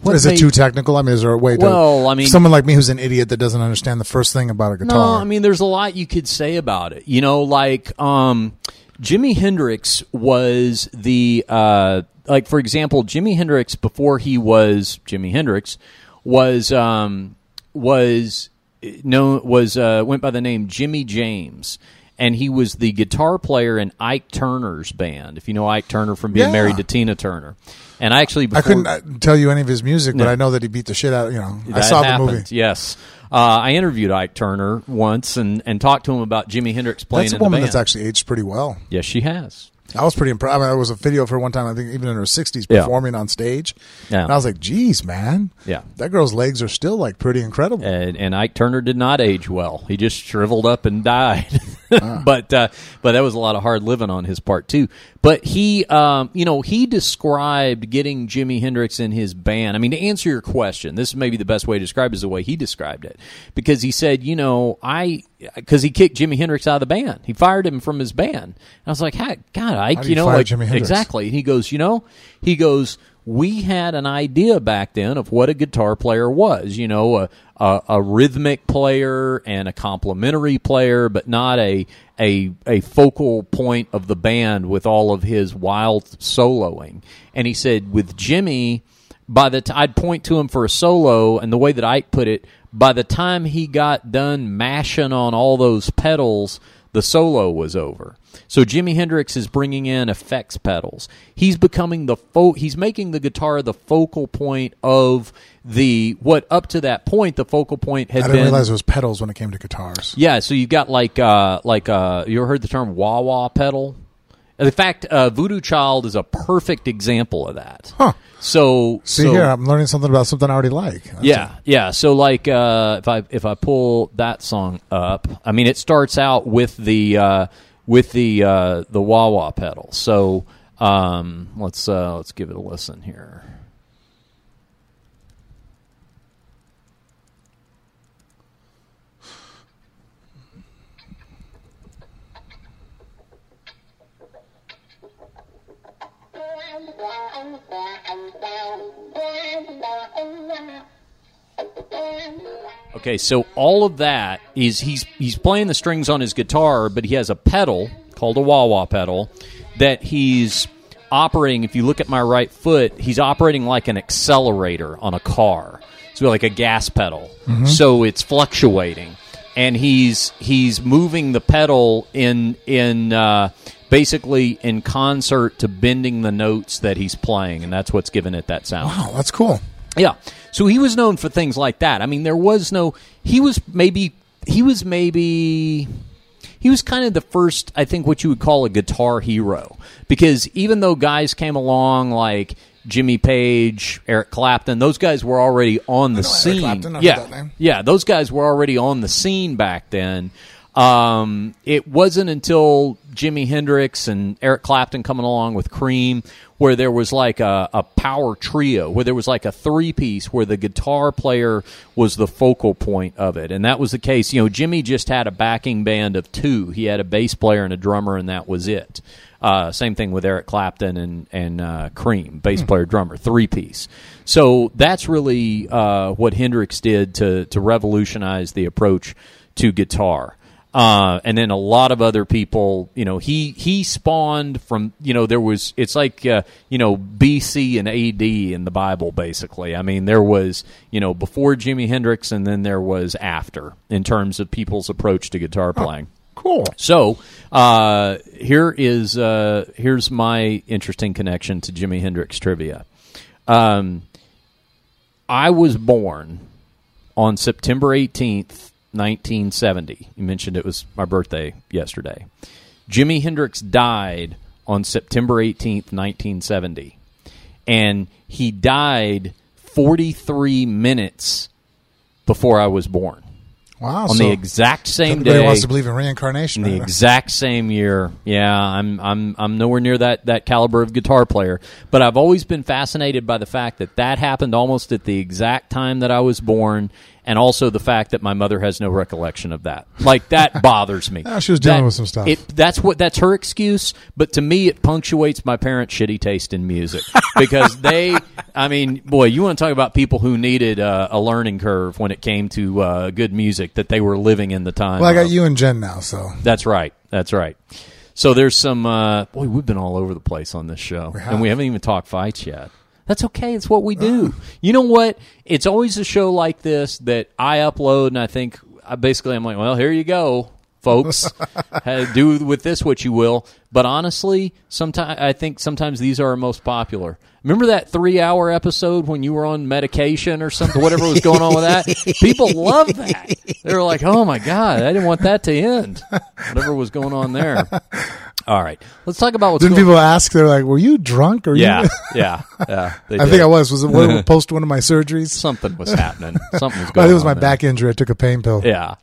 What is it too technical? I mean, is there a way to? Well, I mean- someone like me who's an idiot that doesn't understand the first thing about a guitar. No, I mean, there's a lot you could say about it. You know, like um, Jimi Hendrix was the uh, like, for example, Jimi Hendrix before he was Jimi Hendrix was um, was known was uh, went by the name Jimmy James. And he was the guitar player in Ike Turner's band. If you know Ike Turner from being Yeah. married to Tina Turner, and I actually I couldn't uh, tell you any of his music, but I know that he beat the shit out. You know, I saw happened, the movie. Yes, uh, I interviewed Ike Turner once and, and talked to him about Jimi Hendrix playing That's a woman that's actually aged pretty well. yes, she has. I was pretty impressed. I mean, there was a video of her one time, I think even in her 60s, Yeah. performing on stage. Yeah. And I was like, geez, man. Yeah. That girl's legs are still like pretty incredible. and, and Ike Turner did not age well. He just shriveled up and died. <laughs> Ah. <laughs> but uh, but that was a lot of hard living on his part too. But he, um, you know, he described getting Jimi Hendrix in his band. I mean, to answer your question, this is maybe the best way to describe it is the way he described it, because he said, you know, I because he kicked Jimi Hendrix out of the band. He fired him from his band. And I was like, "Hi, God, Ike, you you know, fire like Jimi Hendrix? exactly." And he goes, you know, he goes we had an idea back then of what a guitar player was. You know, a a, a rhythmic player and a complementary player, but not a a a focal point of the band with all of his wild soloing. And he said with Jimi, by the t- I'd point to him for a solo, and the way that Ike put it, by the time he got done mashing on all those pedals, the solo was over. So Jimi Hendrix is bringing in effects pedals. He's becoming the fo- he's making the guitar the focal point of the what up to that point the focal point had I didn't been realize it was pedals when it came to guitars. yeah, so you've got like uh like uh you ever heard the term wah wah pedal? In fact, uh, Voodoo Child is a perfect example of that. Huh. So See so, here, I'm learning something about something I already like. That's yeah, yeah. So like, uh, if I if I pull that song up, I mean, it starts out with the uh, with the uh, the wah wah pedal. So um, let's uh, let's give it a listen here. Okay, so all of that is he's he's playing the strings on his guitar, but he has a pedal called a wah wah pedal that he's operating. If you look at my right foot, he's operating like an accelerator on a car, so like a gas pedal. So it's fluctuating, and he's he's moving the pedal in in uh, basically in concert to bending the notes that he's playing, and that's what's giving it that sound. Wow, that's cool. Yeah. So he was known for things like that. I mean, there was no. He was maybe. He was maybe. He was kind of the first, I think, what you would call a guitar hero. Because even though guys came along like Jimmy Page, Eric Clapton, those guys were already on the scene. Clapton, I've heard yeah, that name. yeah, those guys were already on the scene back then. Um, it wasn't until Jimi Hendrix and Eric Clapton coming along with Cream where there was like a, a power trio, where there was like a three piece where the guitar player was the focal point of it. And that was the case. You know, Jimi just had a backing band of two. He had a bass player and a drummer, and that was it. Uh, same thing with Eric Clapton and and uh, Cream, bass player, drummer, three piece. So that's really uh, what Hendrix did to to revolutionize the approach to guitar. Uh, and then a lot of other people, you know, he he spawned from, you know, there was it's like uh, you know BC and AD in the Bible, basically. I mean, there was you know before Jimi Hendrix, and then there was after in terms of people's approach to guitar playing. Cool. So uh, here is uh, here's my interesting connection to Jimi Hendrix trivia. Um, I was born on September eighteenth, nineteen seventy. You mentioned it was my birthday yesterday. Jimi Hendrix died on September eighteenth, nineteen seventy, and he died forty three minutes before I was born Wow. on so the exact same everybody day wants to believe in reincarnation. the right? exact same year. Yeah, I'm I'm I'm nowhere near that that caliber of guitar player, but I've always been fascinated by the fact that that happened almost at the exact time that I was born, and also the fact that my mother has no recollection of that. Like that <laughs> bothers me. Ah, she was dealing That- with some stuff. It, that's what that's her excuse, but to me, it punctuates my parents' shitty taste in music because <laughs> they. I mean, boy, you want to talk about people who needed uh, a learning curve when it came to uh, good music that they were living in the time. well, I got of. you and Jen now, so That's right. That's right. So there's some. Uh, boy, we've been all over the place on this show, have. and we haven't even talked fights yet. That's okay. It's what we do. You know what? It's always a show like this that I upload, and I think I basically I'm like, well, here you go, folks. <laughs> Do with this what you will. But honestly, sometimes I think sometimes these are our most popular. Remember that three-hour episode when you were on medication or something, whatever was going on with that? People love that. They were like, "Oh my god, I didn't want that to end." Whatever was going on there. All right, let's talk about what's Didn't going. people ask? They're like, "Were you drunk?" Or yeah, you? yeah, yeah. <laughs> I think I was. Was it <laughs> post one of my surgeries? something was happening. Something was I going. think it was my there. back injury. I took a pain pill. Yeah.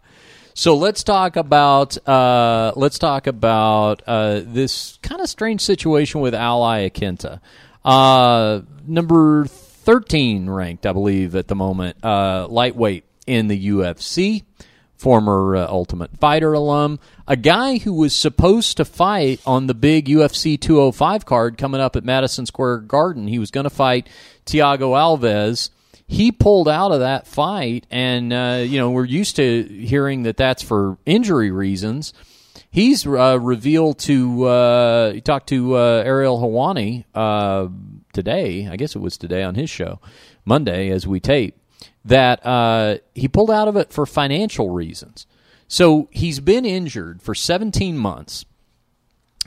So let's talk about uh, let's talk about uh, this kind of strange situation with Al Iaquinta, uh, number thirteen ranked, I believe, at the moment, uh, lightweight in the UFC, former uh, Ultimate Fighter alum, a guy who was supposed to fight on the big UFC 205 card coming up at Madison Square Garden. He was going to fight Thiago Alves he pulled out of that fight, and uh, you know we're used to hearing that that's for injury reasons. He's uh, revealed to uh, he talked to uh, Ariel Helwani uh, today. I guess it was today on his show, Monday as we tape, that uh, he pulled out of it for financial reasons. So he's been injured for 17 months.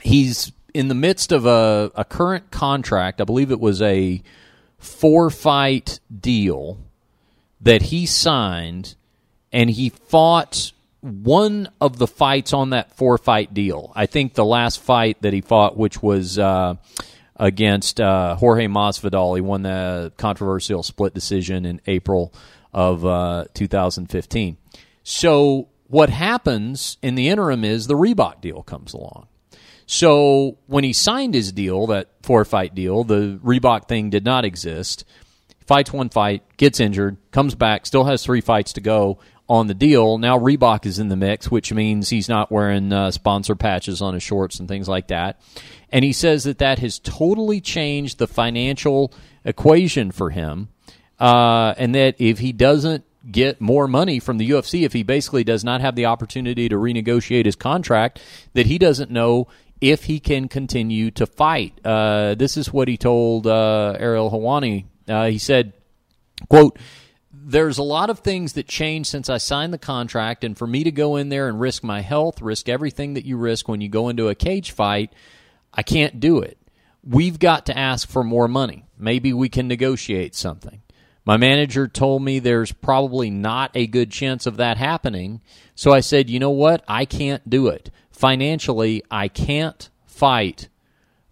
He's in the midst of a, a current contract. I believe it was a four fight deal that he signed, and he fought one of the fights on that four fight deal. I think the last fight that he fought, which was uh, against uh, Jorge Masvidal, he won the controversial split decision in April of uh, 2015. So what happens in the interim is the Reebok deal comes along. So when he signed his deal, that four fight deal, the Reebok thing did not exist. Fights one fight, gets injured, comes back, still has three fights to go on the deal. Now Reebok is in the mix, which means he's not wearing uh, sponsor patches on his shorts and things like that. And he says that that has totally changed the financial equation for him, uh, and that if he doesn't get more money from the UFC, if he basically does not have the opportunity to renegotiate his contract, that he doesn't know if he can continue to fight. Uh, this is what he told uh, Ariel Helwani. Uh, he said, "quote." There's a lot of things that changed since I signed the contract, and for me to go in there and risk my health, risk everything that you risk when you go into a cage fight, I can't do it. We've got to ask for more money. Maybe we can negotiate something. My manager told me there's probably not a good chance of that happening. So I said, you know what? I can't do it. Financially, I can't fight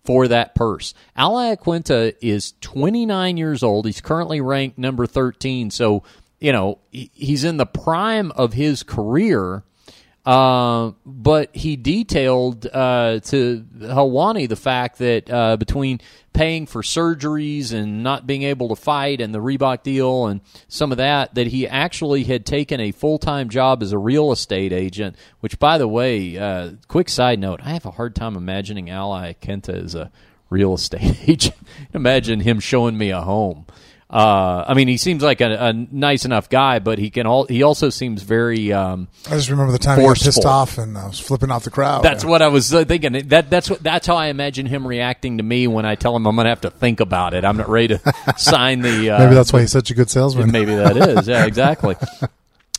for that purse. Al Iaquinta is 29 years old. He's currently ranked number 13. So, you know, he's in the prime of his career. Uh, but he detailed uh, to Helwani the fact that uh, between paying for surgeries and not being able to fight and the Reebok deal and some of that, that he actually had taken a full time job as a real estate agent. Which, by the way, uh, quick side note, I have a hard time imagining Al Iaquinta as a real estate <laughs> agent. Imagine him showing me a home. Uh, I mean, he seems like a, a, nice enough guy, but he can all. He also seems very. Um, I just remember the time he got pissed off and I was flipping off the crowd. that's what I was uh, thinking. That that's what that's how I imagine him reacting to me when I tell him I'm going to have to think about it. I'm not ready to <laughs> sign the. Uh, Maybe that's why he's such a good salesman. <laughs> Maybe that is. Yeah, exactly. <laughs>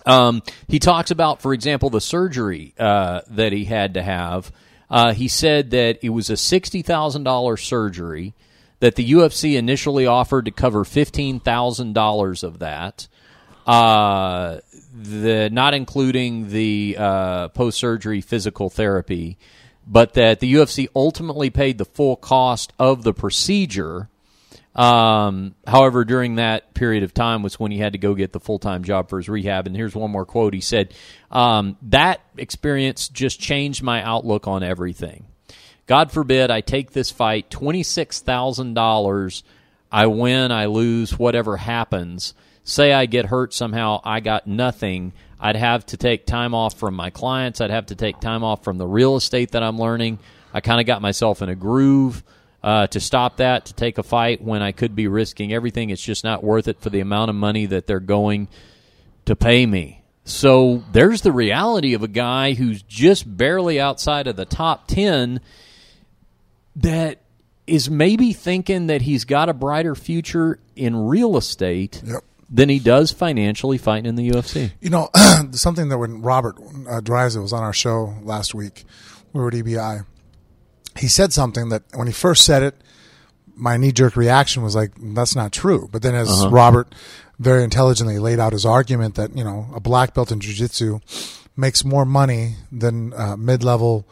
Um, he talks about, for example, the surgery uh, that he had to have. Uh, he said that it was a sixty thousand dollars surgery. That the UFC initially offered to cover fifteen thousand dollars of that, uh, the not including the uh, post surgery physical therapy, but that the UFC ultimately paid the full cost of the procedure. Um, however, during that period of time was when he had to go get the full time job for his rehab. And here's one more quote. He said, um, That experience just changed my outlook on everything. God forbid I take this fight, $26,000. I win, I lose, whatever happens. Say I get hurt somehow, I got nothing. I'd have to take time off from my clients. I'd have to take time off from the real estate that I'm learning. I kind of got myself in a groove uh, to stop that, to take a fight when I could be risking everything. It's just not worth it for the amount of money that they're going to pay me. So there's the reality of a guy who's just barely outside of the top 10 that is maybe thinking that he's got a brighter future in real estate Yep. than he does financially fighting in the UFC. You know, <clears throat> something that when Robert uh, Drysdale was on our show last week, we were at EBI. He said something that when he first said it, my knee jerk reaction was like, "That's not true." But then, as Robert very intelligently laid out his argument that you know a black belt in jiu-jitsu makes more money than uh, mid level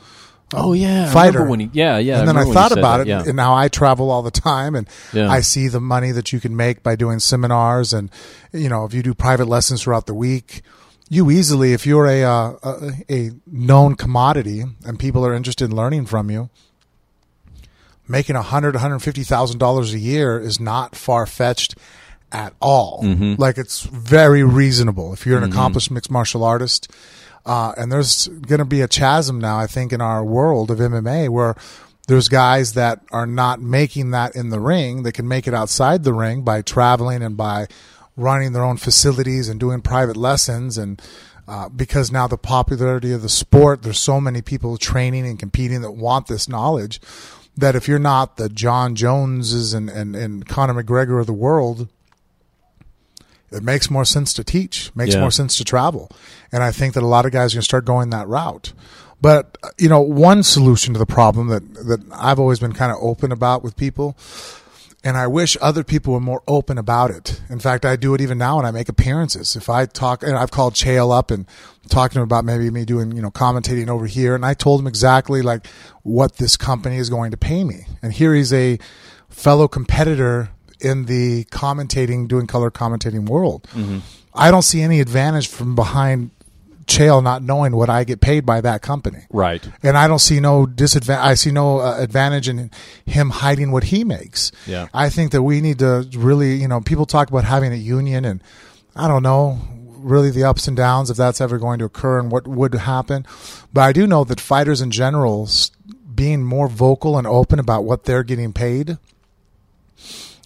Oh yeah, fighter. when he, yeah, yeah. and then I when thought about that, it, Yeah. and now I travel all the time, and Yeah. I see the money that you can make by doing seminars, and you know, if you do private lessons throughout the week, you easily, if you're a uh, a, a known commodity and people are interested in learning from you, making a hundred, hundred fifty thousand dollars a year is not far fetched at all. Mm-hmm. Like it's very reasonable if you're an accomplished mixed martial artist. Uh, and there's going to be a chasm now, I think, in our world of MMA where there's guys that are not making that in the ring. They can make it outside the ring by traveling and by running their own facilities and doing private lessons. And uh, because now the popularity of the sport, there's so many people training and competing that want this knowledge that if you're not the Jon Joneses and, and, and Conor McGregor of the world, it makes more sense to teach, makes Yeah. more sense to travel. And I think that a lot of guys are going to start going that route. But, you know, one solution to the problem that, that I've always been kind of open about with people, and I wish other people were more open about it. In fact, I do it even now when I make appearances. If I talk, and I've called Chael up and talking to him about maybe me doing, you know, commentating over here, and I told him exactly like what this company is going to pay me. And here he's a fellow competitor in the commentating, doing color commentating world. I don't see any advantage from behind Chael not knowing what I get paid by that company. right. And I don't see no disadvantage. I see no uh, advantage in him hiding what he makes. Yeah. I think that we need to really, you know, people talk about having a union, and I don't know really the ups and downs if that's ever going to occur and what would happen. But I do know that fighters in general being more vocal and open about what they're getting paid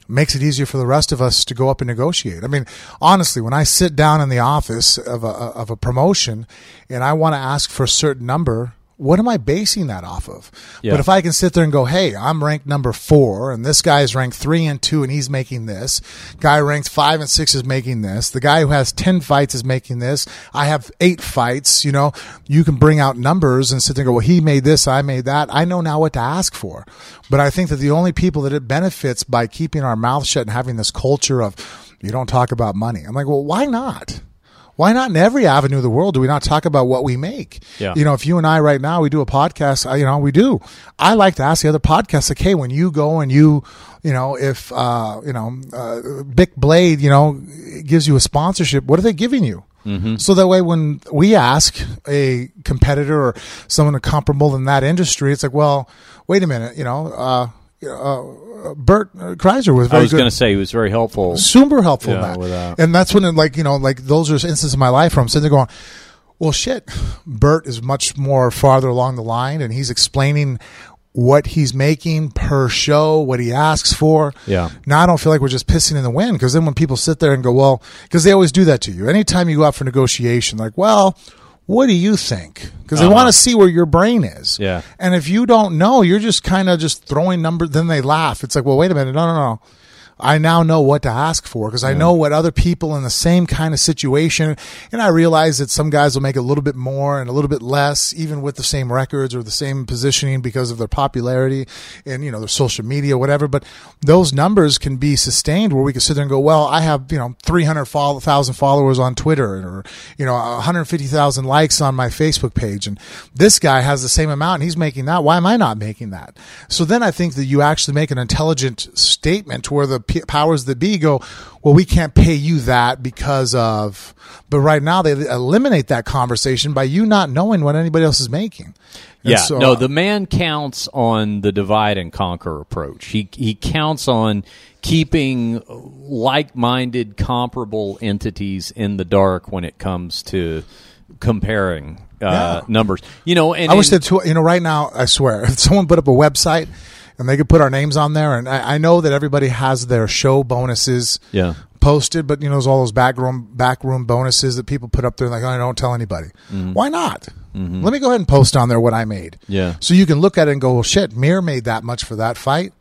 makes it easier for the rest of us to go up and negotiate. I mean, honestly, when I sit down in the office of a of a promotion and I want to ask for a certain number, what am I basing that off of? Yeah. But if I can sit there and go, "Hey, I'm ranked number 4 and this guy is ranked 3 and 2 and he's making this. Guy ranked 5 and 6 is making this. The guy who has 10 fights is making this. I have 8 fights, you know. You can bring out numbers and sit there and go, "Well, he made this, I made that." I know now what to ask for. But I think that the only people that it benefits by keeping our mouth shut and having this culture of you don't talk about money. I'm like, well, why not? Why not in every avenue of the world do we not talk about what we make? Yeah. You know, if you and I right now we do a podcast, you know, we do. I like to ask the other podcasts, like, hey, when you go and you, you know, if uh, you know, uh, Bic Blade, you know, gives you a sponsorship, what are they giving you? Mm-hmm. So that way, when we ask a competitor or someone comparable in that industry, it's like, well, wait a minute, you know, uh, uh, Bert Kreischer was I very was going to say he was very helpful. super helpful Yeah, that. that. And that's when, it, like, you know, like those are instances in my life where I'm sitting there going, well, shit, Bert is much more farther along the line and he's explaining what he's making per show, what he asks for. Yeah. Now I don't feel like we're just pissing in the wind because then when people sit there and go, well, because they always do that to you. Anytime you go out for negotiation, like, well, what do you think? Because they Uh-huh. want to see where your brain is. Yeah. And if you don't know, you're just kind of just throwing numbers. Then they laugh. It's like, well, wait a minute. No, no, no. I now know what to ask for because I know what other people in the same kind of situation. And I realize that some guys will make a little bit more and a little bit less, even with the same records or the same positioning because of their popularity and, you know, their social media, whatever. But those numbers can be sustained where we can sit there and go, well, I have, you know, 300,000 followers on Twitter or, you know, 150,000 likes on my Facebook page. And this guy has the same amount and he's making that. Why am I not making that? So then I think that you actually make an intelligent statement where the powers that be go, well, we can't pay you that because of, but right now they eliminate that conversation by you not knowing what anybody else is making. And Yeah, so, no, uh, the man counts on the divide and conquer approach. He he counts on keeping like-minded, comparable entities in the dark when it comes to comparing uh, Yeah. numbers. You know, and I wish that, you know, right now, I swear, <laughs> if someone put up a website and they could put our names on there, and I, I know that everybody has their show bonuses Yeah. posted, but you know, there's all those backroom backroom bonuses that people put up there, like, oh, I don't tell anybody. Why not? Let me go ahead and post on there what I made. Mm-hmm. Yeah. So you can look at it and go, well, shit, Mir made that much for that fight.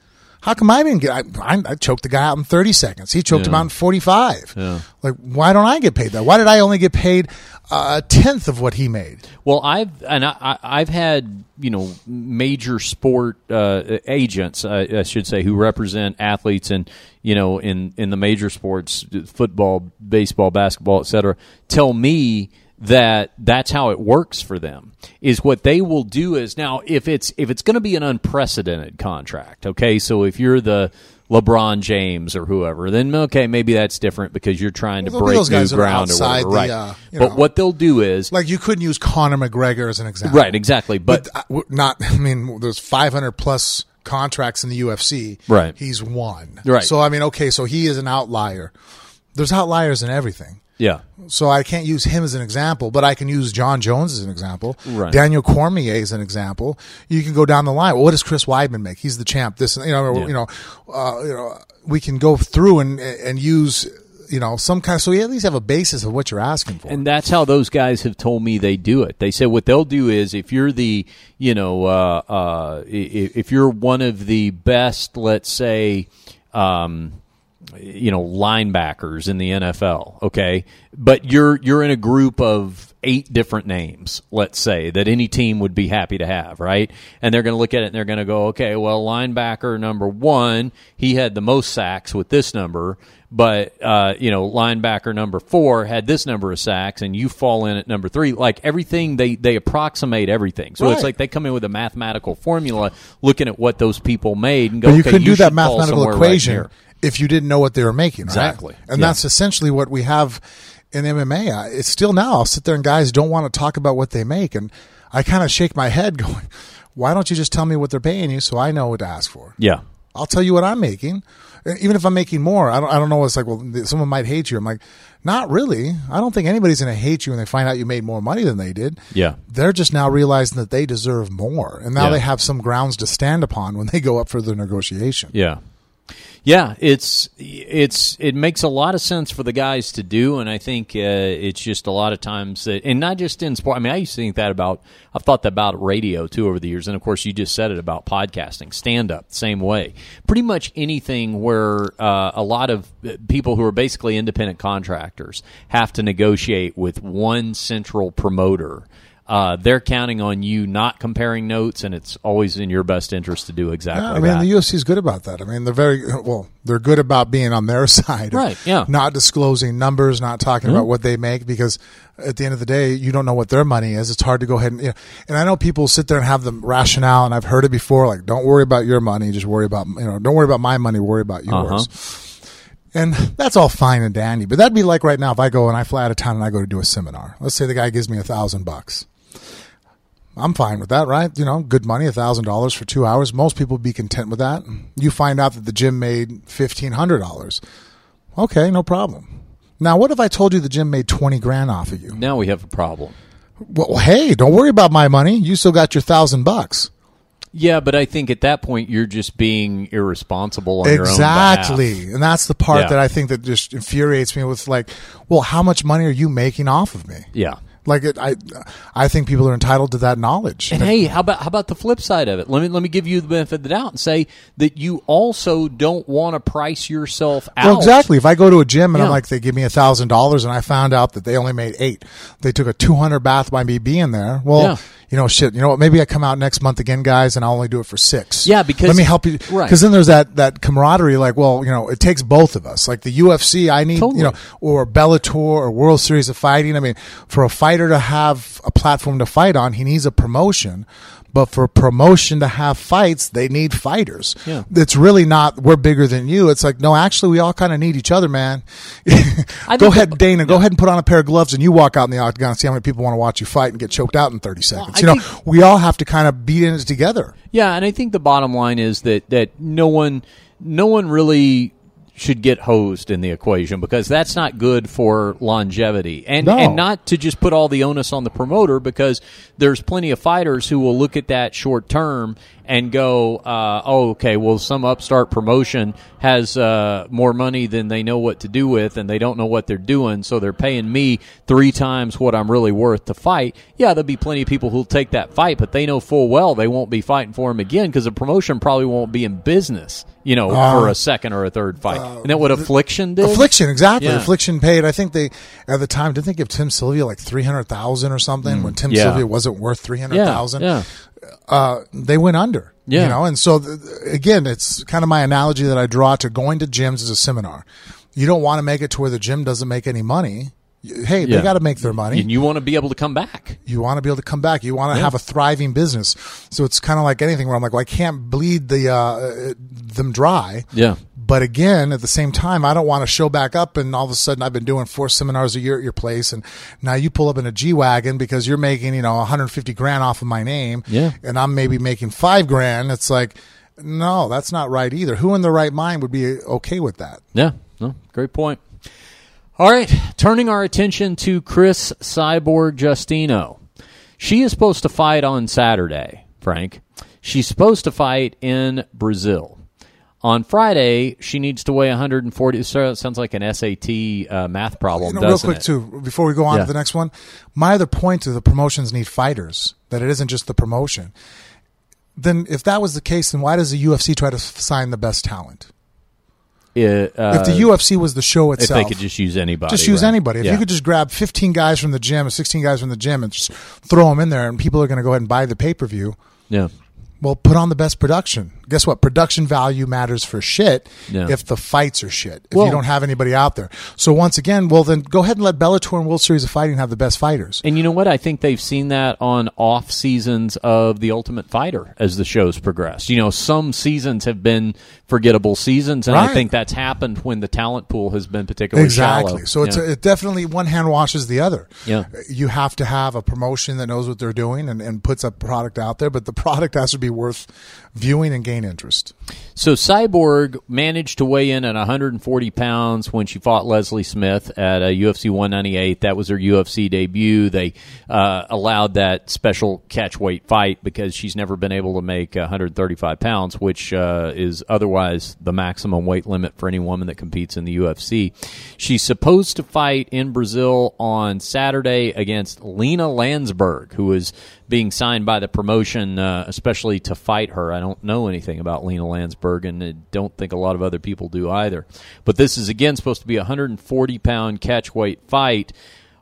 How come I didn't get? I, I, I choked the guy out in 30 seconds. He choked him out in 45. Yeah. Like, why don't I get paid that? Why did I only get paid a tenth of what he made? Well, I've and I, I- I've had you know major sport uh, agents, uh, I should say, who represent athletes and you know in in the major sports, football, baseball, basketball, etc. Tell me that that's how it works for them. Is what they will do is now if it's if it's going to be an unprecedented contract, okay? So if you're the LeBron James or whoever, then okay, maybe that's different because you're trying Well, to break new ground or whatever, the, right? uh, but know. what they'll do is Like you couldn't use Conor McGregor as an example. right, exactly. But, But uh, not. <laughs> I mean, there's 500 plus contracts in the UFC. Right. He's one. Right. So I mean, okay, so he is an outlier. There's outliers in everything. Yeah, So I can't use him as an example, but I can use Jon Jones as an example. Right. Daniel Cormier as an example. You can go down the line. Well, what does Chris Weidman make? He's the champ. This, you know, Yeah. you know, uh, you know, we can go through and and use, you know, some kind. Of, so you at least have a basis of what you're asking for. And that's how those guys have told me they do it. They said what they'll do is if you're the, you know, uh, uh, if you're one of the best, let's say, um, you know, linebackers in the NFL, okay, but you're you're in a group of eight different names, let's say that any team would be happy to have, right? And they're going to look at it and they're going to go, okay, well, linebacker number one, he had the most sacks with this number but uh, you know linebacker number four had this number of sacks and you fall in at number three. Like everything they they approximate everything. So it's like they come in with a mathematical formula looking at what those people made and go But you okay, couldn't do that mathematical right equation. here. If you didn't know what they were making, right? Exactly. And Yeah. that's essentially what we have in MMA. I- It's still now. I'll sit there and guys don't want to talk about what they make, and I kind of shake my head, <laughs> going, "Why don't you just tell me what they're paying you so I know what to ask for?" yeah I'll tell you what I'm making. Even if I'm making more, I don't, I don't know. It's like, well, someone might hate you. I'm like, not really. I don't think anybody's going to hate you when they find out you made more money than they did. Yeah. They're just now realizing that they deserve more. And now Yeah. they have some grounds to stand upon when they go up for the negotiation. Yeah. Yeah, it's it's it makes a lot of sense for the guys to do, and I think uh, it's just a lot of times that, and not just in sport. I mean, I used to think that about. I've thought that about radio too over the years, and of course, you just said it about podcasting, stand up, same way. Pretty much anything where uh, a lot of people who are basically independent contractors have to negotiate with one central promoter. Uh, they're counting on you not comparing notes, and it's always in your best interest to do exactly Yeah, I that. mean, the UFC is good about that. I mean, they're very well. They're good about being on their <laughs> side, Right, yeah. Mm-hmm. Not disclosing numbers, not talking about what they make, because at the end of the day, you don't know what their money is. It's hard to go ahead and. You know, and I know people sit there and have the rationale, and I've heard it before. Like, don't worry about your money, just worry about you know, don't worry about my money, worry about yours. Uh-huh. And that's all fine and dandy, but that'd be like right now if I go and I fly out of town and I go to do a seminar. Let's say the guy gives me a thousand bucks. I'm fine with that, right? You know, good money, a thousand dollars for two hours. Most people would be content with that. You find out that the gym made fifteen hundred dollars. Okay, no problem. Now, what if I told you the gym made twenty grand off of you? now we have a problem. Well, hey, don't worry about my money. You still got your thousand bucks. Yeah, but I think at that point you're just being irresponsible on your own Exactly, and that's the part Yeah. that I think that just infuriates me. With like, well, how much money are you making off of me? Yeah. Like, it, I, I think people are entitled to that knowledge. And hey, how about how about the flip side of it? Let me let me give you the benefit of the doubt and say that you also don't want to price yourself out. Well, exactly. If I go to a gym and Yeah. I'm like, they give me a thousand dollars, and I found out that they only made eight, they took a two hundred bath by me being there. Well, Yeah. You know, shit. You know what? Maybe I come out next month again, guys, and I'll only do it for six. Yeah, because- let me help you. Right. Because then there's that that camaraderie. Like, well, you know, it takes both of us. Like the UFC, I need Totally. you know, or Bellator or World Series of Fighting. I mean, for a fighter to have a platform to fight on, he needs a promotion. But for promotion to have fights, they need fighters. Yeah. It's really not we're bigger than you. It's like no, actually, we all kind of need each other, man. <laughs> Go ahead, Dana. Go ahead and put on a pair of gloves, and you walk out in the octagon and see how many people want to watch you fight and get choked out in thirty seconds. I you know, think- we all have to kind of beat in it together. Yeah, and I think the bottom line is that that no one no one really should get hosed in the equation because that's not good for longevity. And No. and not to just put all the onus on the promoter because there's plenty of fighters who will look at that short term and go, uh, "Oh, okay, well, some upstart promotion has uh, more money than they know what to do with, and they don't know what they're doing, so they're paying me three times what I'm really worth to fight." Yeah, there'll be plenty of people who'll take that fight, but they know full well they won't be fighting for him again because the promotion probably won't be in business, you know, for a second or a third fight. Isn't that what Affliction did? Affliction, exactly. Yeah. Affliction paid. I think they at the time didn't they give Tim Sylvia like three hundred thousand or something when Tim Mm. Yeah. Sylvia wasn't worth three hundred thousand. Yeah, yeah. Uh, they went under. Yeah. You know, and so th- again, it's kind of my analogy that I draw to going to gyms as a seminar. You don't want to make it to where the gym doesn't make any money. Hey, Yeah. they got to make their money. and you want to be able to come back. You want to be able to come back. You want to Yeah. have a thriving business. So it's kind of like anything where I'm like, well, I can't bleed the uh, them dry. Yeah. But again, at the same time, I don't want to show back up and all of a sudden I've been doing four seminars a year at your place and now you pull up in a G Wagon because you're making, you know, 150 grand off of my name. Yeah. And I'm maybe making five grand. It's like, no, that's not right either. Who in the right mind would be okay with that? Yeah, no, great point. All right, turning our attention to Cris Cyborg Justino. She is supposed to fight on Saturday, Frank. She's supposed to fight in Brazil. On Friday, she needs to weigh 140. So it sounds like an SAT uh, math problem, You know, real quick it? too, before we go on Yeah. to the next one, my other point to the promotions need fighters. That it isn't just the promotion. Then, if that was the case, then why does the UFC try to f- sign the best talent? It, uh, if the UFC was the show itself, if they could just use anybody, just use right? anybody. If Yeah. you could just grab 15 guys from the gym or 16 guys from the gym and just throw them in there, and people are going to go ahead and buy the pay per view. yeah, Well, put on the best production. Guess what? Production value matters for shit Yeah. if the fights are shit. If Well- you don't have anybody out there. So once again, well then go ahead and let Bellator and World Series of Fighting have the best fighters. And you know what? I think they've seen that on off seasons of The Ultimate Fighter as the show's progressed. You know, some seasons have been forgettable seasons, and I think that's happened when the talent pool has been particularly Exactly. shallow. So it's Yeah. a, it definitely one hand washes the other. Yeah. You have to have a promotion that knows what they're doing and, and puts a product out there, but the <laughs> product has to be worth viewing and gain interest. So Cyborg managed to weigh in at 140 pounds when she fought Leslie Smith at UFC 198. That was her UFC debut. They uh, allowed that special catch weight fight because she's never been able to make 135 pounds, which uh, is otherwise the maximum weight limit for any woman that competes in the UFC. She's supposed to fight in Brazil on Saturday against Lina Länsberg, who is being signed by the promotion, uh, especially to fight her. I don't know anything about Lina Länsberg, and I don't think a lot of other people do either. But this is again supposed to be a 140 pound catch weight fight.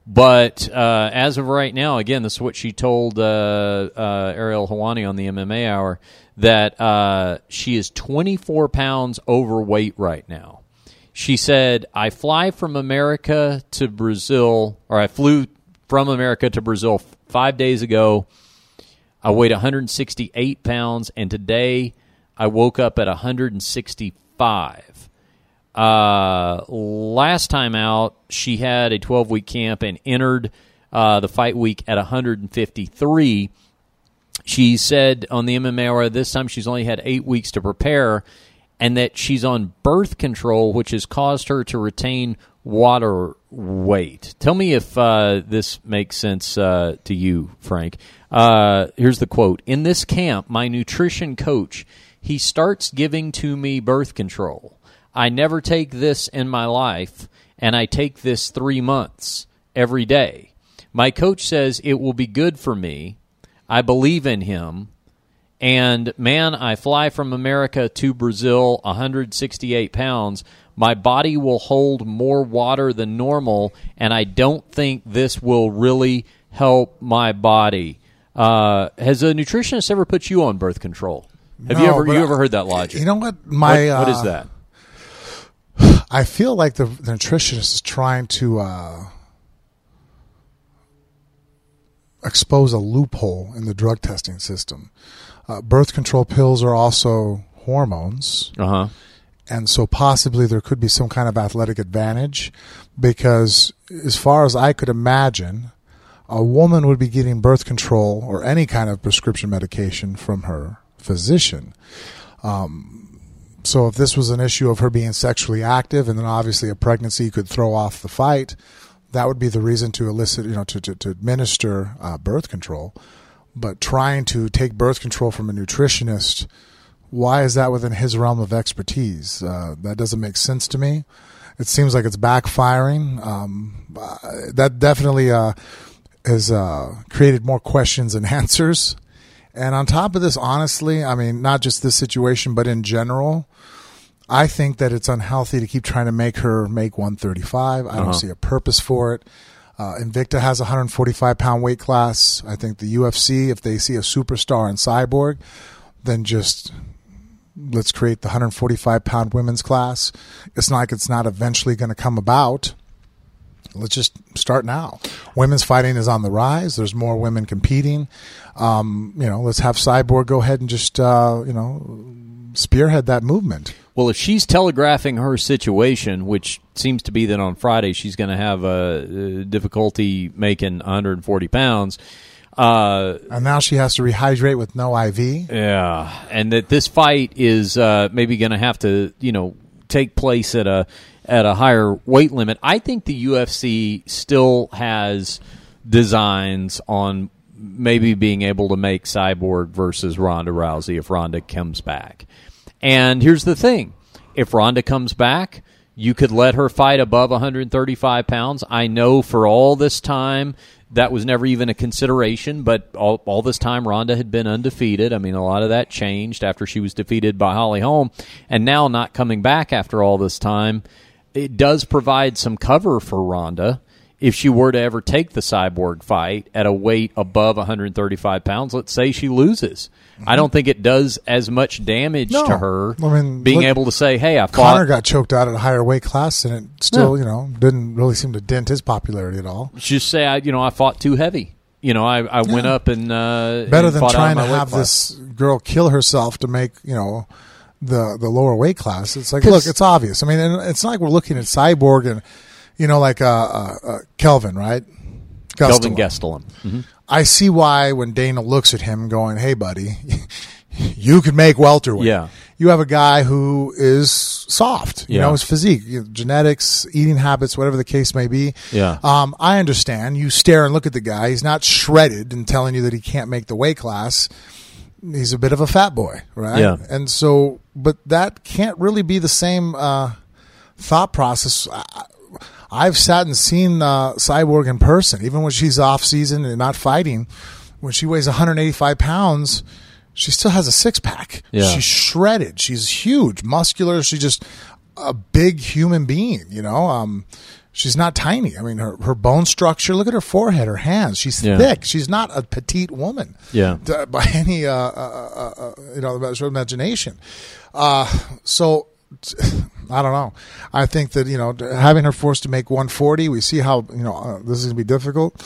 But uh, as of right now, again, this is what she told uh, uh, Ariel Helwani on the MMA Hour that uh, she is 24 pounds overweight right now. She said, I fly from America to Brazil, or I flew from America to Brazil five days ago. I weighed 168 pounds, and today I woke up at 165. Uh, last time out, she had a 12 week camp and entered uh, the fight week at 153. She said on the MMA this time she's only had eight weeks to prepare, and that she's on birth control, which has caused her to retain water weight. Tell me if uh, this makes sense uh, to you, Frank. Uh, here's the quote: In this camp, my nutrition coach he starts giving to me birth control. I never take this in my life, and I take this three months every day. My coach says it will be good for me. I believe in him. And man, I fly from America to Brazil 168 pounds. My body will hold more water than normal, and I don't think this will really help my body. Uh, has a nutritionist ever put you on birth control? Have you ever you ever heard that logic? You know what? My what, what uh, is that? <sighs> I feel like the, the nutritionist is trying to uh, expose a loophole in the drug testing system. Uh, birth control pills are also hormones, Uh huh. And so possibly there could be some kind of athletic advantage because, as far as I could imagine, a woman would be getting birth control or any kind of prescription medication from her physician. So if this was an issue of her being sexually active, and then obviously a pregnancy could throw off the fight, that would be the reason to elicit, you know, to to, to administer uh, birth control. But trying to take birth control from a nutritionist, why is that within his realm of expertise? Uh, that doesn't make sense to me. It seems like it's backfiring. Um, that definitely uh, has uh, created more questions than <laughs> answers. And on top of this, honestly, I mean, not just this situation, but in general, I think that it's unhealthy to keep trying to make her make 135. I Uh-huh. don't see a purpose for it. Uh, Invicta has a 145 pound weight class. I think the UFC, if they see a superstar in Cyborg, then just let's create the 145 pound women's class. It's not like it's not eventually going to come about. let's just start now. Women's fighting is on the rise. There's more women competing. Um, you know, let's have Cyborg go ahead and just uh, you know spearhead that movement. Well, if she's telegraphing her situation, which seems to be that on Friday she's going to have a uh, difficulty making 140 pounds. Uh, and now she has to rehydrate with no IV. Yeah, and that this fight is uh, maybe going to have to, you know, take place at a at a higher weight limit. I think the UFC still has designs on maybe being able to make Cyborg versus Ronda Rousey if Ronda comes back. And here's the thing: if Ronda comes back, you could let her fight above 135 pounds. I know for all this time that was never even a consideration, but all, all this time Ronda had been undefeated. I mean, a lot of that changed after she was defeated by Holly Holm, and now not coming back after all this time, it does provide some cover for Ronda if she were to ever take the cyborg fight at a weight above 135 pounds, let's say she loses. Mm-hmm. I don't think it does as much damage no. to her I mean, being look, able to say, "Hey, I fought." Conor got choked out at a higher weight class, and it still, you know, didn't really seem to dent his popularity at all. Just say, I, you know, I fought too heavy. You know, I, I yeah. went up and uh, better and than trying to have this girl kill herself to make you know the the lower weight class. It's like, look, it's obvious. I mean, it's not like we're looking at Cyborg and you know, like uh, uh, uh Kelvin, right? Kelvin Gastelum. Mm-hmm. I see why when Dana looks at him, going, "Hey, buddy, <laughs> you could make welterweight." Yeah. You have a guy who is soft, you Yeah. know, his physique, you know, genetics, eating habits, whatever the case may be. Yeah. Um, I understand. You stare and look at the guy. He's not shredded and telling you that he can't make the weight class. He's a bit of a fat boy, right? Yeah. And so, but that can't really be the same uh, thought process. I- I've sat and seen uh, Cyborg in person, even when she's off season and not fighting. When she weighs 185 pounds, she still has a six pack. Yeah. She's shredded. She's huge, muscular. She's just a big human being. You know, um, she's not tiny. I mean, her her bone structure. Look at her forehead, her hands. She's Yeah. thick. She's not a petite woman. Yeah. by <laughs> any uh, uh, uh, uh, you know imagination. Uh, so I don't know. I think that you know having her forced to make 140, we see how you know uh, this is going to be difficult.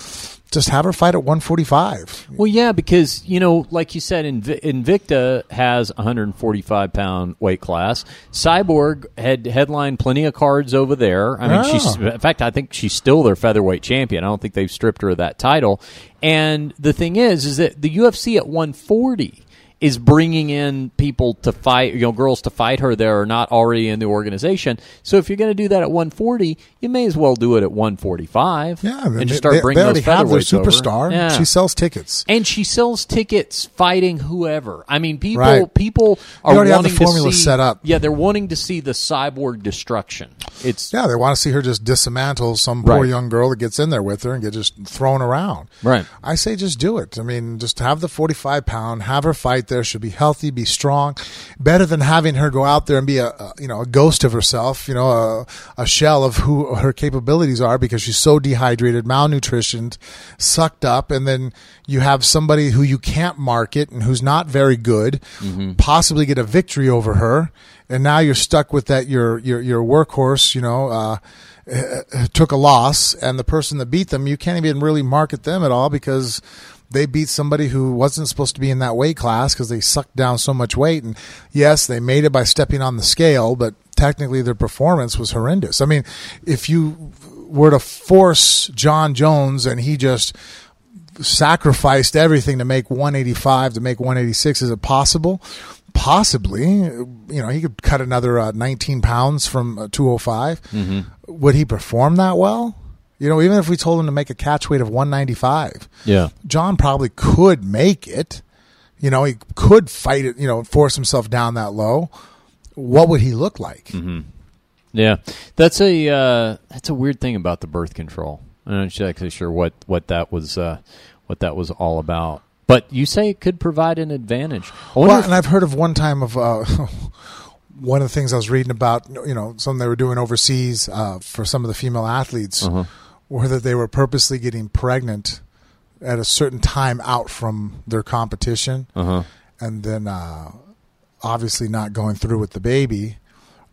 Just have her fight at 145. Well, yeah, because you know, like you said, Inv- Invicta has 145 pound weight class. Cyborg had headlined plenty of cards over there. I mean, Oh. she's in fact, I think she's still their featherweight champion. I don't think they've stripped her of that title. And the thing is, is that the UFC at 140 is bringing in people to fight, you know, girls to fight her that are not already in the organization. So if you're going to do that at 140, you may as well do it at 145. Yeah, and they, just start they, bringing they already those have their superstar. Yeah. She sells tickets. And she sells tickets fighting whoever. I mean, people Right. people are already have the formula see, set up. Yeah, they're wanting to see the cyborg destruction. It's Yeah, they want to see her just dismantle some poor Right. young girl that gets in there with her and get just thrown around. Right. I say just do it. I mean, just have the 45 pound, have her fight there. She'll be healthy, be strong. Better than having her go out there and be a, a you know a ghost of herself, you know, a, a shell of who her capabilities are because she's so dehydrated, malnutritioned, sucked up, and then you have somebody who you can't market and who's not very good, possibly get a victory over her, and now you're stuck with that your your your workhorse, you know. Uh, uh, took a loss, and the person that beat them, you can't even really market them at all because they beat somebody who wasn't supposed to be in that weight class because they sucked down so much weight. And yes, they made it by stepping on the scale, but technically their performance was horrendous. I mean, if you were to force Jon Jones and he just sacrificed everything to make 185 to make 186, is it possible? Possibly, you know, he could cut another uh, 19 pounds from uh, 205. Would he perform that well? You know, even if we told him to make a catch weight of 195, yeah. Jon probably could make it. You know, he could fight it, you know, force himself down that low. What would he look like? Yeah, that's a uh, that's a weird thing about the birth control. I'm not exactly sure what what that was uh, what that was all about. But you say it could provide an advantage. Well, if- and I've heard of one time of uh, <laughs> one of the things I was reading about, you know, something they were doing overseas uh, for some of the female athletes, Uh-huh. Were that they were purposely getting pregnant at a certain time out from their competition, uh-huh. and then uh, obviously not going through with the baby,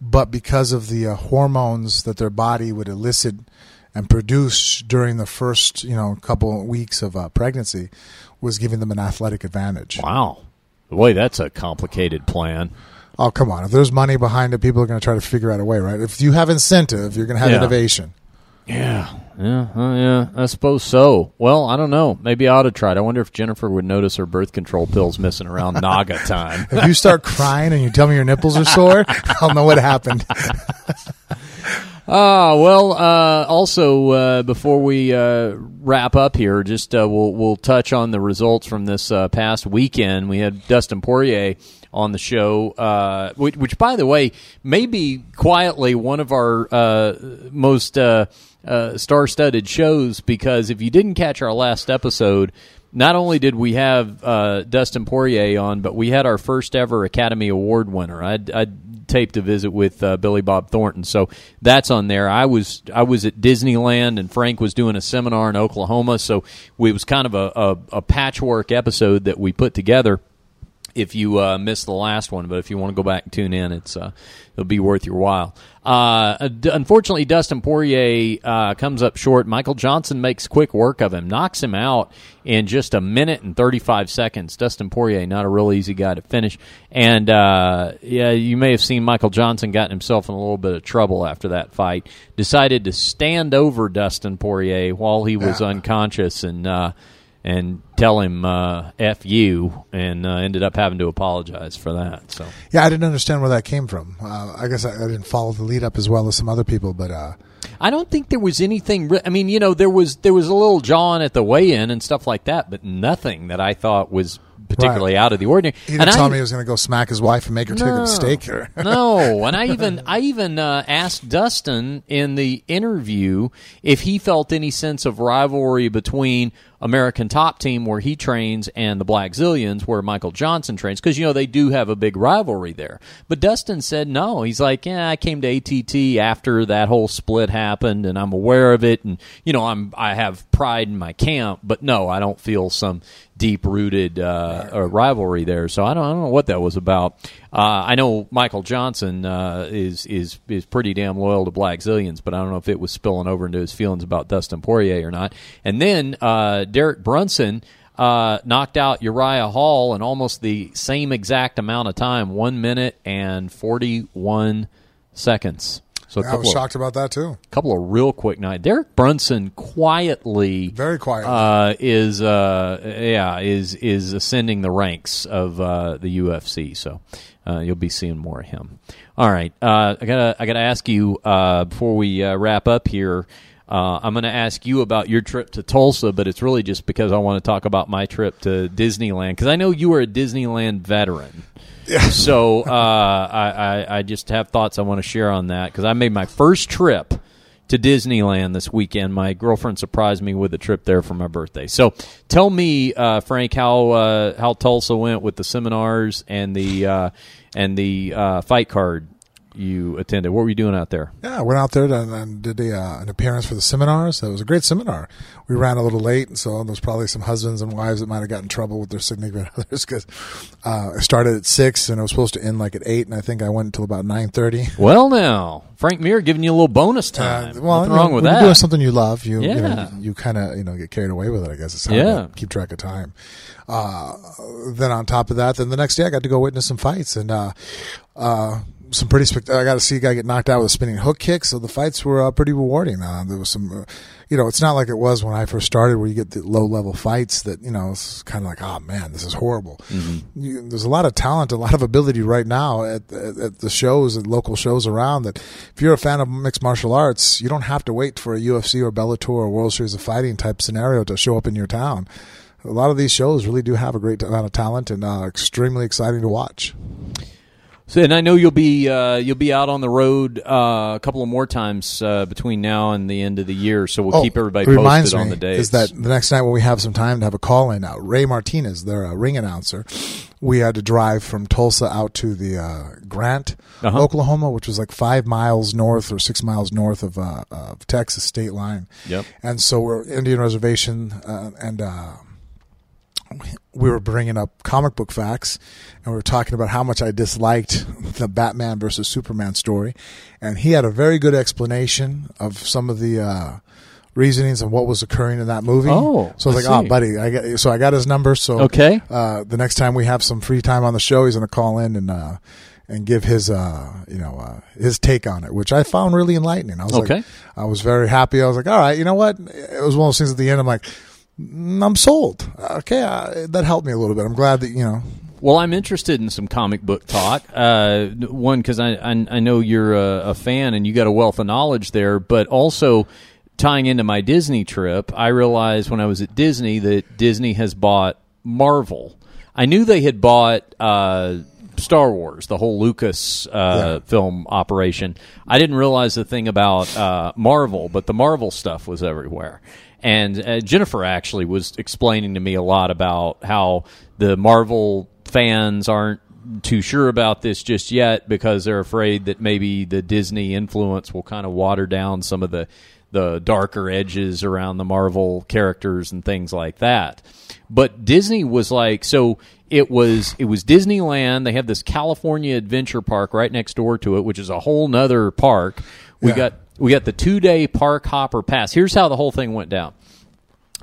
but because of the uh, hormones that their body would elicit and produce during the first you know couple weeks of uh, pregnancy was giving them an athletic advantage. Wow. Boy, that's a complicated plan. Oh come on! If there's money behind it, people are going to try to figure out a way, right? If you have incentive, you're going to have Yeah. innovation. Yeah, yeah, uh, yeah. I suppose so. Well, I don't know. Maybe I ought to try it. I wonder if Jennifer would notice her birth control pills missing around <laughs> Naga time. If you start crying and you tell me your nipples are sore, I'll know what happened. <laughs> Ah, well. Uh, also, uh, before we uh, wrap up here, just uh, we'll we'll touch on the results from this uh, past weekend. We had Dustin Poirier on the show, uh, which, which, by the way, may be quietly one of our uh, most uh, uh, star-studded shows because if you didn't catch our last episode. Not only did we have uh, Dustin Poirier on, but we had our first ever Academy Award winner. I, I taped a visit with uh, Billy Bob Thornton, so that's on there. I was I was at Disneyland, and Frank was doing a seminar in Oklahoma, so it was kind of a, a, a patchwork episode that we put together. If you uh, missed the last one, but if you want to go back and tune in, it's uh, it'll be worth your while. Uh, unfortunately, Dustin Poirier uh, comes up short. Michael Johnson makes quick work of him, knocks him out in just a minute and 35 seconds. Dustin Poirier, not a real easy guy to finish. And uh, yeah, you may have seen Michael Johnson gotten himself in a little bit of trouble after that fight. Decided to stand over Dustin Poirier while he was unconscious and uh, and tell him uh, "f you," and uh, ended up having to apologize for that. So. Yeah, I didn't understand where that came from. Uh, I guess I, I didn't follow the lead up as well as some other people, but uh, I don't think there was anything. Re- I mean, you know, there was there was a little jawing at the weigh-in and stuff like that, but nothing that I thought was particularly out of the ordinary. he didn't I, tell me he was going to go smack his wife and make her take No. a steak. Or, <laughs> no, and I even <laughs> I even uh, asked Dustin in the interview if he felt any sense of rivalry between American Top Team where he trains and the Blackzilians where Michael Johnson trains because you know they do have a big rivalry there. But Dustin said no. He's like, yeah, I came to ATT after that whole split happened, and I'm aware of it, and you know I'm I have pride in my camp, but no, I don't feel some deep rooted uh, uh, rivalry there. So I don't, I don't know what that was about. Uh, I know Michael Johnson uh, is is is pretty damn loyal to Blackzilians, but I don't know if it was spilling over into his feelings about Dustin Poirier or not. And then uh, Derek Brunson. Uh, knocked out Uriah Hall in almost the same exact amount of time, one minute and forty-one seconds. So a I was of, shocked about that too. A couple of real quick nights. Derek Brunson quietly Very quiet. uh, is uh, yeah is is ascending the ranks of uh, the UFC. So uh, you'll be seeing more of him. All right, uh, I gotta I gotta ask you uh, before we uh, wrap up here. Uh, I'm going to ask you about your trip to Tulsa, but it's really just because I want to talk about my trip to Disneyland because I know you are a Disneyland veteran. <laughs> So uh, I, I, I just have thoughts I want to share on that because I made my first trip to Disneyland this weekend. My girlfriend surprised me with a trip there for my birthday. So tell me, uh, Frank, how uh, how Tulsa went with the seminars and the uh, and the uh, fight card you attended. What were you doing out there? Yeah, I went out there and, and did a, uh, an appearance for the seminars. It was a great seminar. We ran a little late, and so there was probably some husbands and wives that might have gotten in trouble with their significant <laughs> others because uh, I started at six and it was supposed to end like at eight, and I think I went until about nine thirty. Well, now Frank Mir giving you a little bonus time. Uh, well, Nothing you know, wrong with that. You're doing something you love. You, you, know, you kind of you know get carried away with it. I guess it's how Yeah. to keep track of time. Uh, then on top of that, then the next day I got to go witness some fights and uh, uh, some pretty. Spect- I got to see a guy get knocked out with a spinning hook kick. So the fights were uh, pretty rewarding. Uh, there was some. Uh, you know, it's not like it was when I first started, where you get the low level fights that you know it's kind of like, oh man, this is horrible. You, there's a lot of talent, a lot of ability right now at, at, at the shows and local shows around. That if you're a fan of mixed martial arts, you don't have to wait for a UFC or Bellator or World Series of Fighting type scenario to show up in your town. A lot of these shows really do have a great amount of talent and uh, extremely exciting to watch. So, and I know you'll be uh, you'll be out on the road uh, a couple of more times uh, between now and the end of the year. So we'll keep everybody Oh, it reminds posted on the dates. Is that the next night when we have some time to have a call in out? Ray Martinez, their uh, ring announcer, we had to drive from Tulsa out to the uh, Grant, Uh-huh. Oklahoma, which was like five miles north or six miles north of, uh, of Texas state line. Yep. And so we're Indian reservation, uh, and uh, we were bringing up comic book facts, and we were talking about how much I disliked the Batman versus Superman story, and he had a very good explanation of some of the. Uh, reasonings and what was occurring in that movie. Oh, so I was I like, "Oh, buddy, I got so I got his number. So Okay. uh, the next time we have some free time on the show, he's going to call in and uh, and give his uh, you know uh, his take on it, which I found really enlightening. I was Okay. like, I was very happy. I was like, all right, you know what? It was one of those things at the end. I'm like, "Mm, I'm sold. Okay, uh, that helped me a little bit. I'm glad that you know. Well, I'm interested in some comic book talk. Uh, one, because I, I I know you're a, a fan and you got a wealth of knowledge there, but also tying into my Disney trip, I realized when I was at Disney that Disney has bought Marvel. I knew they had bought uh, Star Wars, the whole Lucas uh, film operation. I didn't realize the thing about uh, Marvel, but the Marvel stuff was everywhere. And uh, Jennifer actually was explaining to me a lot about how the Marvel fans aren't too sure about this just yet because they're afraid that maybe the Disney influence will kind of water down some of the the darker edges around the Marvel characters and things like that. But Disney was like so it was it was Disneyland. They have this California Adventure Park right next door to it, which is a whole nother park. We Yeah. got we got the two day park hopper pass. Here's how the whole thing went down.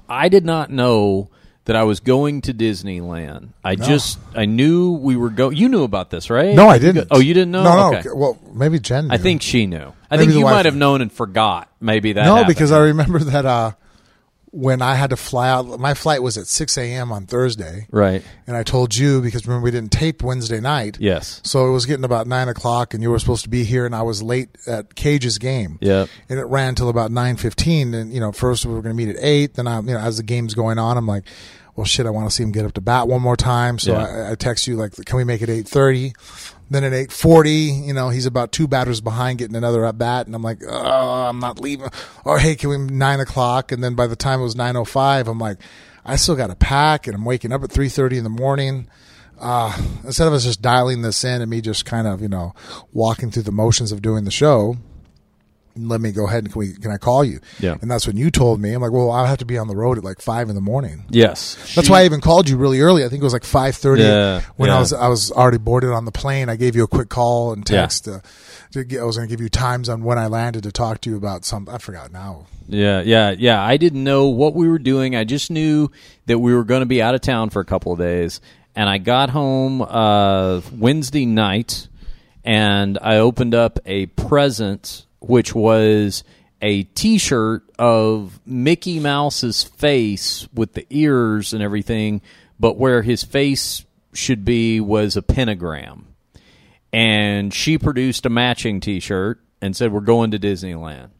I did not know that I was going to Disneyland. I just I knew we were going. You knew about this, right? No, I didn't. oh, you didn't know? No, Okay. Well, maybe Jen. I think she knew. I Maybe think you might have known and forgot. Maybe that. no, happened. because I remember that uh, when I had to fly out. My flight was at 6 a.m. on Thursday, right. and I told you because remember we didn't tape Wednesday night. Yes. So it was getting about nine o'clock, and you were supposed to be here, and I was late at Cage's game. Yeah. And it ran till about nine fifteen. And you know, first we were going to meet at eight. Then I, you know, as the game's going on, I'm like, well, shit, I want to see him get up to bat one more time. So Yeah. I, I text you like, can we make it eight thirty? Then at eight forty, you know, he's about two batters behind getting another at bat, and I'm like, oh, I'm not leaving. Or hey, can we nine o'clock? And then by the time it was nine o five, I'm like, I still got to pack, and I'm waking up at three thirty in the morning uh, instead of us just dialing this in and me just kind of you know walking through the motions of doing the show let me go ahead and can we can I call you? Yeah. And that's when you told me. I'm like, well, I'll have to be on the road at like five in the morning. Yes. That's She- why I even called you really early. I think it was like five thirty Yeah, when yeah. I was I was already boarded on the plane. I gave you a quick call and Yeah. text. Uh, to get, I was going to give you times on when I landed to talk to you about some. I forgot now. Yeah, yeah, yeah. I didn't know what we were doing. I just knew that we were going to be out of town for a couple of days. And I got home uh, Wednesday night, and I opened up a present, which was a T-shirt of Mickey Mouse's face with the ears and everything, but where his face should be was a pentagram and she produced a matching T-shirt and said, "We're going to Disneyland."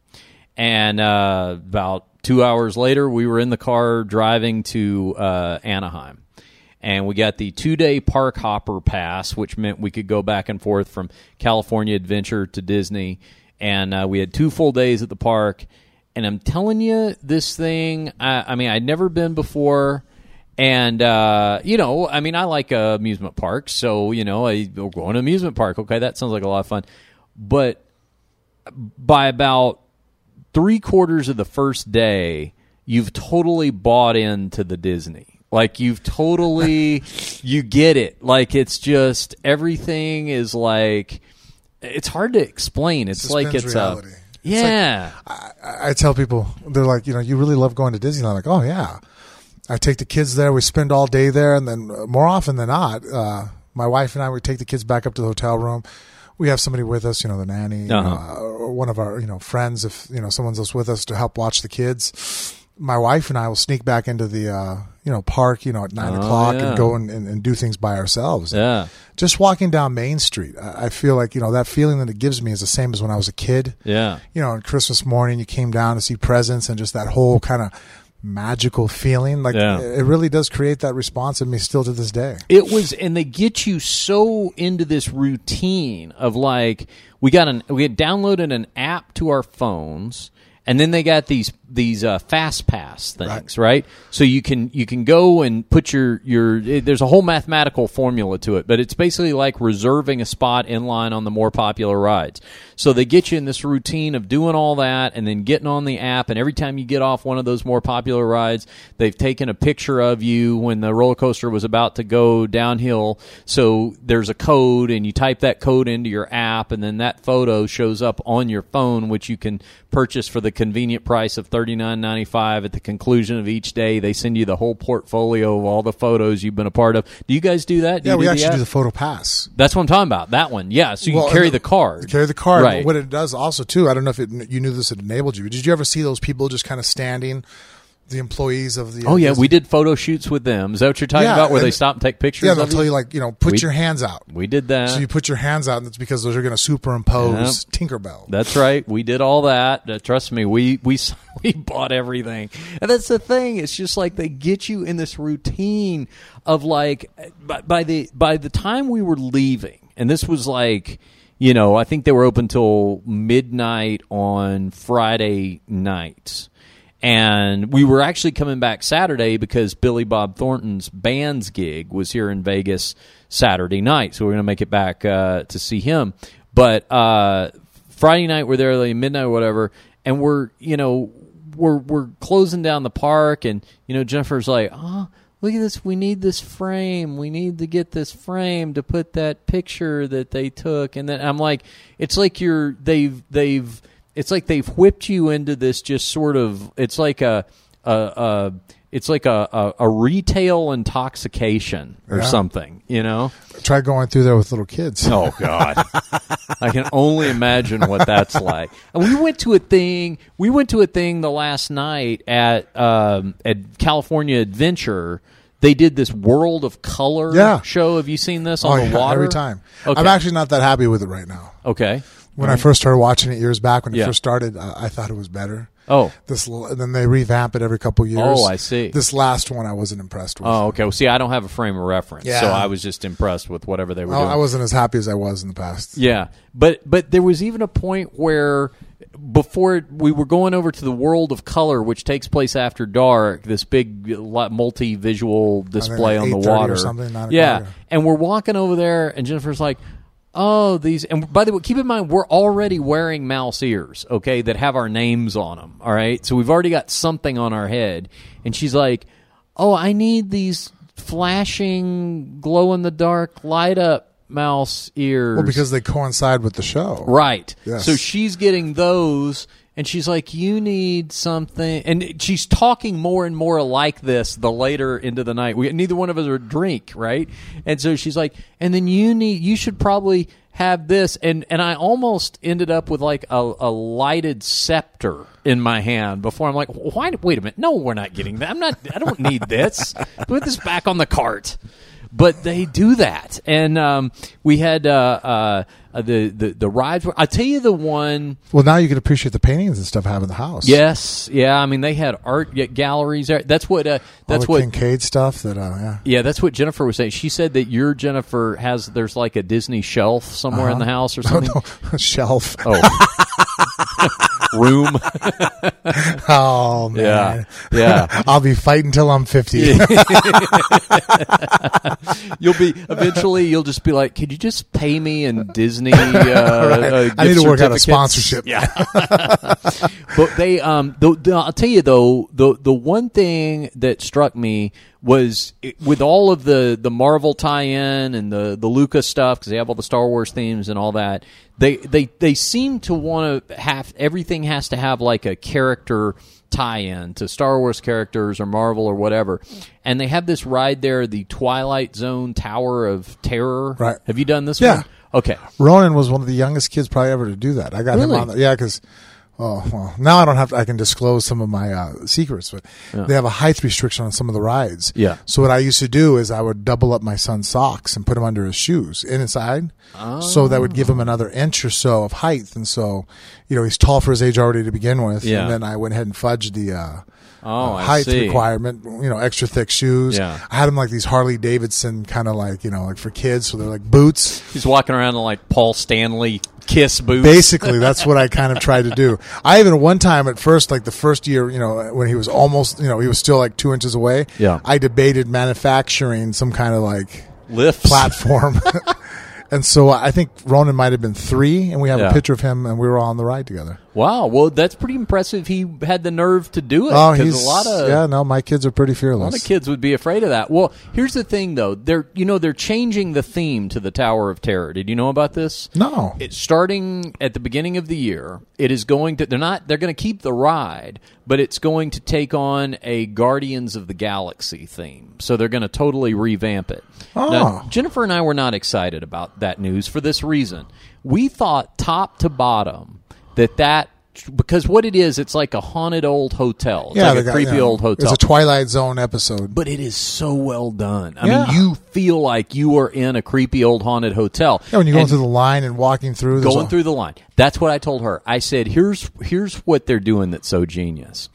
And uh, about two hours later, we were in the car driving to uh, Anaheim, and we got the two-day park hopper pass, which meant we could go back and forth from California Adventure to Disney. And uh, we had two full days at the park. And I'm telling you, this thing. I, I mean, I'd never been before. And uh, you know, I mean, I like uh, amusement parks, so you know, I we're going to amusement park. Okay, that sounds like a lot of fun. But by about three quarters of the first day, you've totally bought into the Disney. Like you've totally, <laughs> you get it. Like it's just everything is like, it's hard to explain. It's Suspends like it's reality. a, It's like- yeah, I, I tell people they're like, you know, you really love going to Disneyland. I'm like, oh yeah, I take the kids there. We spend all day there, and then uh, more often than not, uh, my wife and I we take the kids back up to the hotel room. We have somebody with us, you know, the nanny, Uh-huh. uh, or one of our, you know, friends. If you know someone's else with us to help watch the kids, my wife and I will sneak back into the, uh, you know, park, you know, at nine Oh, o'clock yeah. and go and, and, and do things by ourselves yeah, just walking down Main Street, I I feel like you know that feeling that it gives me is the same as when I was a kid. yeah. You know, on Christmas morning, you came down to see presents and just that whole kind of magical feeling. Like Yeah. it really does create that response in me still to this day. It was, and they get you so into this routine of like we got an we had downloaded an app to our phones, and then they got these these uh, fast pass things, right. So you can you can go and put your your it- there's a whole mathematical formula to it, but it's basically like reserving a spot in line on the more popular rides. So they get you in this routine of doing all that and then getting on the app, and every time you get off one of those more popular rides, they've taken a picture of you when the roller coaster was about to go downhill. So there's a code, and you type that code into your app, and then that photo shows up on your phone, which you can purchase for the convenient price of thirty nine ninety five at the conclusion of each day. They send you the whole portfolio of all the photos you've been a part of. Do you guys do that? Do Yeah, we do actually app? do the photo pass. That's what I'm talking about. That one, yeah. So you Well, carry and the card. Carry the card. right? But what it does also too, I don't know if it, you knew this it enabled you. Did you ever see those people just kind of standing, the employees of the? Oh yeah, we did photo shoots with them. Is that what you're talking Yeah, about? Where they stop and take pictures? Yeah, they'll tell you? like you know, put We- your hands out. We did that. So you put your hands out, and it's because those are going to superimpose Tinkerbell. That's right. We did all that. Uh, trust me, we we <laughs> we bought everything. And that's the thing. It's just like they get you in this routine of like by, by the by the time we were leaving, and this was like you know I think they were open till midnight on Friday nights. And we were actually coming back Saturday because Billy Bob Thornton's band's gig was here in Vegas Saturday night. So we are going to make it back uh, to see him. But uh, Friday night we're there like midnight or whatever, and we're you know we're we're closing down the park, and you know Jennifer's like, oh. Look at this! We need this frame. We need to get this frame to put that picture that they took, and then I'm like, it's like you're they've they've it's like they've whipped you into this just sort of it's like a a, a it's like a, a, a retail intoxication or Yeah. something, you know? Try going through there with little kids. Oh God, <laughs> I can only imagine what that's like. And we went to a thing. We went to a thing the last night at um, at California Adventure. They did this World of Color Yeah. show. Have you seen this Oh, on the yeah, water every time. Okay. I'm actually not that happy with it right now. okay. When I first started watching it years back, when it first started, I, I thought it was better. Oh. This and then they revamp it every couple years. Oh, I see. This last one, I wasn't impressed with. Oh, okay. Well, see, I don't have a frame of reference, Yeah. so I was just impressed with whatever they were Well, doing. I wasn't as happy as I was in the past. Yeah, but but there was even a point where before we were going over to the world of color, which takes place after dark. This big multi-visual display on the 8:30 or water, something, 9 yeah. And we're walking over there, and Jennifer's like. Oh, these and by the way, keep in mind we're already wearing mouse ears, okay, that have our names on them. All right, so we've already got something on our head, and she's like, "Oh, I need these flashing, glow in the dark, light up mouse ears." Well, because they coincide with the show. Right. Yes. So she's getting those, and she's like, "You need something," and she's talking more and more like this the later into the night. We neither one of us are drink, right? And so she's like, "And then you need, you should probably." Have this and and I almost ended up with like a, a lighted scepter in my hand before I'm like why wait a minute no we're not getting that I'm not I don't need this put this back on the cart but they do that. And um, we had uh, uh, the, the the rides. Were, I'll tell you the one. Well, now you can appreciate the paintings and stuff I have in the house. Yes, yeah. I mean, they had art galleries there. That's what. Uh, All that's the what. Kinkade stuff. That uh, yeah. Yeah, that's what Jennifer was saying. She said that your Jennifer has there's like a Disney shelf somewhere in the house or <laughs> Oh, something. no. <laughs> shelf. Oh, <laughs> room. <laughs> Oh man. Yeah, yeah. <laughs> I'll be fighting till I'm 50. <laughs> You'll be eventually. You'll just be like, "Could you just pay me in Disney?" Uh, uh, I need to work out a sponsorship. Yeah, but they um the, the, I'll tell you though the the one thing that struck me was it, with all of the the Marvel tie-in and the the Lucas stuff because they have all the Star Wars themes and all that they they they seem to want to have everything has to have like a character tie-in to Star Wars characters or Marvel or whatever and they have this ride there the Twilight Zone Tower of Terror Right. have you done this Yeah. one okay Ronan was one of the youngest kids probably ever to do that. I got Really? him on. The, yeah, because oh well, now I don't have to. I can disclose some of my uh, secrets, but they have a height restriction on some of the rides. Yeah. So what I used to do is I would double up my son's socks and put them under his shoes inside, so that would give him another inch or so of height. And so, you know, he's tall for his age already to begin with. Yeah. And then I went ahead and fudged the. Uh, Oh, uh, height requirement, you know, extra thick shoes. Yeah. I had them like these Harley Davidson kind of like, you know, like for kids. So they're like boots. he's walking around in like Paul Stanley kiss boots Basically, <laughs> that's what I kind of tried to do. I even one time at first, like the first year, you know, when he was almost, you know, he was still like two inches away. Yeah. I debated manufacturing some kind of like lift platform. <laughs> and so I think Ronan might have been three, and we have Yeah. a picture of him, and we were all on the ride together. Wow. Well, that's pretty impressive. He had the nerve to do it. Oh, he's a lot of yeah. No, my kids are pretty A fearless. lot of kids would be afraid of that. Well, here's the thing, though. They're you know they're changing the theme to the Tower of Terror. Did you know about this? No. It's starting at the beginning of the year. It is going to. They're not. They're going to keep the ride, but it's going to take on a Guardians of the Galaxy theme. So they're going to totally revamp it. Oh. Now, ah. Jennifer and I were not excited about that news for this reason. We thought top to bottom that that. Because what it is, it's like a haunted old hotel. It's yeah, like a got- creepy yeah. old hotel It's a Twilight Zone episode. but it is so well done. I Yeah. mean, you feel like you are in a creepy old haunted hotel. yeah, when you're going through the line and walking through, going through the line. That's what I told her. I said, "Here's here's what they're doing that's so genius.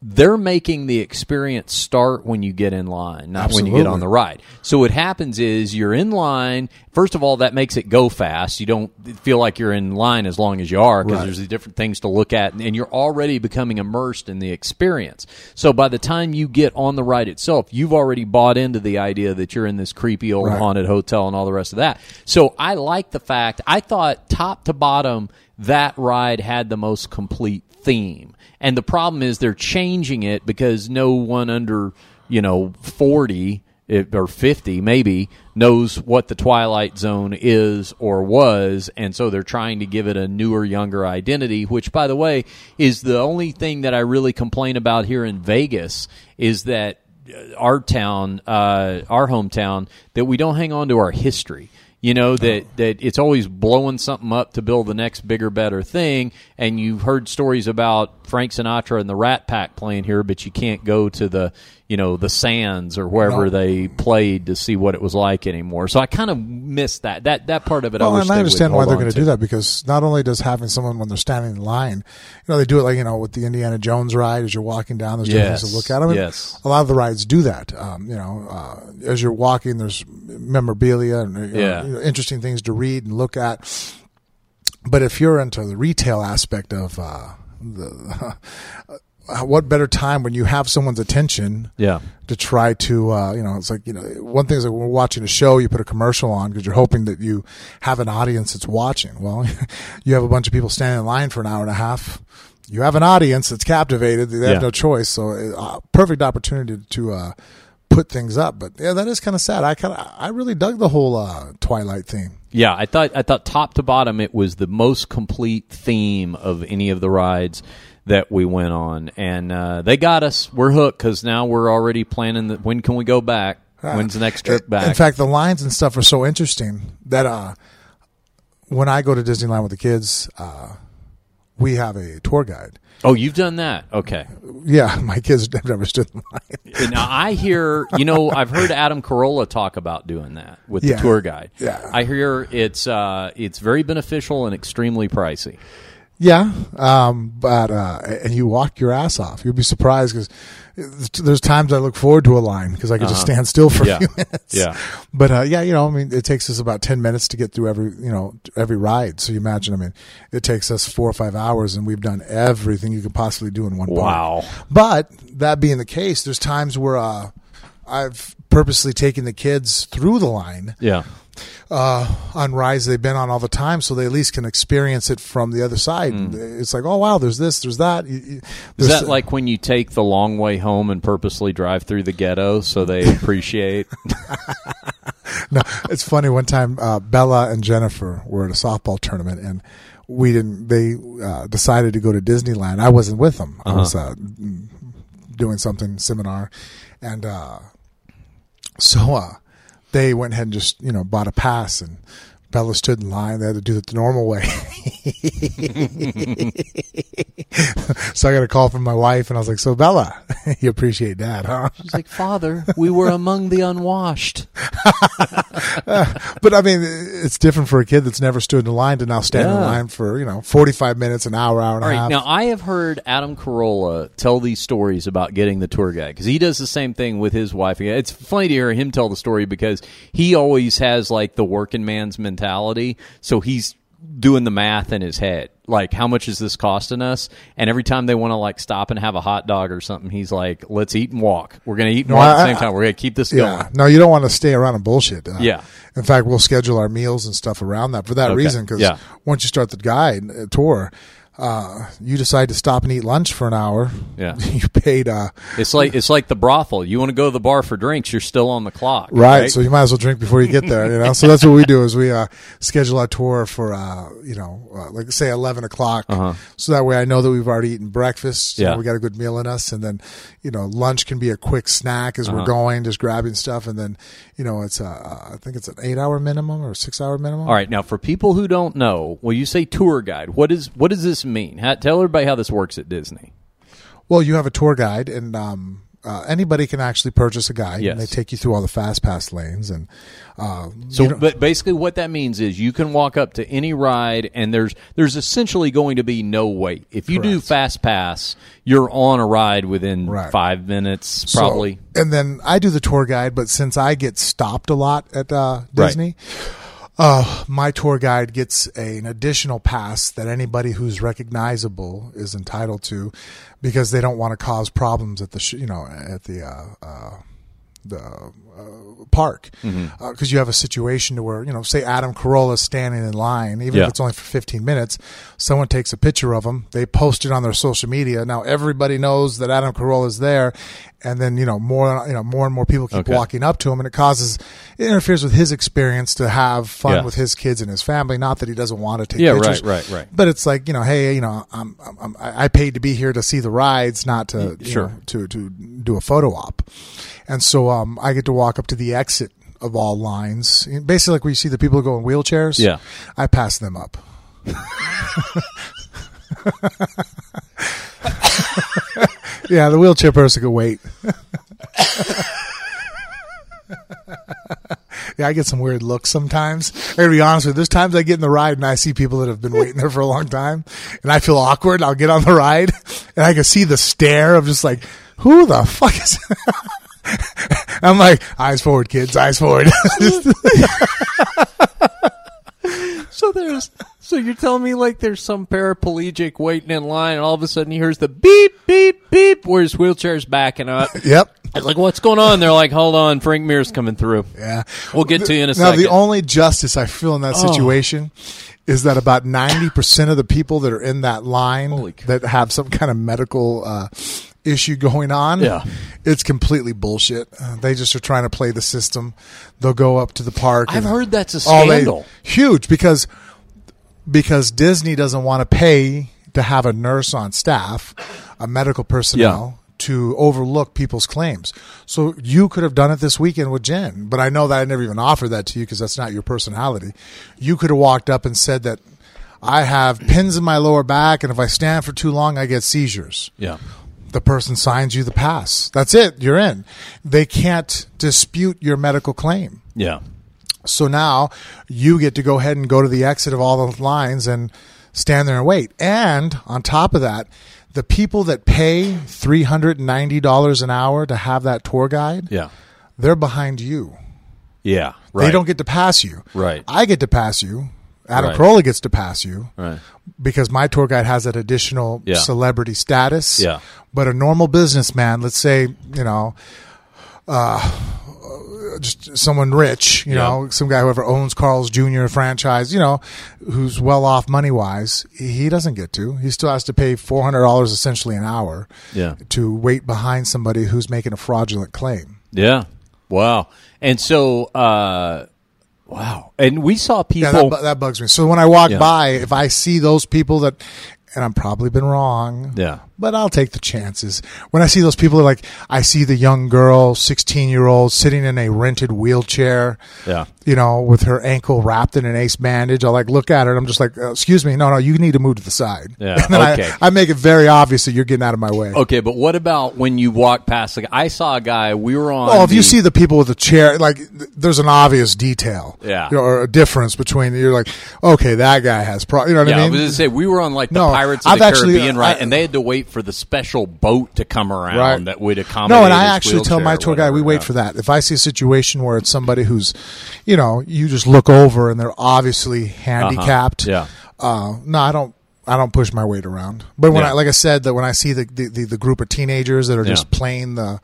They're making the experience start when you get in line, not when you get on the ride. So what happens is you're in line. First of all, that makes it go fast. You don't feel like you're in line as long as you are because Right. there's different things to look at, and you're already becoming immersed in the experience. So by the time you get on the ride itself, you've already bought into the idea that you're in this creepy old Right. haunted hotel and all the rest of that. So I like the fact. I thought top to bottom that ride had the most complete theme. And the problem is they're changing it because no one under, you know, 40 or 50 maybe knows what the Twilight Zone is or was. And so they're trying to give it a newer, younger identity, which, by the way, is the only thing that I really complain about here in Vegas is that uh, our town, uh, our hometown, that we don't hang on to our history. You know that oh. that it's always blowing something up to build the next bigger, better thing. And you've heard stories about Frank Sinatra and the Rat Pack playing here, but you can't go to the you know the Sands or wherever No. they played to see what it was like anymore. So I kind of missed that that that part of it. I Well, wish and I understand why they're going to do that because not only does having someone when they're standing in line, you know, they do it like you know with the Indiana Jones ride as you're walking down. There's different things Yes, to look at. I mean, yes. a lot of the rides do that. Um, you know, uh, as you're walking, there's memorabilia and you know, Yeah. you know, interesting things to read and look at. But if you're into the retail aspect of uh, the, <laughs> what better time when you have someone's attention Yeah, to try to uh, you know it's like you know one thing is that we're watching a show you put a commercial on because you're hoping that you have an audience that's watching. Well <laughs> you have a bunch of people standing in line for an hour and a half. You have an audience that's captivated. They have Yeah. no choice. So uh, perfect opportunity to uh, put things up. But yeah that is kind of sad. I kind of i really dug the whole uh, twilight theme. Yeah, I thought I thought top to bottom it was the most complete theme of any of the rides that we went on, and uh, they got us. We're hooked because now we're already planning. that when can we go back? When's the next trip back? in fact the lines and stuff are so interesting that uh, when i go to disneyland with the kids uh, we have a tour guide oh, you've done that. Okay. Yeah, <laughs> my kids have never stood in line. Now I hear, you know, <laughs> I've heard Adam Carolla talk about doing that with Yeah. the tour guide. Yeah. I hear it's uh, it's very beneficial and extremely pricey. Yeah, um, but uh, and you walk your ass off. You'll be surprised because there's times I look forward to a line because I can just stand still for Uh-huh. Yeah. a few <laughs> minutes. Yeah. but uh, yeah, you know, I mean, it takes us about ten minutes to get through every you know every ride. So you imagine, I mean, it takes us four or five hours, and we've done everything you could possibly do in one. park. Wow. But that being the case, there's times where uh, I've purposely taken the kids through the line Yeah. Uh, on rides they've been on all the time, so they at least can experience it from the other side. It's like, oh wow, there's this, there's that. Hmm. Is there's- that like when you take the long way home and purposely drive through the ghetto so they <laughs> appreciate? <laughs> no? It's funny. One time, uh, Bella and Jennifer were at a softball tournament, and we didn't. They uh, decided to go to Disneyland. I wasn't with them. I was uh, doing something seminar, and uh, so uh, they went ahead and just you know bought a pass and. Bella stood in line. They had to do it the normal way. so I got a call from my wife, and I was like, "So Bella, <laughs> you appreciate that, huh?" She's like, Father, we were among the unwashed. <laughs> But I mean, it's different for a kid that's never stood in line to now stand in line for you know forty five minutes, an hour, hour and All a right, half. now I have heard Adam Carolla tell these stories about getting the tour guide because he does the same thing with his wife. It's funny to hear him tell the story because he always has like the working man's mentality, so he's doing the math in his head. Like, how much is this costing us? And every time they want to like stop and have a hot dog or something, he's like, "Let's eat and walk. We're gonna eat and walk at the I- same time. We're gonna keep this Yeah. going." No, you don't want to stay around and bullshit. Uh, Yeah. In fact, we'll schedule our meals and stuff around that for that Okay. reason. Because Yeah. once you start the guide uh, tour, uh, you decide to stop and eat lunch for an hour. Yeah. <laughs> you paid. Uh, It's like it's like the brothel. You want to go to the bar for drinks, you're still on the clock. Right, so you might as well drink before you get there. You know, so that's what we do is we uh, schedule our tour for uh, you know, uh, like say eleven o'clock, so that way I know that we've already eaten breakfast. Uh-huh. Yeah. we got a good meal in us, and then you know, lunch can be a quick snack as Uh-huh. we're going, just grabbing stuff, and then you know, it's uh, I think it's an eight-hour minimum or six-hour minimum. All right, now for people who don't know, when you say tour guide, what is what does this mean? How, tell everybody how this works at Disney. Well, you have a tour guide, and um, uh, anybody can actually purchase a guide, Yes. and they take you through all the fast pass lanes, and uh, So, but basically, what that means is you can walk up to any ride, and there's there's essentially going to be no wait. If you do fast pass, you're on a ride within Right. five minutes, So- probably. and then I do the tour guide, but since I get stopped a lot at uh, Right. Uh, my tour guide gets a, an additional pass that anybody who's recognizable is entitled to, because they don't want to cause problems at the sh- you know at the uh, uh, the uh, park because Mm-hmm. you have a situation to where you know say Adam Carolla standing in line even Yeah. if it's only for 15 minutes someone takes a picture of him they post it on their social media now everybody knows that Adam Carolla is there and then you know more you know more and more people keep Okay. walking up to him and it causes it interferes with his experience to have fun Yeah. with his kids and his family not that he doesn't want to take Yeah, pictures right, right, right. but it's like you know hey you know I'm, I'm, I'm paid to be here to see the rides not to Sure. know, to to do a photo op, and so um, I get to walk up to the exit of all lines. Basically, like we see the people who go in wheelchairs. Yeah. I pass them up. <laughs> yeah, the wheelchair person could wait. Yeah, I get some weird looks sometimes. I gotta be honest with you. There's times I get in the ride and I see people that have been waiting there for a long time and I feel awkward. I'll get on the ride and I can see the stare of just like, who the fuck is <laughs> I'm like, eyes forward, kids, eyes forward. <laughs> <laughs> So there's so you're telling me like there's some paraplegic waiting in line, and all of a sudden he hears the beep beep beep where his wheelchair's backing up. yep. I was like, "What's going on?" They're like, "Hold on, Frank Mir's coming through." Yeah. We'll get to you in a now, second. the only justice I feel in that Oh. situation is that about 90% of the people that are in that line that have some kind of medical uh, issue going on, Yeah. it's completely bullshit. Uh, they just are trying to play the system. They'll go up to the park. I've heard that's a Oh, they- scandal. huge because because Disney doesn't want to pay to have a nurse on staff, a medical personnel to overlook people's claims. So you could have done it this weekend with Jen, but I know that I never even offered that to you because that's not your personality. You could have walked up and said that I have pins in my lower back and if I stand for too long I get seizures yeah. The person signs you the pass. That's it. You're in. They can't dispute your medical claim. Yeah. So now you get to go ahead and go to the exit of all the lines and stand there and wait. And on top of that, the people that pay $390 an hour to have that tour guide, Yeah. they're behind you. Yeah. Right. They don't get to pass you. Right. I get to pass you. Adam Right. Carolla gets to pass you Right. because my tour guide has that additional Yeah. celebrity status. Yeah. But a normal businessman, let's say, you know, uh, just someone rich, you Yeah. know, some guy whoever owns Carl's Jr. franchise, you know, who's well off money wise, he doesn't get to. He still has to pay four hundred dollars essentially an hour Yeah. to wait behind somebody who's making a fraudulent claim. Yeah. Wow. And so, uh, wow. And we saw Yeah, people. that, that bugs me. So when I walk Yeah. by, if I see those people that, and I'm probably been wrong, yeah. But I'll take the chances. When I see those people, like I see the young girl, 16 year old, sitting in a rented wheelchair, Yeah. you know, with her ankle wrapped in an ace bandage. I like look at her and I'm just like, uh, excuse me, no, no, you need to move to the side. Yeah, <laughs> And then I- okay. I, make it very obvious that you're getting out of my way. Okay, but what about when you walk past? Like, I saw a guy. We were on. Oh, if you see the people with the chair, like there's an obvious detail, Yeah. you know, or a difference between. You're like, okay, that guy has, pro-, you know what yeah, I I mean? was going to say we were on like the No, Pirates of I've the actually- Caribbean, right? I- and they had to wait for the special boat to come around Right. that would accommodate. No, and I actually tell my tour guide, we wait yeah. for that. If I see a situation where it's somebody who's, you know, you just look over and they're obviously handicapped. Uh-huh. Yeah. Uh, no, I don't. I don't push my weight around. But when Yeah. I, like I said, that when I see the, the, the, the group of teenagers that are just Yeah. playing the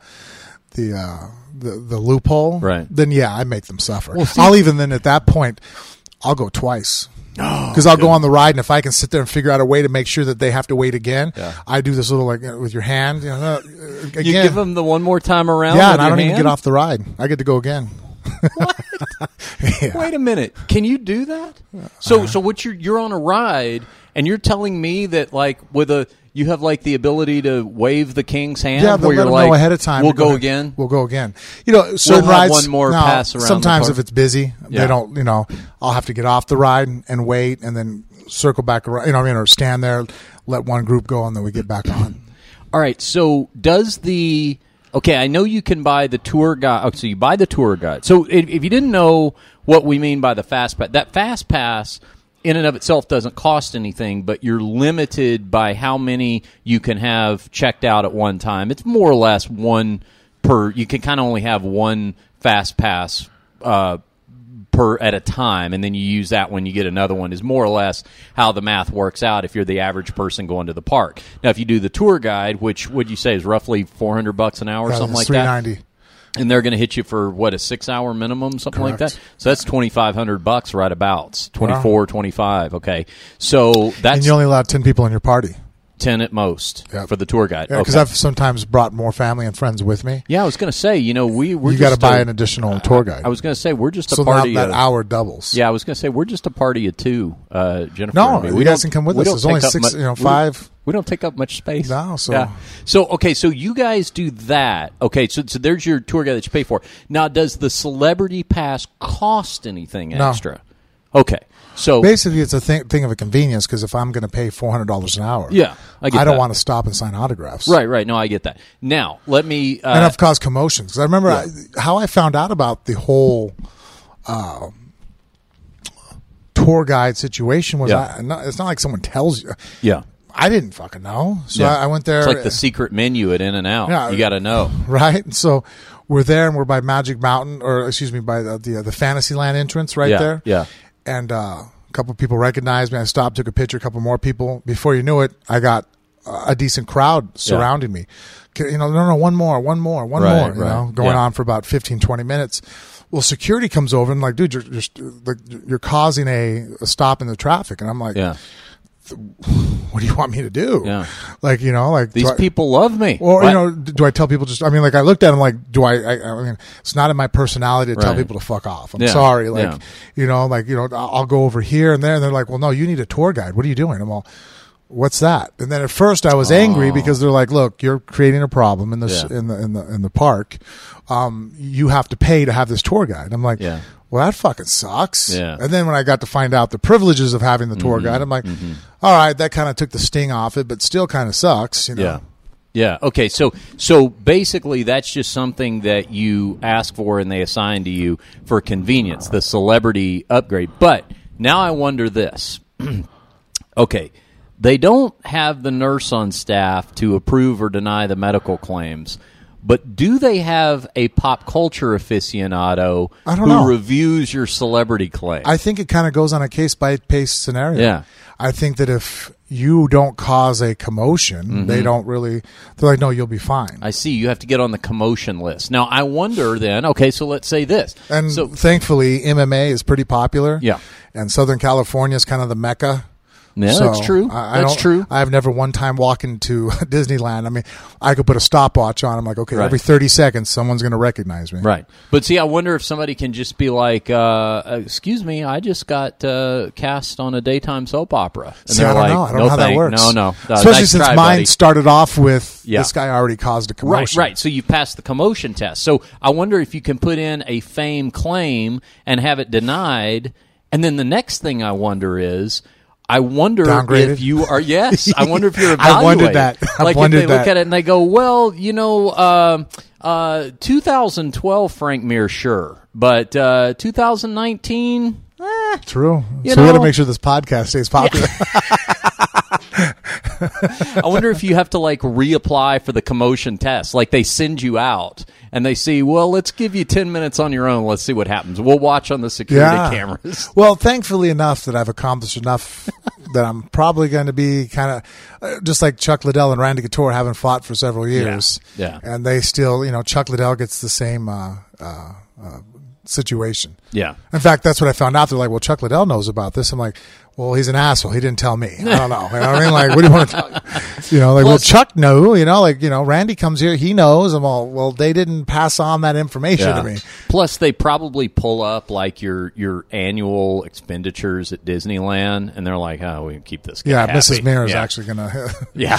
the uh, the, the loophole, Right. Then yeah, I make them suffer. Well, see- I'll even then at that point, I'll go twice. Oh, Because I'll go on the ride, and if I can sit there and figure out a way to make sure that they have to wait again, Yeah. I do this little like uh, with your hand. You, know, uh, again. You give them the one more time around. Yeah, and I don't even get off the ride. I get to go again. <laughs> yeah. Wait a minute. Can you do that? So so what you're you're on a ride and you're telling me that like with a you have like the ability to wave the king's hand Yeah, where you're like know ahead of time. We'll go again. We'll go again. You know, certain have rides. one more now, pass around Sometimes if it's busy, Yeah. they don't. You know, I'll have to get off the ride and wait, and then circle back around. You know, what I mean, or stand there, let one group go, and then we get back on. <clears throat> All right. So does the okay? I know you can buy the tour guide. Oh, so you buy the tour guide. So if, if you didn't know what we mean by the fast pass, that fast pass in and of itself doesn't cost anything, but you're limited by how many you can have checked out at one time. It's more or less one per. You can kind of only have one fast pass. Uh, per at a time, and then you use that when you get another one. Is more or less how the math works out if you're the average person going to the park. Now, if you do the tour guide, which would you say is roughly four hundred bucks an hour, or something like that. And they're going to hit you for what a six hour minimum, something like that. So that's twenty five hundred bucks right abouts 24, 25, Okay, so that's And you only allow ten people in your party. ten at most Yep. for the tour guide. Yeah, because okay. I've sometimes brought more family and friends with me. yeah, I was going to say, you know, we we're you got to buy a- an additional tour guide. I was going to say we're just a so party. that of- hour doubles. Yeah, I was going to say we're just a party of two, uh, Jennifer. No, and me. you We guys can come with we us. There's only six, you know, we- five. We don't take up much space. No, so- yeah. So okay, so you guys do that. Okay, so so there's your tour guide that you pay for. Now, does the celebrity pass cost anything No. extra? Okay, so Basically, it's a thing, thing of a convenience because if I'm going to pay four hundred dollars an hour, Yeah, I get don't want to stop and sign autographs. right, right. No, I get that. Now, let me. Uh, and I've caused commotions. 'Cause I remember I, how I found out about the whole uh, tour guide situation was. Yeah. I, it's not like someone tells you. yeah, I didn't fucking know, so yeah. I, I went there. It's like the secret menu at In and Out. Yeah. you got to know. <laughs> right? So we're there, and we're by Magic Mountain, or excuse me, by the the, the Fantasyland entrance right Yeah, there. yeah. And uh, a couple of people recognized me. I stopped, took a picture. A couple more people. Before you knew it, I got uh, a decent crowd surrounding me. You know, no, no, one more, one more, one Right, more. You right. know, going Yeah. on for about 15, 20 minutes. Well, security comes over and like, dude, you're you're, you're causing a, a stop in the traffic, and I'm like, Yeah, <sighs> what do you want me to do? Yeah. Like, you know, like these I- people love me. or What? you know, do I tell people just? I mean, like I looked at him like, do I? I, I mean, it's not in my personality to tell people to fuck off. I'm Yeah, sorry, like yeah. you know, like you know, I'll go over here and there, and they're like, well, no, you need a tour guide. What are you doing? I'm all, what's that? And then at first I was angry because they're like, look, you're creating a problem in the Oh. Yeah. in the in the in the park. Um, you have to pay to have this tour guide. I'm like, Yeah. Well, that fucking sucks. Yeah. Mm-hmm. And then when I got to find out the privileges of having the tour guide, I'm like, all right, that kind of took the sting off it, but still kind of sucks. You know? Yeah. Yeah. Okay. So so basically, that's just something that you ask for and they assign to you for convenience, the celebrity upgrade. But now I wonder this. <clears throat> okay, they don't have the nurse on staff to approve or deny the medical claims. But do they have a pop culture aficionado I don't who know. reviews your celebrity claim? I think it kind of goes on a case by case scenario. Yeah. I think that if you don't cause a commotion, they don't really. They're like, no, you'll be fine. Mm-hmm. I see. You have to get on the commotion list. Now, I wonder then, okay, so let's say this. and so, thankfully, MMA is pretty popular. Yeah. And Southern California is kind of the mecca. Yeah, So, that's true. I, I that's true. I've never one time walked into <laughs> Disneyland. I mean, I could put a stopwatch on. I'm like, okay, Right. every 30 seconds, someone's going to recognize me. Right. But see, I wonder if somebody can just be like, uh, excuse me, I just got uh, cast on a daytime soap opera. And See, I they're don't like, know. I don't no know how that works. No, no. Uh, Especially nice since try, mine buddy. started off with Yeah. this guy already caused a commotion. Right, right. So you passed the commotion test. So I wonder if you can put in a fame claim and have it denied. And then the next thing I wonder is, I wonder Downgraded? if you are. Yes, I <laughs> wonder if you're I wondered that. I've like if wondered they look at it and they go, "Well, you know, um uh, 2012 Frank Mir, sure, but uh, 2019." <laughs> True. You so we got to make sure this podcast stays popular. <laughs> I wonder if you have to like reapply for the commotion test. Like they send you out and they see, well, let's give you 10 minutes on your own. Let's see what happens. We'll watch on the security yeah. cameras. <laughs> Well, thankfully enough that I've accomplished enough that I'm probably going to be kind of uh, just like Chuck Liddell and Randy Couture haven't fought for several years. Yeah. And they still, you know, Chuck Liddell gets the same uh, uh, uh, situation. Yeah. In fact, that's what I found out. They're like, well, Chuck Liddell knows about this. I'm like, well, he's an asshole. He didn't tell me. I don't know. You know what I mean? <laughs> Like, what do you want to tell You know, like, well, Chuck knew, you know, like, you know, Randy comes here. He knows. I'm all, well, they didn't pass on that information to me. Plus, they probably pull up like your your annual expenditures at Disneyland, and they're like, "Oh, we can keep this." Guy Yeah, happy. Mrs. Mir is yeah. actually going <laughs> to, Yeah,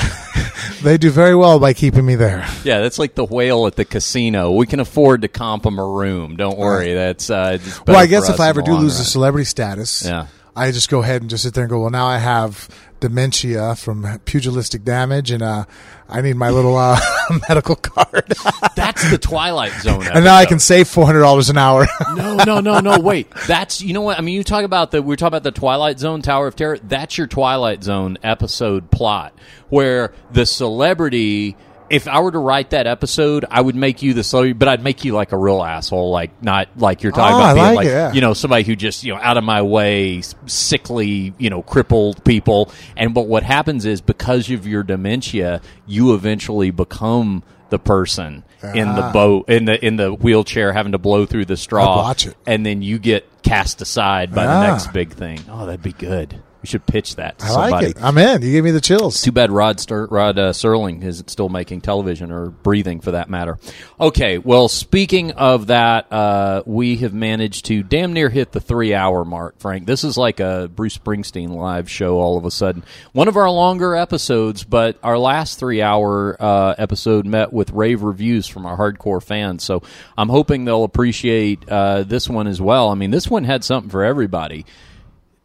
<laughs> they do very well by keeping me there. yeah. That's like the whale at the casino. We can afford to comp them a room. Don't worry. That's uh, Well, I guess if I ever do long lose the celebrity status, Yeah. I just go ahead and just sit there and go, well, now I have dementia from pugilistic damage, and uh, I need my little uh, <laughs> medical card, <laughs> That's the Twilight Zone. and now I can save four hundred dollars an hour. <laughs> no, no, no, no. Wait, that's you know what I mean. You talk about the we're talking about the Twilight Zone Tower of Terror. That's your Twilight Zone episode plot, where the celebrity. If I were to write that episode, I would make you the celebrity, but I'd make you like a real asshole, like not like you're talking Oh, about I being like like it, yeah. you know somebody who just you know out of my way, sickly, you know, crippled people. And but what happens is because of your dementia, you eventually become the person in the Ah. boat in the in the wheelchair having to blow through the straw I'd watch it. and then you get cast aside by the Ah. next big thing. Oh, that'd be good. Should pitch that to I somebody. like it. I'm in. You gave me the chills. Too bad Rod Rod uh, Serling isn't still making television or breathing for that matter. Okay, well, speaking of that, uh, we have managed to damn near hit the three hour mark, Frank. This is like a Bruce Springsteen live show all of a sudden. One of our longer episodes, but our last three hour uh, episode met with rave reviews from our hardcore fans. So I'm hoping they'll appreciate uh, this one as well. I mean, this one had something for everybody.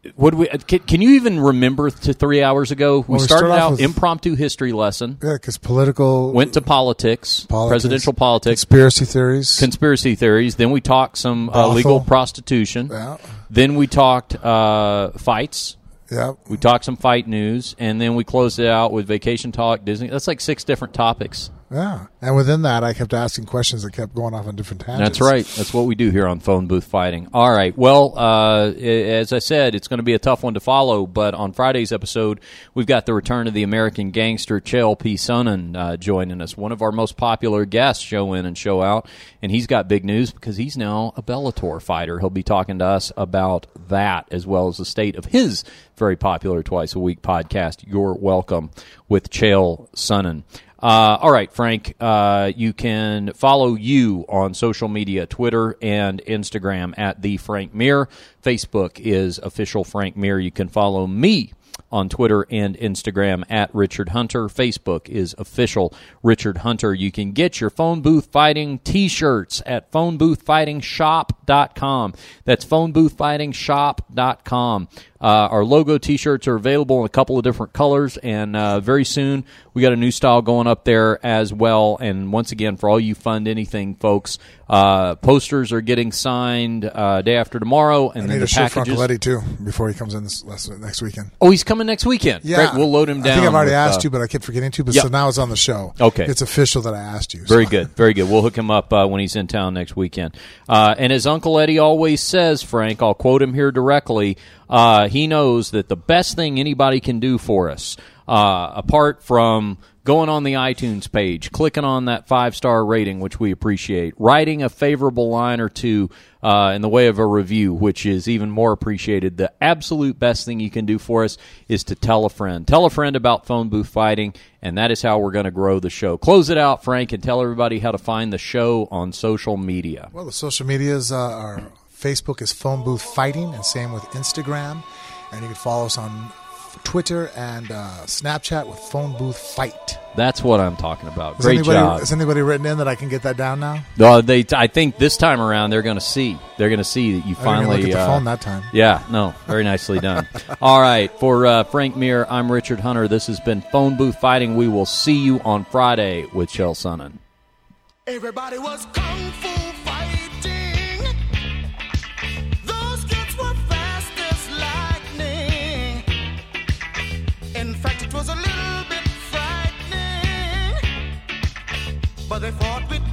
Do we? Can, can you even remember to three hours ago? We Well, we started out with- impromptu history lesson. Yeah, because political Went to politics, politics, presidential politics, conspiracy theories. conspiracy theories. Then we talked some uh, legal prostitution. yeah, Then we talked uh, fights. yeah. We talked some fight news, and then we closed it out with vacation talk, Disney. That's like six different topics. Yeah, and within that, I kept asking questions that kept going off on different tangents. That's right. That's what we do here on Phone Booth Fighting. All right. Well, uh, as I said, it's going to be a tough one to follow. But on Friday's episode, we've got the return of the American gangster Chael P. Sonnen uh, joining us, one of our most popular guests, show in and show out. And he's got big news because he's now a Bellator fighter. He'll be talking to us about that as well as the state of his very popular twice a week podcast. You're welcome with Chael Sonnen. Uh, all right, Frank. Uh, you can follow you on social media, Twitter and Instagram at the Frank Mir. Facebook is official Frank Mir. You can follow me on Twitter and Instagram at Richard Hunter. Facebook is official Richard Hunter. You can get your phone booth fighting t-shirts at phoneboothfightingshop.com. That's phoneboothfightingshop.com. Uh, our logo t-shirts are available in a couple of different colors and uh, very soon we got a new style going up there as well. And once again, for all you fund anything folks, uh, posters are getting signed uh, day after tomorrow and I then need the for packages. Uncle Eddie too before he comes in this last, next weekend. Oh, he's coming next weekend. Yeah, Great. We'll load him down. I think I've already with, asked uh, you, but I kept forgetting to. But Yep. so now it's on the show. Okay. it's official that I asked you. Very good, very good. We'll hook him up uh, when he's in town next weekend. Uh, and as Uncle Eddie always says, Frank, I'll quote him here directly. Uh, he knows that the best thing anybody can do for us, uh, apart from going on the iTunes page, clicking on that five star rating, which we appreciate, writing a favorable line or two uh, in the way of a review, which is even more appreciated. The absolute best thing you can do for us is to tell a friend. Tell a friend about phone booth fighting, and that is how we're going to grow the show. Close it out, Frank, and tell everybody how to find the show on social media. Well, the social medias uh, are Facebook is Phone Booth Fighting, and same with Instagram. And you can follow us on Twitter and uh, Snapchat with Phone Booth Fight. That's what I'm talking about. Has Great anybody, job. Has anybody written in that I can get that down now? Uh, they, I think this time around they're going to see. They're going to see that you I didn't even finally. look at the uh, phone that time. Yeah, no, very nicely done. <laughs> All right, for uh, Frank Mir, I'm Richard Hunter. This has been Phone Booth Fighting. We will see you on Friday with Chael Sonnen. Everybody was kung fu they fought with